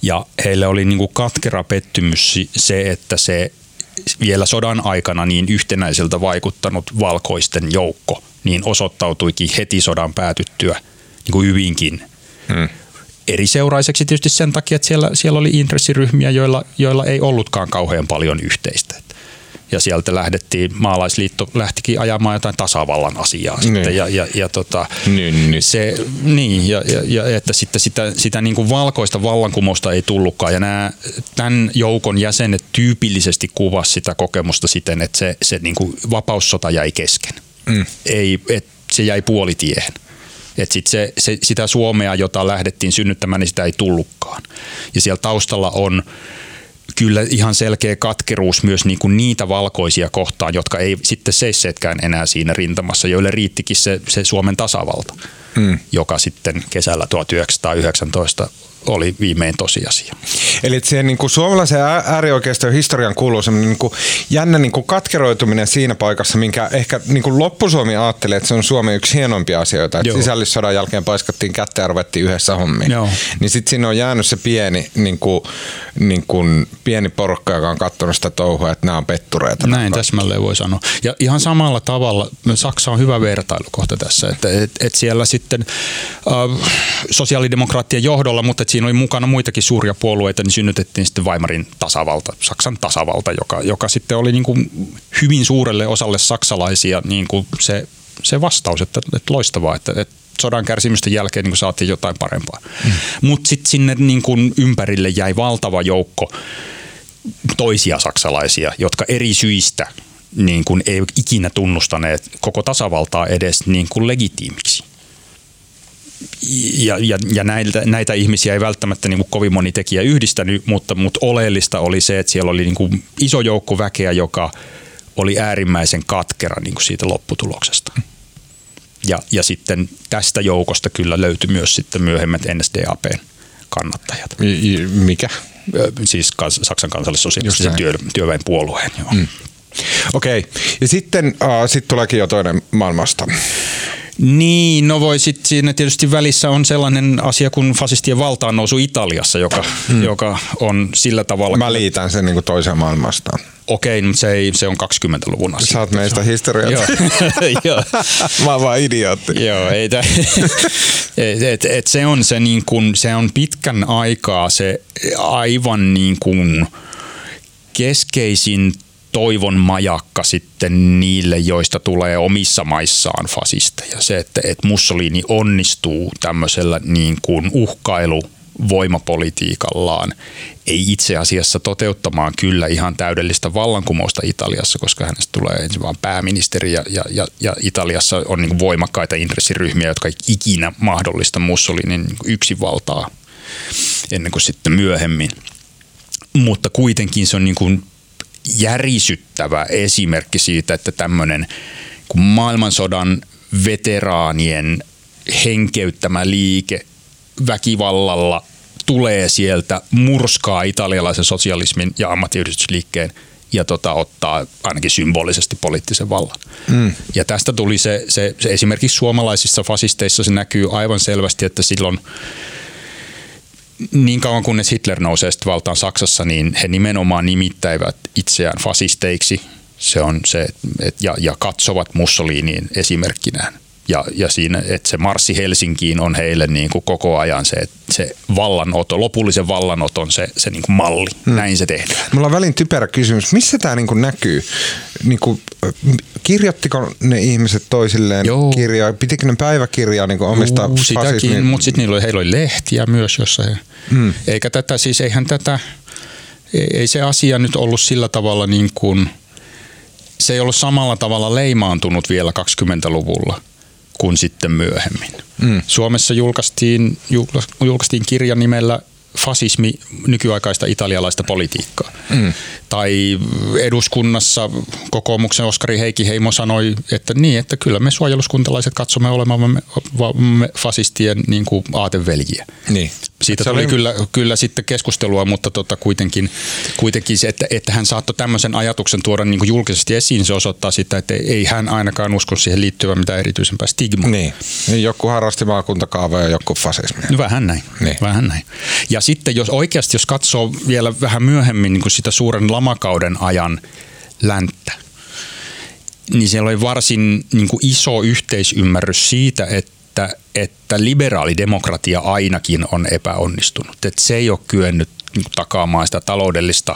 Speaker 2: Ja heille oli niin kuin katkera pettymys se, että se vielä sodan aikana niin yhtenäiseltä vaikuttanut valkoisten joukko niin osoittautuikin heti sodan päätyttyä niin kuin hyvinkin hmm. eri seuraiseksi tietysti sen takia, että siellä, siellä oli intressiryhmiä, joilla, joilla ei ollutkaan kauhean paljon yhteistä ja sieltä lähdettiin, maalaisliitto lähtikin ajamaan jotain tasavallan asiaa niin. sitten ja, ja, ja tota, niin, niin. Se, niin ja, ja, ja, että sitten sitä, sitä niin kuin valkoista vallankumousta ei tullutkaan ja nämä, tämän joukon jäsenet tyypillisesti kuvasi sitä kokemusta siten, että se, se niin kuin vapaussota jäi kesken. Mm. Ei, et se jäi puolitiehen. Et sit se, se, sitä Suomea, jota lähdettiin synnyttämään, niin sitä ei tullutkaan. Ja siellä taustalla on kyllä ihan selkeä katkeruus myös niin kuin niitä valkoisia kohtaan, jotka ei sitten seisseetkään enää siinä rintamassa, joille riittikin se, se Suomen tasavalta, mm. joka sitten kesällä 1919 oli viimein tosiasia.
Speaker 1: Eli siihen niin kuin suomalaisen äärioikeiston historian kuuluu semmoinen niin kuin jännä niin kuin katkeroituminen siinä paikassa, minkä ehkä niin kuin loppusuomi ajattelee, että se on Suomen yksi hienompia asioita. Että sisällissodan jälkeen paiskattiin kättä ja ruvettiin yhdessä hommiin. Joo. Niin sitten siinä on jäänyt se pieni, niin kuin, niin kuin pieni porukka, joka on katsonut sitä touhua, että nämä on pettureita.
Speaker 2: Näin täsmälleen voi sanoa. Ja ihan samalla tavalla, Saksa on hyvä vertailukohta tässä, että et, et siellä sitten äh, sosiaalidemokraattien johdolla, mutta siinä oli mukana muitakin suuria puolueita, niin synnytettiin sitten Weimarin tasavalta, Saksan tasavalta, joka, joka sitten oli niin kuin hyvin suurelle osalle saksalaisia niin kuin se, se vastaus, että, että loistavaa, että, että sodan kärsimysten jälkeen niin saatiin jotain parempaa. Mm. Mutta sitten sinne niin kuin ympärille jäi valtava joukko toisia saksalaisia, jotka eri syistä niin kuin ei ikinä tunnustaneet koko tasavaltaa edes niin kuin legitiimiksi ja, ja, ja näitä, näitä ihmisiä ei välttämättä niin kuin kovin moni tekijä yhdistänyt, mutta, mutta oleellista oli se, että siellä oli niin kuin iso joukko väkeä, joka oli äärimmäisen katkera niin kuin siitä lopputuloksesta. Ja, ja sitten tästä joukosta kyllä löytyi myös sitten myöhemmät NSDAPn kannattajat.
Speaker 1: Mikä?
Speaker 2: Siis Saksan kansallissosialistisen työ, työväen puolueen. Joo. Mm.
Speaker 1: Okei, okay. ja sitten äh, sit tuleekin jo toinen maailmasta.
Speaker 2: Niin, no voi sitten siinä tietysti välissä on sellainen asia kuin fasistien valtaan nousu Italiassa, joka, hmm. joka on sillä tavalla...
Speaker 1: Mä liitän sen niin kuin toiseen maailmastaan.
Speaker 2: Okei, mutta se, ei, se on 20-luvun asia.
Speaker 1: Sä oot meistä historiaa. Joo. Mä oon vaan idiootti.
Speaker 2: Joo, ei tä... et, et se on se niin kuin, se on pitkän aikaa se aivan niin kuin keskeisin toivon majakka sitten niille, joista tulee omissa maissaan fasisteja. Se, että, että Mussolini onnistuu tämmöisellä niin kuin uhkailu voimapolitiikallaan ei itse asiassa toteuttamaan kyllä ihan täydellistä vallankumousta Italiassa, koska hänestä tulee ensin vaan pääministeri ja, ja, ja, Italiassa on niin voimakkaita intressiryhmiä, jotka ei ikinä mahdollista Mussolinin niin ennen kuin sitten myöhemmin – mutta kuitenkin se on niin kuin järisyttävä esimerkki siitä, että tämmöinen maailmansodan veteraanien henkeyttämä liike väkivallalla tulee sieltä, murskaa italialaisen sosialismin ja ammattiyhdistysliikkeen ja tota, ottaa ainakin symbolisesti poliittisen vallan. Mm. Ja tästä tuli se, se, se, esimerkiksi suomalaisissa fasisteissa se näkyy aivan selvästi, että silloin niin kauan kunnes Hitler nousee valtaan Saksassa, niin he nimenomaan nimittäivät itseään fasisteiksi. Se on se, et, ja, ja katsovat Mussoliniin esimerkkinään ja, ja siinä, että se marssi Helsinkiin on heille niin kuin koko ajan se, se vallanoto, lopullisen vallanoton se, se niin kuin malli. Hmm. Näin se tehdään.
Speaker 1: Mulla on välin typerä kysymys. Missä tämä niin kuin näkyy? Niin kuin, kirjoittiko ne ihmiset toisilleen Joo. kirjaa? Pitikö ne päiväkirjaa niin omista Joo,
Speaker 2: sitäkin, mutta sitten heillä, heillä oli lehtiä myös, jossa he, hmm. eikä tätä, siis eihän tätä, ei se asia nyt ollut sillä tavalla niin kuin, se ei ollut samalla tavalla leimaantunut vielä 20-luvulla – kuin sitten myöhemmin. Mm. Suomessa julkaistiin, julkaistiin kirja nimellä fasismi nykyaikaista italialaista politiikkaa. Mm. Tai eduskunnassa kokoomuksen Oskari Heikki Heimo sanoi, että niin, että kyllä me suojeluskuntalaiset katsomme olemamme fasistien niin kuin aateveljiä. Niin. Siitä tuli oli... kyllä, kyllä sitten keskustelua, mutta tota kuitenkin, kuitenkin se, että, että hän saattoi tämmöisen ajatuksen tuoda niin kuin julkisesti esiin, se osoittaa sitä, että ei hän ainakaan usko siihen liittyvän mitään erityisempää stigmaa.
Speaker 1: Niin. niin joku harrasti maakuntakaavoja ja joku fasismia.
Speaker 2: No vähän näin. Niin. Vähän näin. Ja sitten jos oikeasti, jos katsoo vielä vähän myöhemmin niin kuin sitä suuren lamakauden ajan länttä, niin siellä oli varsin niin kuin iso yhteisymmärrys siitä, että, että liberaalidemokratia ainakin on epäonnistunut. Että se ei ole kyennyt niin kuin takaamaan sitä taloudellista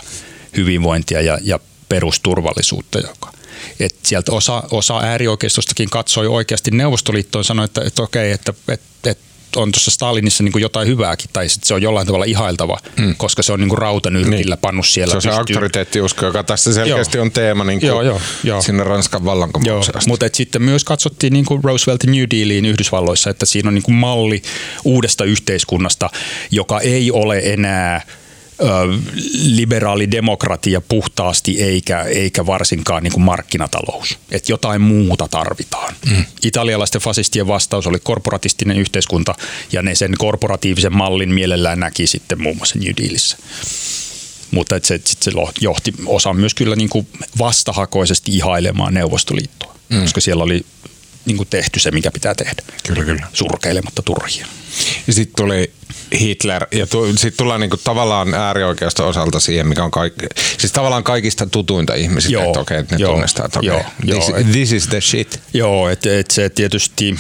Speaker 2: hyvinvointia ja, ja perusturvallisuutta, joka et sieltä osa, osa äärioikeistostakin katsoi oikeasti Neuvostoliittoon ja sanoi, että, että okei, että, että, että on tuossa Stalinissa niin kuin jotain hyvääkin, tai se on jollain tavalla ihailtava, mm. koska se on niin kuin rautanyrkillä niin. pannut siellä.
Speaker 1: Se on pystyy. se auktoriteettiusko, joka tässä selkeästi joo. on teema niin kuin joo, joo, joo. sinne Ranskan vallankumoukseen
Speaker 2: Mutta sitten myös katsottiin niin kuin Rooseveltin New Dealiin Yhdysvalloissa, että siinä on niin kuin malli uudesta yhteiskunnasta, joka ei ole enää – liberaali demokratia puhtaasti eikä, eikä varsinkaan niin kuin markkinatalous. Että jotain muuta tarvitaan. Mm. Italialaisten fasistien vastaus oli korporatistinen yhteiskunta ja ne sen korporatiivisen mallin mielellään näki sitten muun muassa New Dealissa. Mutta et se, sit se johti osa myös kyllä niin kuin vastahakoisesti ihailemaan Neuvostoliittoa, mm. koska siellä oli niin kuin tehty se, mikä pitää tehdä.
Speaker 1: Kyllä, kyllä.
Speaker 2: Surkeilematta turhia.
Speaker 1: Ja sitten tuli Hitler, ja tu, sitten tullaan niinku tavallaan äärioikeasta osalta siihen, mikä on kaikki, siis tavallaan kaikista tutuinta ihmisistä, joo, että okei, että ne joo, tunnistaa, että okei, joo, this, joo, this is the shit.
Speaker 2: Joo, että et se tietysti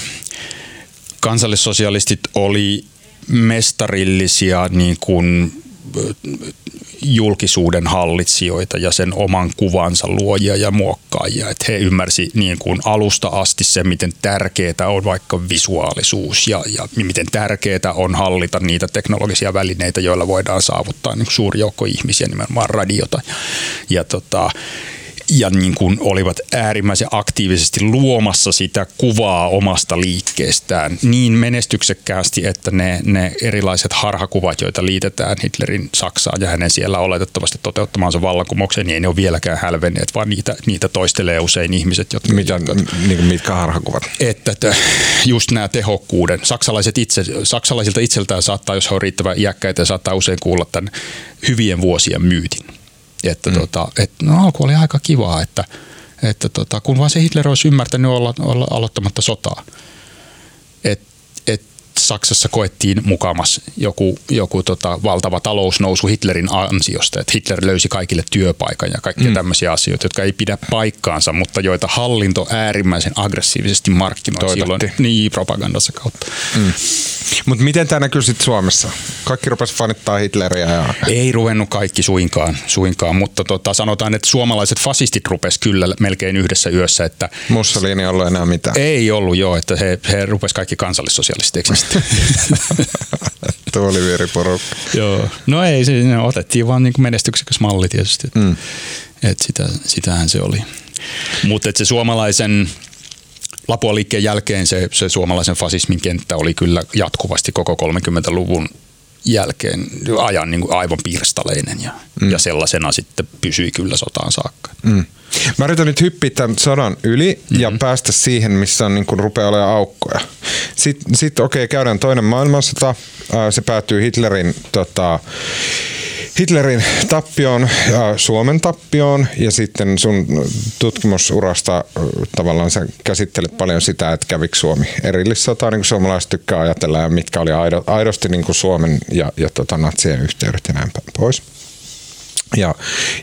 Speaker 2: kansallissosialistit oli mestarillisia niin kuin julkisuuden hallitsijoita ja sen oman kuvansa luojia ja muokkaajia. Että he ymmärsi niin kuin alusta asti se, miten tärkeää on vaikka visuaalisuus ja, ja miten tärkeää on hallita niitä teknologisia välineitä, joilla voidaan saavuttaa niin suuri joukko ihmisiä, nimenomaan radiota. Ja, tota, ja niin kuin olivat äärimmäisen aktiivisesti luomassa sitä kuvaa omasta liikkeestään niin menestyksekkäästi, että ne, ne erilaiset harhakuvat, joita liitetään Hitlerin Saksaan ja hänen siellä oletettavasti toteuttamaansa vallankumoukseen, niin ei ne ole vieläkään hälvenneet, vaan niitä, niitä toistelee usein ihmiset, jotka...
Speaker 1: Mitä, jotka, niin mitkä harhakuvat?
Speaker 2: Että, että just nämä tehokkuuden. Saksalaiset itse, saksalaisilta itseltään saattaa, jos he ovat riittävän iäkkäitä, saattaa usein kuulla tämän hyvien vuosien myytin että mm. tota, et, no alku oli aika kivaa, että, että tota, kun vaan se Hitler olisi ymmärtänyt olla, olla aloittamatta sotaa. Et, et Saksassa koettiin mukamas joku, joku tota, valtava talousnousu Hitlerin ansiosta, että Hitler löysi kaikille työpaikan ja kaikkia mm. tämmöisiä asioita, jotka ei pidä paikkaansa, mutta joita hallinto äärimmäisen aggressiivisesti markkinoi silloin niin propagandassa kautta. Mm.
Speaker 1: Mutta miten tämä näkyy sitten Suomessa? Kaikki rupesi fanittaa Hitleriä. Ja...
Speaker 2: Ei ruvennut kaikki suinkaan, suinkaan mutta tota, sanotaan, että suomalaiset fasistit rupes kyllä melkein yhdessä yössä. Että
Speaker 1: Mussolini ei ollut enää mitään.
Speaker 2: Ei ollut joo, että he, he rupes kaikki kansallissosialisteiksi.
Speaker 1: Tuolivieriporukka.
Speaker 2: joo, no ei, se, ne otettiin vaan niin menestyksekäs malli tietysti. Mm. Et sitä, sitähän se oli. Mutta se suomalaisen Lapua liikkeen jälkeen se, se suomalaisen fasismin kenttä oli kyllä jatkuvasti koko 30-luvun jälkeen ajan niin kuin aivan pirstaleinen ja, mm. ja sellaisena sitten pysyi kyllä sotaan saakka.
Speaker 1: Mm. Mä yritän nyt hyppiä tämän sodan yli mm-hmm. ja päästä siihen, missä on, niin kuin rupeaa olemaan aukkoja. Sitten sit, okei, okay, käydään toinen maailmansota. Se päättyy Hitlerin tota, Hitlerin tappioon ja Suomen tappioon ja sitten sun tutkimusurasta tavallaan sä käsittelet paljon sitä, että kävikö Suomi erillissota, niin kuin suomalaiset tykkää ajatella ja mitkä oli aidosti niin kuin Suomen ja, ja tota, natsien yhteydet ja näin pois. Ja,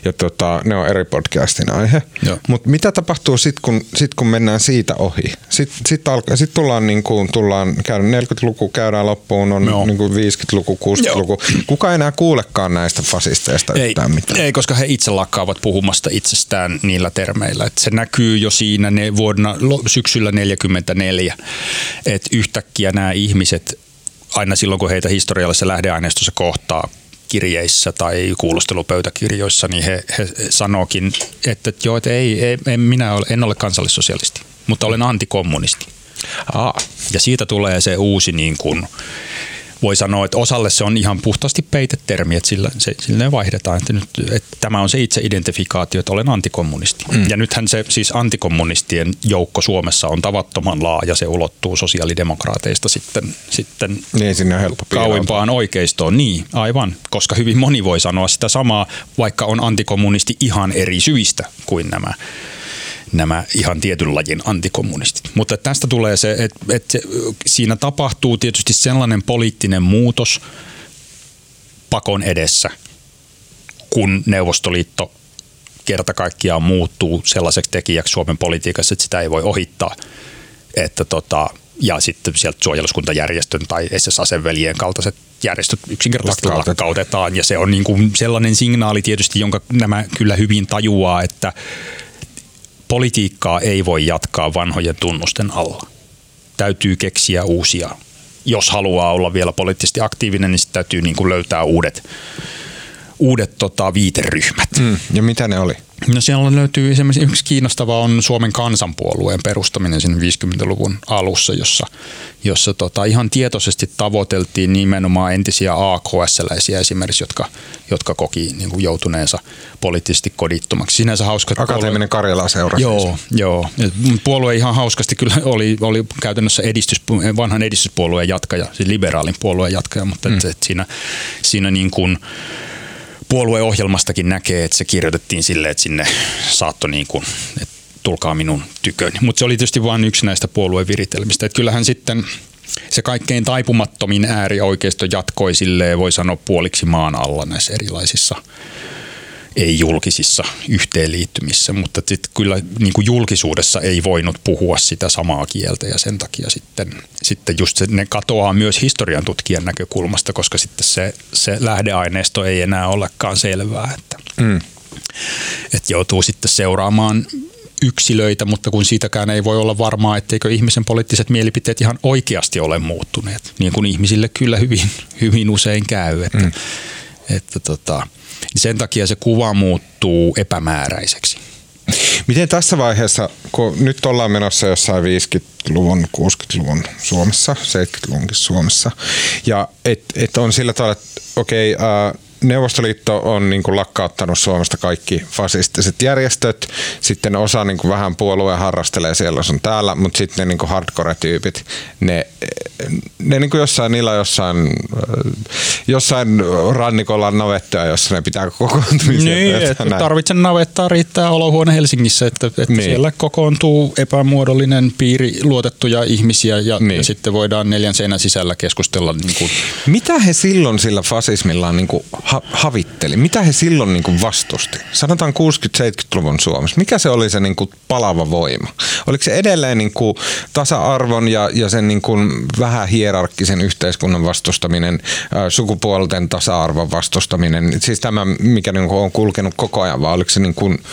Speaker 1: ja tota, ne on eri podcastin aihe. Mutta mitä tapahtuu sitten, kun, sit, kun mennään siitä ohi? Sitten sit alka, sit tullaan, niin kuin, tullaan käydään 40-luku, käydään loppuun, on niin kuin 50-luku, 60-luku. Kuka ei enää kuulekaan näistä fasisteista
Speaker 2: ei,
Speaker 1: yhtään mitään?
Speaker 2: Ei, koska he itse lakkaavat puhumasta itsestään niillä termeillä. Et se näkyy jo siinä ne vuonna, syksyllä 44, että yhtäkkiä nämä ihmiset aina silloin, kun heitä historiallisessa lähdeaineistossa kohtaa, kirjeissä tai kuulustelupöytäkirjoissa, niin he, he sanookin, että, että joo, että ei, ei, en, minä ole, en ole kansallissosialisti, mutta olen antikommunisti. Aa. Ja siitä tulee se uusi niin kuin, voi sanoa, että osalle se on ihan puhtaasti peitetermi, että sillä, se, sillä ne vaihdetaan. Että, nyt, että tämä on se itse identifikaatio, että olen antikommunisti. Mm. Ja nythän se siis antikommunistien joukko Suomessa on tavattoman laaja. Se ulottuu sosiaalidemokraateista sitten, sitten
Speaker 1: niin, sinne on helppo
Speaker 2: kauimpaan oikeistoon. Niin, aivan. Koska hyvin moni voi sanoa sitä samaa, vaikka on antikommunisti ihan eri syistä kuin nämä nämä ihan tietyn lajin antikommunistit. Mutta tästä tulee se, että, että siinä tapahtuu tietysti sellainen poliittinen muutos pakon edessä, kun Neuvostoliitto kerta kaikkiaan muuttuu sellaiseksi tekijäksi Suomen politiikassa, että sitä ei voi ohittaa. Että tota, ja sitten sieltä suojeluskuntajärjestön tai SS-aseveljen kaltaiset järjestöt yksinkertaisesti lakkautetaan. Ja se on niin kuin sellainen signaali tietysti, jonka nämä kyllä hyvin tajuaa, että politiikkaa ei voi jatkaa vanhojen tunnusten alla. Täytyy keksiä uusia. Jos haluaa olla vielä poliittisesti aktiivinen, niin täytyy niin kuin löytää uudet, uudet tota, viiteryhmät.
Speaker 1: Mm, ja mitä ne oli?
Speaker 2: No siellä löytyy esimerkiksi yksi kiinnostava on Suomen kansanpuolueen perustaminen sinne 50-luvun alussa, jossa, jossa tota ihan tietoisesti tavoiteltiin nimenomaan entisiä AKS-läisiä esimerkiksi, jotka, jotka koki niin kuin joutuneensa poliittisesti kodittomaksi. Sinänsä hauska.
Speaker 1: Akateeminen Karjala seura.
Speaker 2: Joo, siis. joo. Puolue ihan hauskasti kyllä oli, oli käytännössä edistys, vanhan edistyspuolueen jatkaja, siis liberaalin puolueen jatkaja, mutta mm. et, et siinä, siinä niin kuin, puolueohjelmastakin näkee, että se kirjoitettiin silleen, että sinne saattoi niin kuin, että tulkaa minun tyköni. Mutta se oli tietysti vain yksi näistä puolueviritelmistä. Että kyllähän sitten se kaikkein taipumattomin äärioikeisto jatkoi silleen, voi sanoa puoliksi maan alla näissä erilaisissa ei-julkisissa yhteenliittymissä, mutta sitten kyllä niin kuin julkisuudessa ei voinut puhua sitä samaa kieltä ja sen takia sitten, sitten just se, ne katoaa myös historian tutkijan näkökulmasta, koska sitten se, se lähdeaineisto ei enää olekaan selvää, että, mm. että joutuu sitten seuraamaan yksilöitä, mutta kun siitäkään ei voi olla varmaa, etteikö ihmisen poliittiset mielipiteet ihan oikeasti ole muuttuneet, niin kuin ihmisille kyllä hyvin, hyvin usein käy, että, mm. että tota, niin sen takia se kuva muuttuu epämääräiseksi.
Speaker 1: Miten tässä vaiheessa, kun nyt ollaan menossa jossain 50-luvun, 60-luvun Suomessa, 70-luvunkin Suomessa, ja et, et on sillä tavalla, että okei, okay, Neuvostoliitto on niin kuin lakkauttanut Suomesta kaikki fasistiset järjestöt. Sitten osa niin kuin vähän puolueen harrastelee siellä on täällä, mutta sitten ne niin kuin hardcore-tyypit, ne, ne niin kuin jossain, niillä jossain, jossain rannikolla on navettoja, jossa ne pitää kokoontumisia.
Speaker 2: Niin, että tarvitsen navettaa riittää olohuone Helsingissä, että, että niin. siellä kokoontuu epämuodollinen piiri luotettuja ihmisiä ja, niin. ja sitten voidaan neljän seinän sisällä keskustella. Niin kuin.
Speaker 1: Mitä he silloin sillä fasismillaan niin kuin ha- havitteli? Mitä he silloin niin kuin vastusti? Sanotaan 60-70-luvun Suomessa. Mikä se oli se niin kuin palava voima? Oliko se edelleen niin kuin tasa-arvon ja, ja sen niin kuin vähän hierarkkisen yhteiskunnan vastustaminen, sukupuolten tasa-arvon vastustaminen? Siis tämä, mikä niin kuin on kulkenut koko ajan, vai oliko se, niin kuin,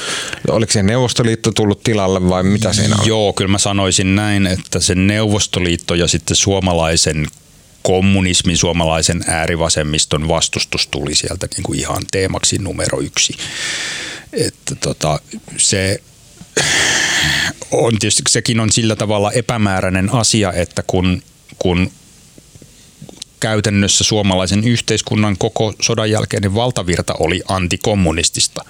Speaker 1: oliko se Neuvostoliitto tullut tilalle vai mitä siinä on?
Speaker 2: Joo, kyllä mä sanoisin näin, että se Neuvostoliitto ja sitten suomalaisen kommunismin, suomalaisen äärivasemmiston vastustus tuli sieltä niin kuin ihan teemaksi numero yksi. Että tota, se on tietysti, sekin on sillä tavalla epämääräinen asia, että kun, kun käytännössä suomalaisen yhteiskunnan koko sodan jälkeinen valtavirta oli antikommunistista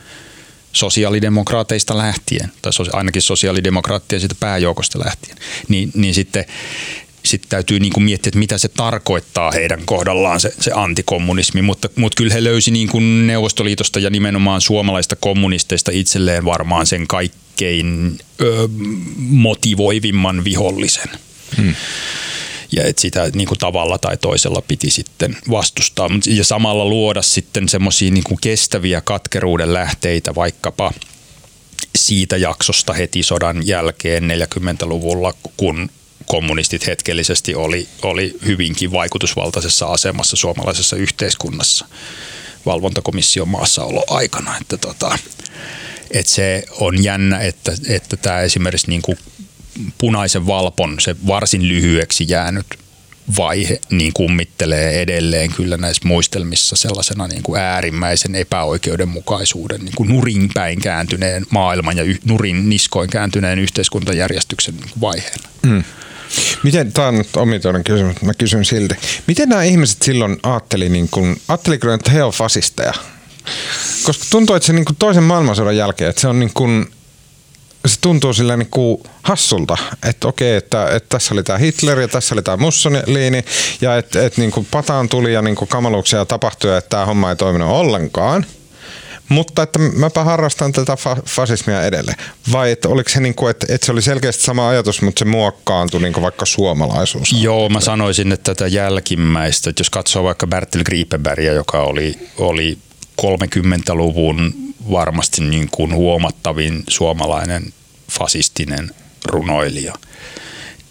Speaker 2: sosiaalidemokraateista lähtien, tai ainakin sosiaalidemokraattien siitä pääjoukosta lähtien, niin, niin sitten sitten täytyy niin kuin miettiä, että mitä se tarkoittaa heidän kohdallaan se, se antikommunismi, mutta, mutta kyllä he löysi niin kuin Neuvostoliitosta ja nimenomaan suomalaista kommunisteista itselleen varmaan sen kaikkein ö, motivoivimman vihollisen. Hmm. Ja että sitä niin kuin tavalla tai toisella piti sitten vastustaa. Ja samalla luoda sitten semmoisia niin kestäviä katkeruuden lähteitä vaikkapa siitä jaksosta heti sodan jälkeen 40-luvulla, kun kommunistit hetkellisesti oli, oli hyvinkin vaikutusvaltaisessa asemassa suomalaisessa yhteiskunnassa valvontakomission maassaolo aikana. Että tota, että se on jännä, että, että tämä esimerkiksi niin kuin punaisen valpon se varsin lyhyeksi jäänyt vaihe niin kummittelee edelleen kyllä näissä muistelmissa sellaisena niin kuin äärimmäisen epäoikeudenmukaisuuden, niin kuin nurin päin kääntyneen maailman ja nurin niskoin kääntyneen yhteiskuntajärjestyksen niin vaiheena. Mm.
Speaker 1: Miten, tämä on nyt omituinen kysymys, mä kysyn silti. Miten nämä ihmiset silloin ajatteli, niin kuin, ajatteliko, että he ovat fasisteja? Koska tuntuu, että se niin toisen maailmansodan jälkeen, että se on niin kuin, se tuntuu sillä niin kuin hassulta, että okei, että, että tässä oli tämä Hitler ja tässä oli tämä Mussolini ja että, että niin kuin pataan tuli ja niin kuin kamaluuksia tapahtui ja että tämä homma ei toiminut ollenkaan. Mutta että mäpä harrastan tätä fa- fasismia edelleen. Vai että oliko se niin kuin, että, että se oli selkeästi sama ajatus, mutta se muokkaantui niin kuin vaikka suomalaisuus?
Speaker 2: Joo, mä sanoisin, että tätä jälkimmäistä, että jos katsoo vaikka Bertil Griepenbergia, joka oli, oli 30-luvun varmasti niin kuin huomattavin suomalainen fasistinen runoilija.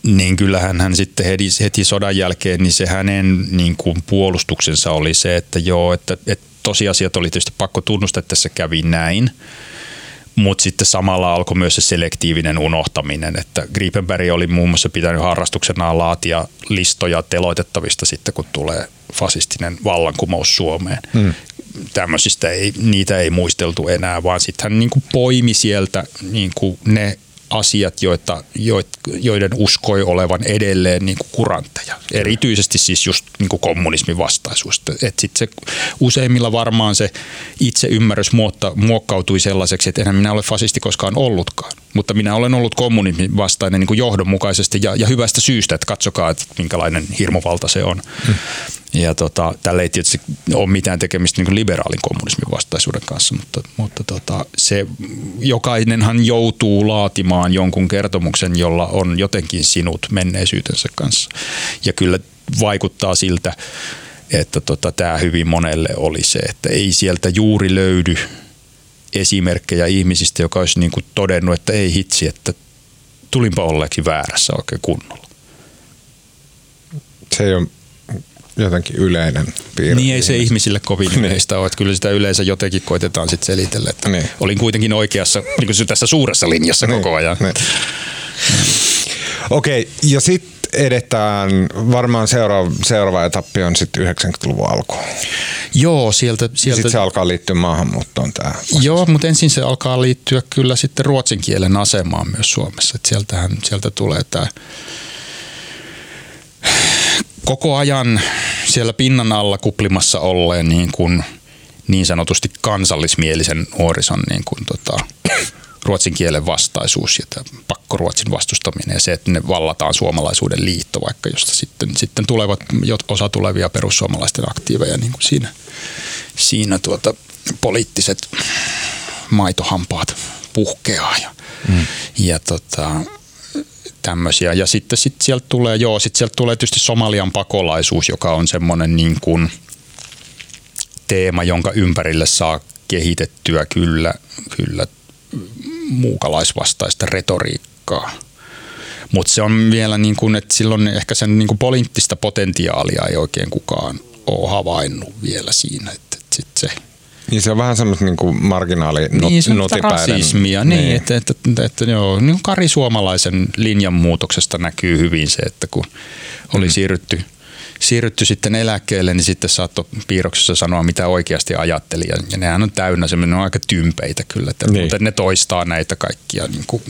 Speaker 2: Niin kyllähän hän sitten heti, heti sodan jälkeen, niin se hänen niin kuin puolustuksensa oli se, että joo, että, että tosiasiat oli tietysti pakko tunnustaa, että se kävi näin. Mutta sitten samalla alkoi myös se selektiivinen unohtaminen, että Griepenberg oli muun muassa pitänyt harrastuksenaan laatia listoja teloitettavista sitten, kun tulee fasistinen vallankumous Suomeen. Hmm tämmöisistä ei, niitä ei muisteltu enää, vaan sitten hän niin kuin poimi sieltä niin kuin ne asiat, joita, joiden uskoi olevan edelleen niin kuin kurantteja. Erityisesti siis just niin kuin kommunismin vastaisuus. Et sit se, useimmilla varmaan se itse ymmärrys muokkautui sellaiseksi, että enhän minä ole fasisti koskaan ollutkaan. Mutta minä olen ollut kommunismin vastainen niin kuin johdonmukaisesti ja, ja hyvästä syystä, että katsokaa, että minkälainen hirmuvalta se on. Hmm. Ja tota, tällä ei tietysti ole mitään tekemistä niin liberaalin kommunismin vastaisuuden kanssa, mutta, mutta tota, se, jokainenhan joutuu laatimaan jonkun kertomuksen, jolla on jotenkin sinut menneisyytensä kanssa. Ja kyllä vaikuttaa siltä, että tota, tämä hyvin monelle oli se, että ei sieltä juuri löydy esimerkkejä ihmisistä, joka olisi niin kuin todennut, että ei hitsi, että tulinpa olleekin väärässä oikein kunnolla.
Speaker 1: Se ei ole jotenkin yleinen piirre.
Speaker 2: Niin ei se ihmisille kovin niin. yleistä ole. Että kyllä sitä yleensä jotenkin koitetaan sitten selitellä, että niin. olin kuitenkin oikeassa niin kuin tässä suuressa linjassa niin. koko ajan. Niin.
Speaker 1: Okei, okay, ja sitten edetään, varmaan seuraava, seuraava etappi on sitten 90-luvun alku.
Speaker 2: Joo, sieltä... sieltä...
Speaker 1: Sitten se alkaa liittyä maahanmuuttoon tämä.
Speaker 2: Joo, mutta ensin se alkaa liittyä kyllä sitten ruotsin kielen asemaan myös Suomessa. Et sieltähän, sieltä tulee tämä koko ajan siellä pinnan alla kuplimassa olleen niin, kuin, niin sanotusti kansallismielisen nuorison niin kuin, tota, ruotsin kielen vastaisuus ja tämä pakkoruotsin vastustaminen ja se, että ne vallataan suomalaisuuden liitto vaikka, josta sitten, sitten tulevat, osa tulevia perussuomalaisten aktiiveja niin kuin siinä, siinä tuota, poliittiset maitohampaat puhkeaa ja, mm. ja tota, tämmöisiä. Ja sitten sit sieltä tulee, joo, sitten sieltä tulee tietysti Somalian pakolaisuus, joka on semmoinen niin kuin teema, jonka ympärille saa kehitettyä kyllä, kyllä muukalaisvastaista retoriikkaa. Mutta se on vielä niin kuin, että silloin ehkä sen niin kuin poliittista potentiaalia ei oikein kukaan ole havainnut vielä siinä. Että, että sit se
Speaker 1: niin se on vähän semmoista niin kuin marginaali
Speaker 2: niin, rasismia, niin, niin. Että, että, että, että joo, niin Kari Suomalaisen linjan muutoksesta näkyy hyvin se, että kun oli mm. siirrytty, siirrytty sitten eläkkeelle, niin sitten saattoi piirroksessa sanoa, mitä oikeasti ajatteli. Ja, ja nehän on täynnä semmoinen aika tympeitä kyllä, että niin. ne toistaa näitä kaikkia niin kuin,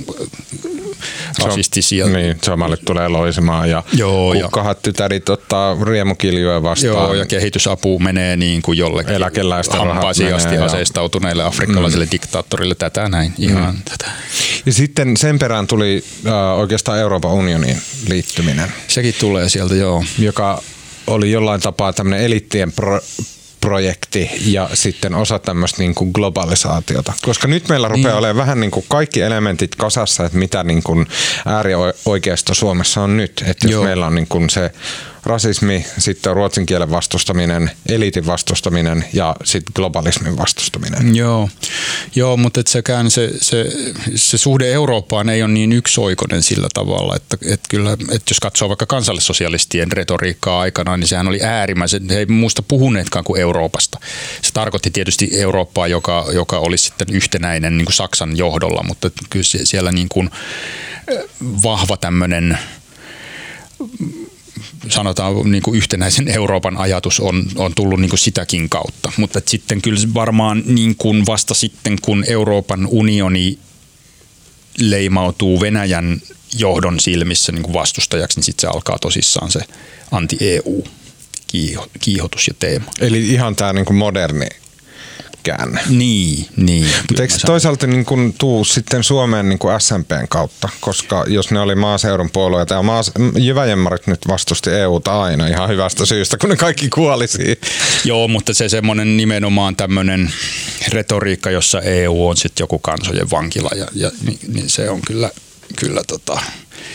Speaker 2: rasistisia.
Speaker 1: Se on, niin, somalit tulee loisimaan ja joo, kukkahat ja, tytärit ottaa riemukiljoja vastaan.
Speaker 2: Joo, ja kehitysapu menee niin kuin jollekin
Speaker 1: Eläkeläisten
Speaker 2: hampaisiin asti aseistautuneille afrikkalaisille mm. diktaattorille tätä näin. Ihan mm. tätä.
Speaker 1: Ja sitten sen perään tuli äh, oikeastaan Euroopan unionin liittyminen.
Speaker 2: Sekin tulee sieltä, joo.
Speaker 1: Joka oli jollain tapaa tämmöinen eliittien pro, projekti ja sitten osa tämmöistä niin kuin globalisaatiota. Koska nyt meillä rupeaa niin. olemaan vähän niin kuin kaikki elementit kasassa, että mitä niin kuin äärioikeisto Suomessa on nyt. Että jos Joo. meillä on niin kuin se rasismi, sitten ruotsin kielen vastustaminen, eliitin vastustaminen ja sitten globalismin vastustaminen.
Speaker 2: Joo, Joo mutta et sekään se, se, se suhde Eurooppaan ei ole niin yksioikoinen sillä tavalla, että, että kyllä, että jos katsoo vaikka kansallissosialistien retoriikkaa aikana, niin sehän oli äärimmäisen, he ei muusta puhuneetkaan kuin Euroopasta. Se tarkoitti tietysti Eurooppaa, joka, joka olisi sitten yhtenäinen niin kuin Saksan johdolla, mutta kyllä siellä niin kuin vahva tämmöinen sanotaan niin kuin yhtenäisen Euroopan ajatus on, on tullut niin kuin sitäkin kautta. Mutta sitten kyllä varmaan niin kuin vasta sitten, kun Euroopan unioni leimautuu Venäjän johdon silmissä niin kuin vastustajaksi, niin sitten se alkaa tosissaan se anti-EU kiihotus ja teema.
Speaker 1: Eli ihan tämä niin moderni käänne.
Speaker 2: Niin, niin.
Speaker 1: Mutta eikö toisaalta niin kun tuu sitten Suomeen niin kuin SMPn kautta, koska jos ne oli maaseudun puolueita ja maas, Jyväjemmarit nyt vastusti EUta aina ihan hyvästä syystä, kun ne kaikki kuoli siihen.
Speaker 2: Joo, mutta se semmoinen nimenomaan tämmöinen retoriikka, jossa EU on sitten joku kansojen vankila ja, ja niin, niin se on kyllä, kyllä tota,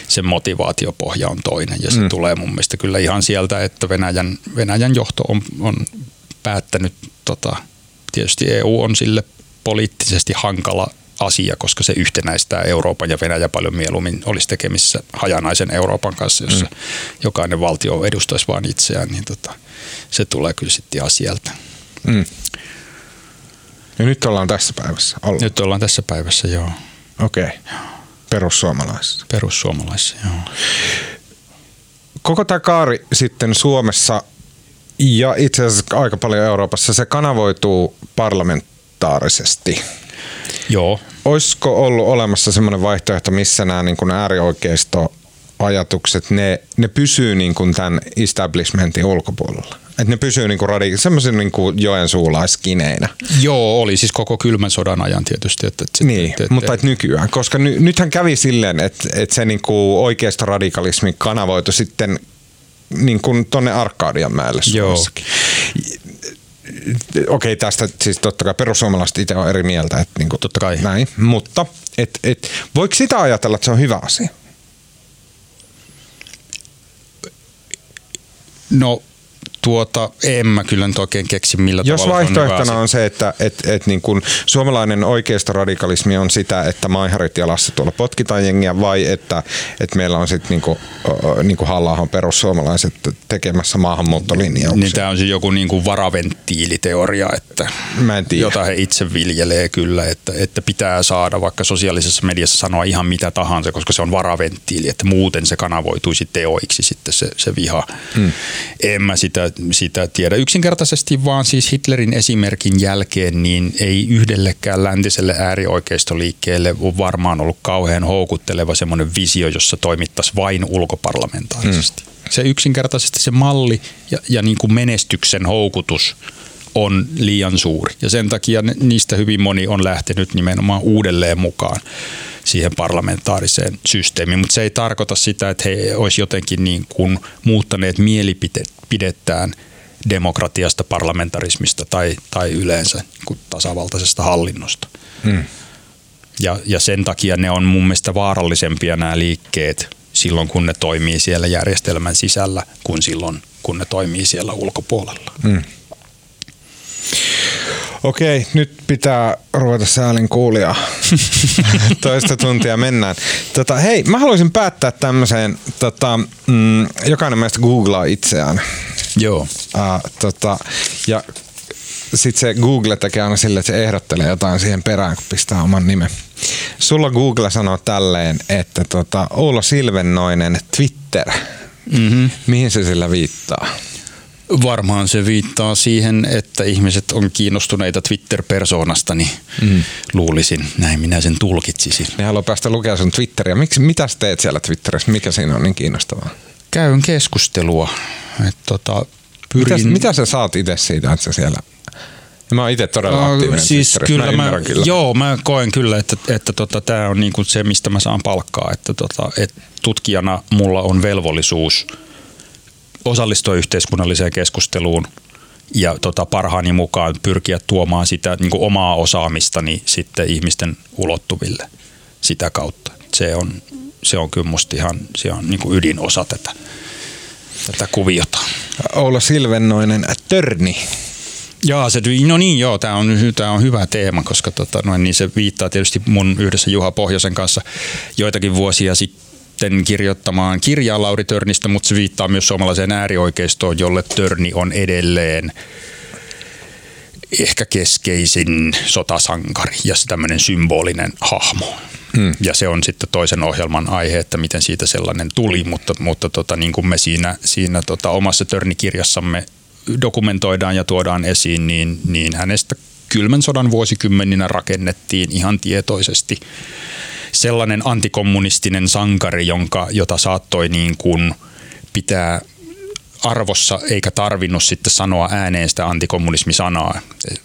Speaker 2: se motivaatiopohja on toinen ja se mm. tulee mun mielestä kyllä ihan sieltä, että Venäjän, Venäjän johto on, on päättänyt tota, tietysti EU on sille poliittisesti hankala asia, koska se yhtenäistää Euroopan ja Venäjä paljon mieluummin olisi tekemissä hajanaisen Euroopan kanssa, jossa mm. jokainen valtio edustaisi vain itseään, niin tota, se tulee kyllä sitten ihan sieltä. Mm.
Speaker 1: Ja nyt ollaan tässä päivässä?
Speaker 2: Ollut. Nyt ollaan tässä päivässä, joo.
Speaker 1: Okei. Okay. Perussuomalaisissa.
Speaker 2: Perussuomalaisissa, joo.
Speaker 1: Koko tämä kaari sitten Suomessa ja itse asiassa aika paljon Euroopassa se kanavoituu parlamentaarisesti.
Speaker 2: Joo.
Speaker 1: Olisiko ollut olemassa semmoinen vaihtoehto, missä nämä niin kuin äärioikeisto ajatukset, ne, ne pysyy niin kuin tämän establishmentin ulkopuolella? Että ne pysyy niinku radi- semmoisen niinku suulaiskineinä.
Speaker 2: Joo, oli siis koko kylmän sodan ajan tietysti. Että,
Speaker 1: että niin, et, et, mutta et nykyään, koska ny, nythän kävi silleen, että, että se niinku oikeasta radikalismi kanavoitu sitten niin kuin tonne Arkadianmäelle Suomessakin. Okei, okay, tästä siis totta kai perussuomalaiset itse on eri mieltä. Että niin kuin,
Speaker 2: totta kai.
Speaker 1: Näin, mutta et, et, voiko sitä ajatella, että se on hyvä asia?
Speaker 2: No tuota, en mä kyllä nyt oikein keksi millä
Speaker 1: Jos
Speaker 2: tavalla
Speaker 1: vaihtoehtona on, on se, että et, et niin kun suomalainen radikalismi on sitä, että maiharit jalassa tuolla potkitaan jengiä, vai että, että meillä on sitten niinku, niinku halla perussuomalaiset tekemässä maahanmuuttolinjauksia?
Speaker 2: Niin tämä on siis joku niinku varaventtiiliteoria, että,
Speaker 1: mä en
Speaker 2: jota he itse viljelee kyllä, että, että pitää saada vaikka sosiaalisessa mediassa sanoa ihan mitä tahansa, koska se on varaventtiili, että muuten se kanavoituisi teoiksi sitten se, se viha. Hmm. En mä sitä sitä tiedä. Yksinkertaisesti vaan siis Hitlerin esimerkin jälkeen niin ei yhdellekään läntiselle äärioikeistoliikkeelle ole varmaan ollut kauhean houkutteleva semmoinen visio, jossa toimittaisiin vain ulkoparlamentaarisesti. Mm. Se yksinkertaisesti se malli ja, ja niin kuin menestyksen houkutus on liian suuri. Ja sen takia niistä hyvin moni on lähtenyt nimenomaan uudelleen mukaan siihen parlamentaariseen systeemiin. Mutta se ei tarkoita sitä, että he olisi jotenkin niin kuin muuttaneet mielipidettään demokratiasta, parlamentarismista tai, tai yleensä niin tasavaltaisesta hallinnosta. Hmm. Ja, ja sen takia ne on mun mielestä vaarallisempia nämä liikkeet silloin, kun ne toimii siellä järjestelmän sisällä, kuin silloin, kun ne toimii siellä ulkopuolella. Hmm.
Speaker 1: Okei, nyt pitää ruveta säälin kuulia. Toista tuntia mennään. Tota, hei, mä haluaisin päättää tämmöiseen, tota, mm, jokainen meistä googlaa itseään.
Speaker 2: Joo.
Speaker 1: Uh, tota, ja sitten se Google tekee aina sille, että se ehdottelee jotain siihen perään, kun pistää oman nimen. Sulla Google sanoo tälleen, että tota, Oulo Silvennoinen Twitter, Mm-hmm. Mihin se sillä viittaa?
Speaker 2: Varmaan se viittaa siihen, että ihmiset on kiinnostuneita Twitter-persoonasta, niin mm. luulisin, näin minä sen tulkitsisin.
Speaker 1: Ne haluaa päästä lukemaan sun Twitteriä. Miksi, mitä teet siellä Twitterissä? Mikä siinä on niin kiinnostavaa?
Speaker 2: Käyn keskustelua. Et tota,
Speaker 1: pyrin... mitä, mitä sä saat itse siitä, että sä siellä Mä oon itse todella aktiivinen
Speaker 2: siis kyllä mä, mä kyllä. Joo, mä koen kyllä, että, että tota, tämä on niinku se, mistä mä saan palkkaa. Että tota, et tutkijana mulla on velvollisuus osallistua yhteiskunnalliseen keskusteluun ja tota, parhaani mukaan pyrkiä tuomaan sitä niin kuin omaa osaamistani sitten ihmisten ulottuville sitä kautta. Se on, se on kyllä musta ihan se on niin kuin ydinosa tätä, tätä kuviota.
Speaker 1: Oula Silvennoinen, Törni.
Speaker 2: Jaa, se, no niin joo, tämä on, tää on hyvä teema, koska tota, noin, niin se viittaa tietysti mun yhdessä Juha Pohjosen kanssa joitakin vuosia sitten kirjoittamaan kirjaa Lauri Törnistä, mutta se viittaa myös suomalaiseen äärioikeistoon, jolle Törni on edelleen ehkä keskeisin sotasankari ja tämmöinen symbolinen hahmo. Hmm. Ja se on sitten toisen ohjelman aihe, että miten siitä sellainen tuli, mutta, mutta tota, niin kuin me siinä, siinä tota, omassa Törnikirjassamme dokumentoidaan ja tuodaan esiin, niin, niin hänestä kylmän sodan vuosikymmeninä rakennettiin ihan tietoisesti sellainen antikommunistinen sankari, jonka, jota saattoi niin kuin pitää arvossa eikä tarvinnut sitten sanoa ääneen sitä antikommunismisanaa.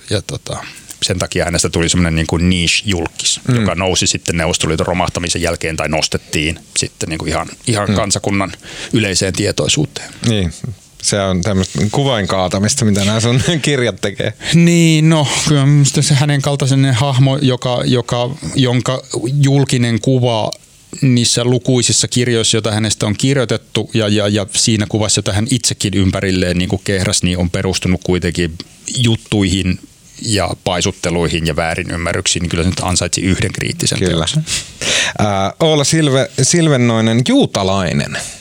Speaker 2: Ja tota, sen takia hänestä tuli semmoinen niin kuin niche-julkis, mm. joka nousi sitten Neuvostoliiton romahtamisen jälkeen tai nostettiin sitten niin kuin ihan, ihan mm. kansakunnan yleiseen tietoisuuteen.
Speaker 1: Niin, se on tämmöistä kuvain kaatamista, mitä nämä sun kirjat tekee.
Speaker 2: Niin, no kyllä se hänen kaltaisen hahmo, joka, joka, jonka julkinen kuva niissä lukuisissa kirjoissa, joita hänestä on kirjoitettu ja, ja, ja siinä kuvassa, jota hän itsekin ympärilleen niin kuin kehräs, niin on perustunut kuitenkin juttuihin ja paisutteluihin ja väärinymmärryksiin, niin kyllä se nyt ansaitsi yhden kriittisen
Speaker 1: Kyllä. Äh, Oula Silve, Silvennoinen, juutalainen –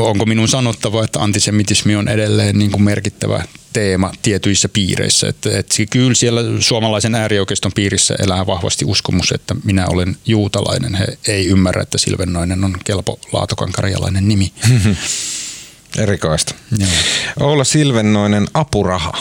Speaker 2: onko minun sanottava, että antisemitismi on edelleen niin kuin merkittävä teema tietyissä piireissä. Että, että kyllä siellä suomalaisen äärioikeiston piirissä elää vahvasti uskomus, että minä olen juutalainen. He ei ymmärrä, että Silvennoinen on kelpo laatokan karjalainen nimi.
Speaker 1: Erikoista. Joo. Olla Silvennoinen apuraha.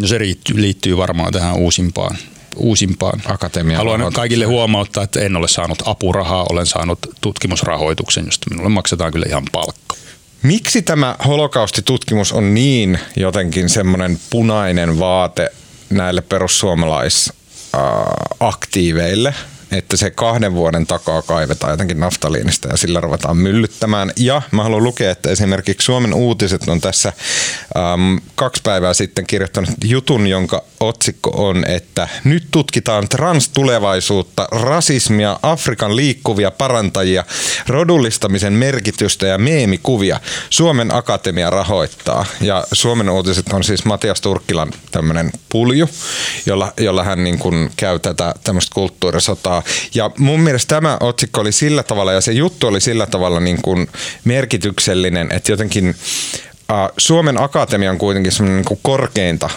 Speaker 2: No se liittyy, liittyy varmaan tähän uusimpaan uusimpaan.
Speaker 1: Akatemia.
Speaker 2: Haluan kaikille huomauttaa, että en ole saanut apurahaa, olen saanut tutkimusrahoituksen, josta minulle maksetaan kyllä ihan palkka.
Speaker 1: Miksi tämä holokaustitutkimus on niin jotenkin semmoinen punainen vaate näille perussuomalaisaktiiveille? Että se kahden vuoden takaa kaivetaan jotenkin naftaliinista ja sillä ruvetaan myllyttämään. Ja mä haluan lukea, että esimerkiksi Suomen uutiset on tässä äm, kaksi päivää sitten kirjoittanut jutun, jonka otsikko on, että nyt tutkitaan transtulevaisuutta, rasismia, Afrikan liikkuvia parantajia, rodullistamisen merkitystä ja meemikuvia. Suomen Akatemia rahoittaa. Ja Suomen uutiset on siis Matias Turkkilan tämmöinen pulju, jolla, jolla hän niin kuin käy tätä tämmöistä kulttuurisotaa ja mun mielestä tämä otsikko oli sillä tavalla ja se juttu oli sillä tavalla niin kuin merkityksellinen, että jotenkin Suomen Akatemia on kuitenkin semmoinen niin korkeinta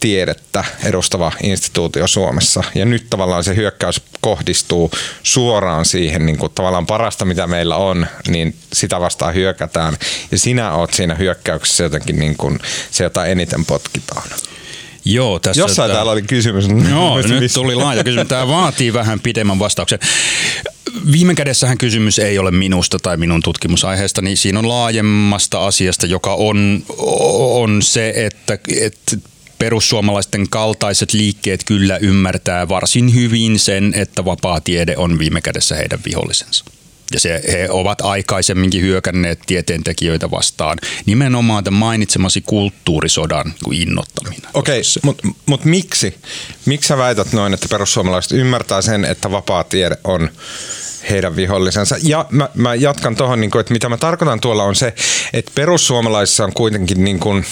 Speaker 1: tiedettä edustava instituutio Suomessa. Ja nyt tavallaan se hyökkäys kohdistuu suoraan siihen niin kuin tavallaan parasta, mitä meillä on, niin sitä vastaan hyökätään. Ja sinä oot siinä hyökkäyksessä jotenkin niin kuin se, jota eniten potkitaan.
Speaker 2: Joo, tässä
Speaker 1: Jossain täällä oli kysymys.
Speaker 2: Joo, nyt missä. tuli laaja kysymys. Tämä vaatii vähän pidemmän vastauksen. Viime kädessähän kysymys ei ole minusta tai minun tutkimusaiheesta, niin siinä on laajemmasta asiasta, joka on, on se, että, että perussuomalaisten kaltaiset liikkeet kyllä ymmärtää varsin hyvin sen, että vapaa tiede on viime kädessä heidän vihollisensa. Ja se, he ovat aikaisemminkin hyökänneet tieteentekijöitä vastaan nimenomaan tämän mainitsemasi kulttuurisodan innottaminen.
Speaker 1: Okei, okay, mutta mut miksi? Miksi sä väität noin, että perussuomalaiset ymmärtää sen, että vapaa tiede on heidän vihollisensa. Ja mä, mä jatkan tuohon, niin että mitä mä tarkoitan tuolla on se, että perussuomalaisissa on kuitenkin niin kuin,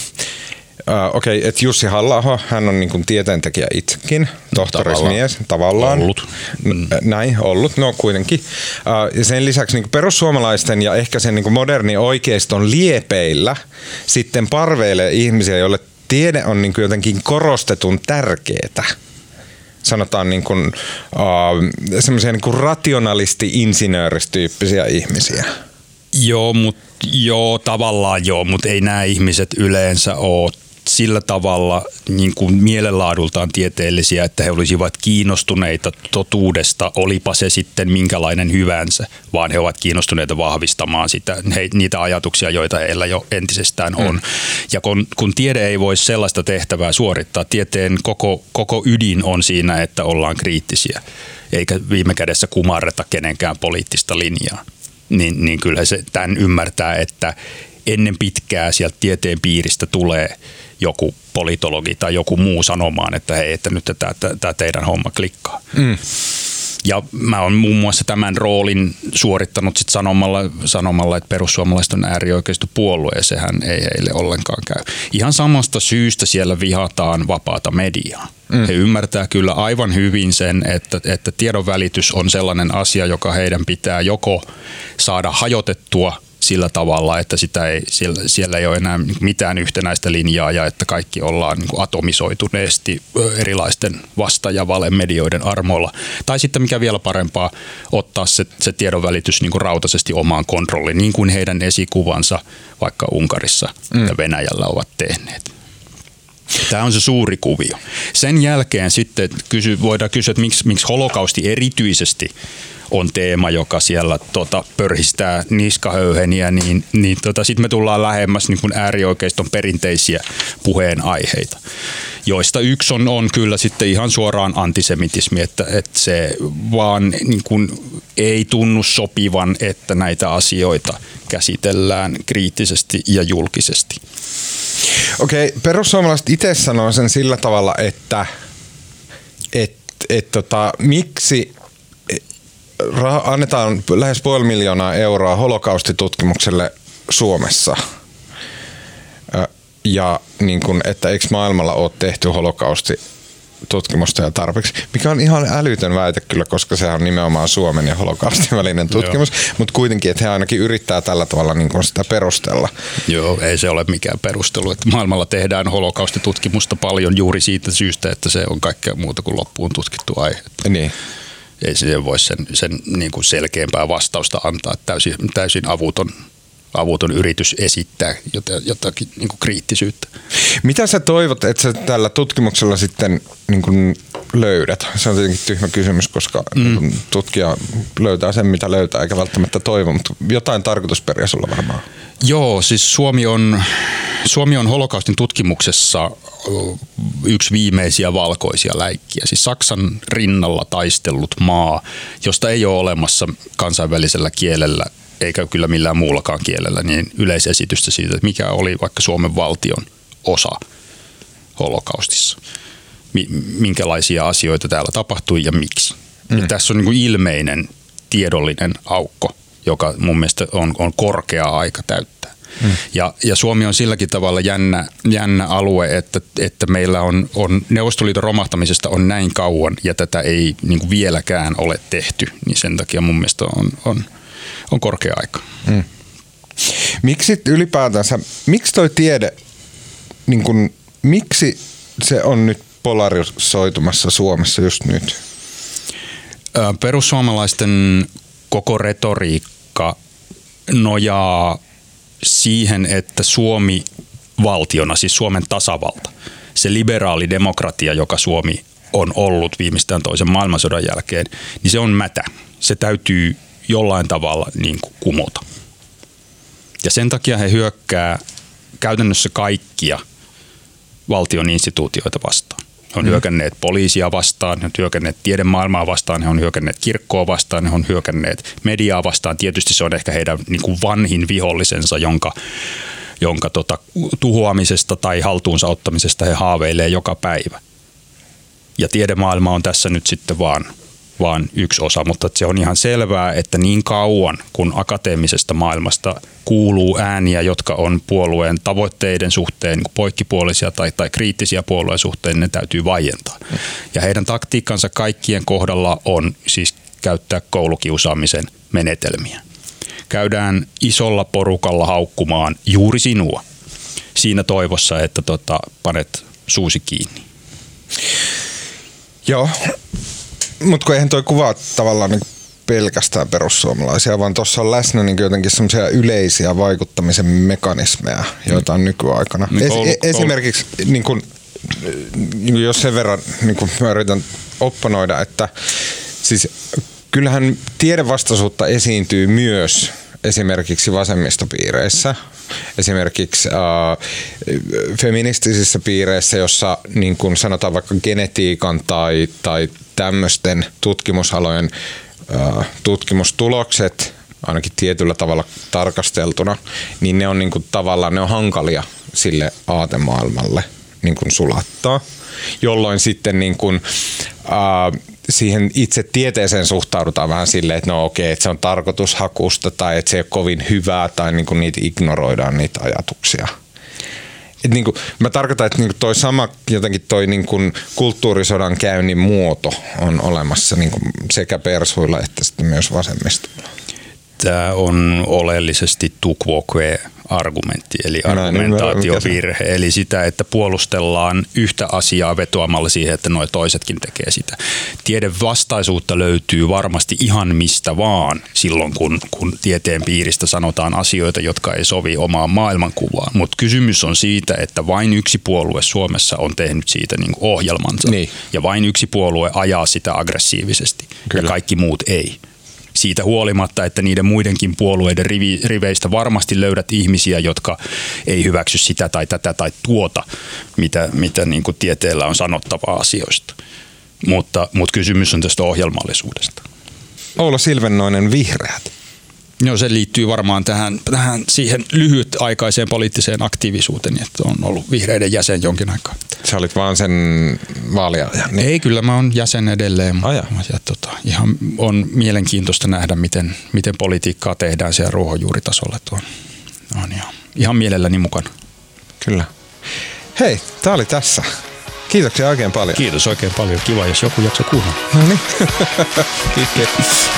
Speaker 1: Uh, Okei, okay, että Jussi halla hän on niin tieteentekijä itsekin, tohtorismies tavallaan.
Speaker 2: Ollut.
Speaker 1: Mm. Näin, ollut, no kuitenkin. Uh, ja sen lisäksi niin perussuomalaisten ja ehkä sen niin moderni oikeiston liepeillä sitten parveilee ihmisiä, joille tiede on niin jotenkin korostetun tärkeää sanotaan niin kuin, uh, semmoisia niin rationalisti-insinööristyyppisiä ihmisiä.
Speaker 2: Joo, mut, joo, tavallaan joo, mutta ei nämä ihmiset yleensä ole sillä tavalla niin kuin mielenlaadultaan tieteellisiä, että he olisivat kiinnostuneita totuudesta, olipa se sitten minkälainen hyvänsä, vaan he ovat kiinnostuneita vahvistamaan sitä, he, niitä ajatuksia, joita heillä jo entisestään on. Mm. Ja kun, kun tiede ei voi sellaista tehtävää suorittaa, tieteen koko, koko ydin on siinä, että ollaan kriittisiä, eikä viime kädessä kumarreta kenenkään poliittista linjaa. Niin, niin kyllä se tämän ymmärtää, että ennen pitkää sieltä tieteen piiristä tulee joku politologi tai joku muu sanomaan, että hei, että nyt tämä teidän homma klikkaa. Mm. Ja mä oon muun muassa tämän roolin suorittanut sit sanomalla, sanomalla, että perussuomalaiset on puolue ja sehän ei heille ollenkaan käy. Ihan samasta syystä siellä vihataan vapaata mediaa. Mm. He ymmärtää kyllä aivan hyvin sen, että, että tiedon välitys on sellainen asia, joka heidän pitää joko saada hajotettua – sillä tavalla, että sitä ei, siellä, siellä ei ole enää mitään yhtenäistä linjaa ja että kaikki ollaan niin atomisoituneesti erilaisten vasta- ja valemedioiden armoilla. Tai sitten mikä vielä parempaa, ottaa se, se tiedonvälitys niin rautaisesti omaan kontrolliin, niin kuin heidän esikuvansa vaikka Unkarissa mm. ja Venäjällä ovat tehneet. Tämä on se suuri kuvio. Sen jälkeen sitten kysy, voidaan kysyä, että miksi, miksi holokausti erityisesti on teema, joka siellä tota, pörhistää niskahöyheniä, niin, niin tota, sitten me tullaan lähemmäs niin kuin äärioikeiston perinteisiä puheenaiheita, joista yksi on, on kyllä sitten ihan suoraan antisemitismi, että, että se vaan niin kuin, ei tunnu sopivan, että näitä asioita käsitellään kriittisesti ja julkisesti.
Speaker 1: Okei, perussuomalaiset itse sanoo sen sillä tavalla, että et, et tota, miksi annetaan lähes puoli miljoonaa euroa holokaustitutkimukselle Suomessa. Ja niin kun, että eikö maailmalla ole tehty holokausti tutkimusta ja tarpeeksi, mikä on ihan älytön väite kyllä, koska se on nimenomaan Suomen ja holokaustin välinen tutkimus, mutta kuitenkin, että he ainakin yrittää tällä tavalla niin kuin sitä perustella.
Speaker 2: Joo, ei se ole mikään perustelu, että maailmalla tehdään holokaustitutkimusta paljon juuri siitä syystä, että se on kaikkea muuta kuin loppuun tutkittu aihe.
Speaker 1: Niin
Speaker 2: ei siihen voi sen, sen niin kuin selkeämpää vastausta antaa. Täysin, täysin avuton, avuton yritys esittää jotakin niin kuin kriittisyyttä.
Speaker 1: Mitä sä toivot, että sä tällä tutkimuksella sitten niin kuin löydät? Se on tietenkin tyhmä kysymys, koska mm. tutkija löytää sen, mitä löytää, eikä välttämättä toivo, mutta jotain tarkoitusperiä sulla varmaan.
Speaker 2: Joo, siis Suomi on, Suomi on holokaustin tutkimuksessa yksi viimeisiä valkoisia läikkiä. Siis Saksan rinnalla taistellut maa, josta ei ole olemassa kansainvälisellä kielellä eikä kyllä millään muullakaan kielellä, niin yleisesitystä siitä, että mikä oli vaikka Suomen valtion osa holokaustissa. Minkälaisia asioita täällä tapahtui ja miksi. Mm. Ja tässä on niin kuin ilmeinen tiedollinen aukko, joka mun mielestä on, on korkea aika täyttää. Mm. Ja, ja Suomi on silläkin tavalla jännä, jännä alue, että, että meillä on, on Neuvostoliiton romahtamisesta on näin kauan ja tätä ei niin kuin vieläkään ole tehty, niin sen takia mun mielestä on, on, on korkea aika. Mm.
Speaker 1: Miksi ylipäätänsä, miksi toi tiede, niin kun, miksi se on nyt polarisoitumassa Suomessa just nyt?
Speaker 2: Perussuomalaisten koko retoriikka nojaa siihen, että Suomi valtiona, siis Suomen tasavalta, se liberaali demokratia, joka Suomi on ollut viimeistään toisen maailmansodan jälkeen, niin se on mätä. Se täytyy jollain tavalla niin kuin kumota. Ja sen takia he hyökkää käytännössä kaikkia valtion instituutioita vastaan. He on mm. hyökänneet poliisia vastaan, he on hyökänneet tiedemaailmaa vastaan, he on hyökänneet kirkkoa vastaan, he on hyökänneet mediaa vastaan. Tietysti se on ehkä heidän niin kuin vanhin vihollisensa, jonka, jonka tota, tuhoamisesta tai haltuunsa ottamisesta he haaveilee joka päivä. Ja tiedemaailma on tässä nyt sitten vaan vaan yksi osa, mutta se on ihan selvää, että niin kauan kun akateemisesta maailmasta kuuluu ääniä, jotka on puolueen tavoitteiden suhteen niin poikkipuolisia tai, tai kriittisiä puolueen suhteen, ne täytyy vaientaa. Ja heidän taktiikkansa kaikkien kohdalla on siis käyttää koulukiusaamisen menetelmiä. Käydään isolla porukalla haukkumaan juuri sinua siinä toivossa, että tota, panet suusi kiinni.
Speaker 1: Joo, mutta kun eihän toi kuvaa tavallaan niin pelkästään perussuomalaisia, vaan tuossa on läsnä niin jotenkin semmoisia yleisiä vaikuttamisen mekanismeja, joita on nykyaikana.
Speaker 2: Niin koulu-
Speaker 1: es- esimerkiksi niin kun, niin kun jos sen verran niin kun mä yritän opponoida, että siis kyllähän tiedevastaisuutta esiintyy myös esimerkiksi vasemmistopiireissä, esimerkiksi äh, feministisissä piireissä, jossa niin kuin sanotaan vaikka genetiikan tai, tai tämmöisten tutkimusalojen tutkimustulokset, ainakin tietyllä tavalla tarkasteltuna, niin ne on niin kuin tavallaan ne on hankalia sille aatemaailmalle niin kuin sulattaa, jolloin sitten niin kuin, äh, siihen itse tieteeseen suhtaudutaan vähän silleen, että no okei, että se on tarkoitushakusta tai että se ei ole kovin hyvää tai niin kuin niitä ignoroidaan niitä ajatuksia. Et niin kuin, mä tarkoitan, että niin kuin toi sama jotenkin toi niin kuin kulttuurisodan käynnin muoto on olemassa niin kuin sekä persuilla että sitten myös vasemmistolla.
Speaker 2: Tämä on oleellisesti tukvokve argumentti, eli
Speaker 1: Näin,
Speaker 2: argumentaatiovirhe, eli sitä, että puolustellaan yhtä asiaa vetoamalla siihen, että nuo toisetkin tekee sitä. Tieden vastaisuutta löytyy varmasti ihan mistä vaan silloin, kun, kun tieteen piiristä sanotaan asioita, jotka ei sovi omaan maailmankuvaan. Mutta kysymys on siitä, että vain yksi puolue Suomessa on tehnyt siitä niin ohjelmansa,
Speaker 1: Niin.
Speaker 2: ja vain yksi puolue ajaa sitä aggressiivisesti,
Speaker 1: Kyllä.
Speaker 2: ja kaikki muut ei siitä huolimatta, että niiden muidenkin puolueiden rivi, riveistä varmasti löydät ihmisiä, jotka ei hyväksy sitä tai tätä tai tuota, mitä, mitä niin kuin tieteellä on sanottavaa asioista. Mutta, mutta kysymys on tästä ohjelmallisuudesta.
Speaker 1: Oula Silvennoinen, Vihreät.
Speaker 2: No se liittyy varmaan tähän, tähän siihen lyhytaikaiseen poliittiseen aktiivisuuteen, että on ollut vihreiden jäsen jonkin aikaa.
Speaker 1: Sä olit vaan sen vaaliajan. Niin.
Speaker 2: Ei, kyllä mä oon jäsen edelleen.
Speaker 1: Jaa.
Speaker 2: ja tota, ihan on mielenkiintoista nähdä, miten, miten politiikkaa tehdään siellä ruohonjuuritasolla. Tuo on ihan, ihan mielelläni mukana.
Speaker 1: Kyllä. Hei, tää oli tässä. Kiitoksia oikein paljon.
Speaker 2: Kiitos oikein paljon. Kiva, jos joku jakso kuunnella.
Speaker 1: No niin. Kiitos.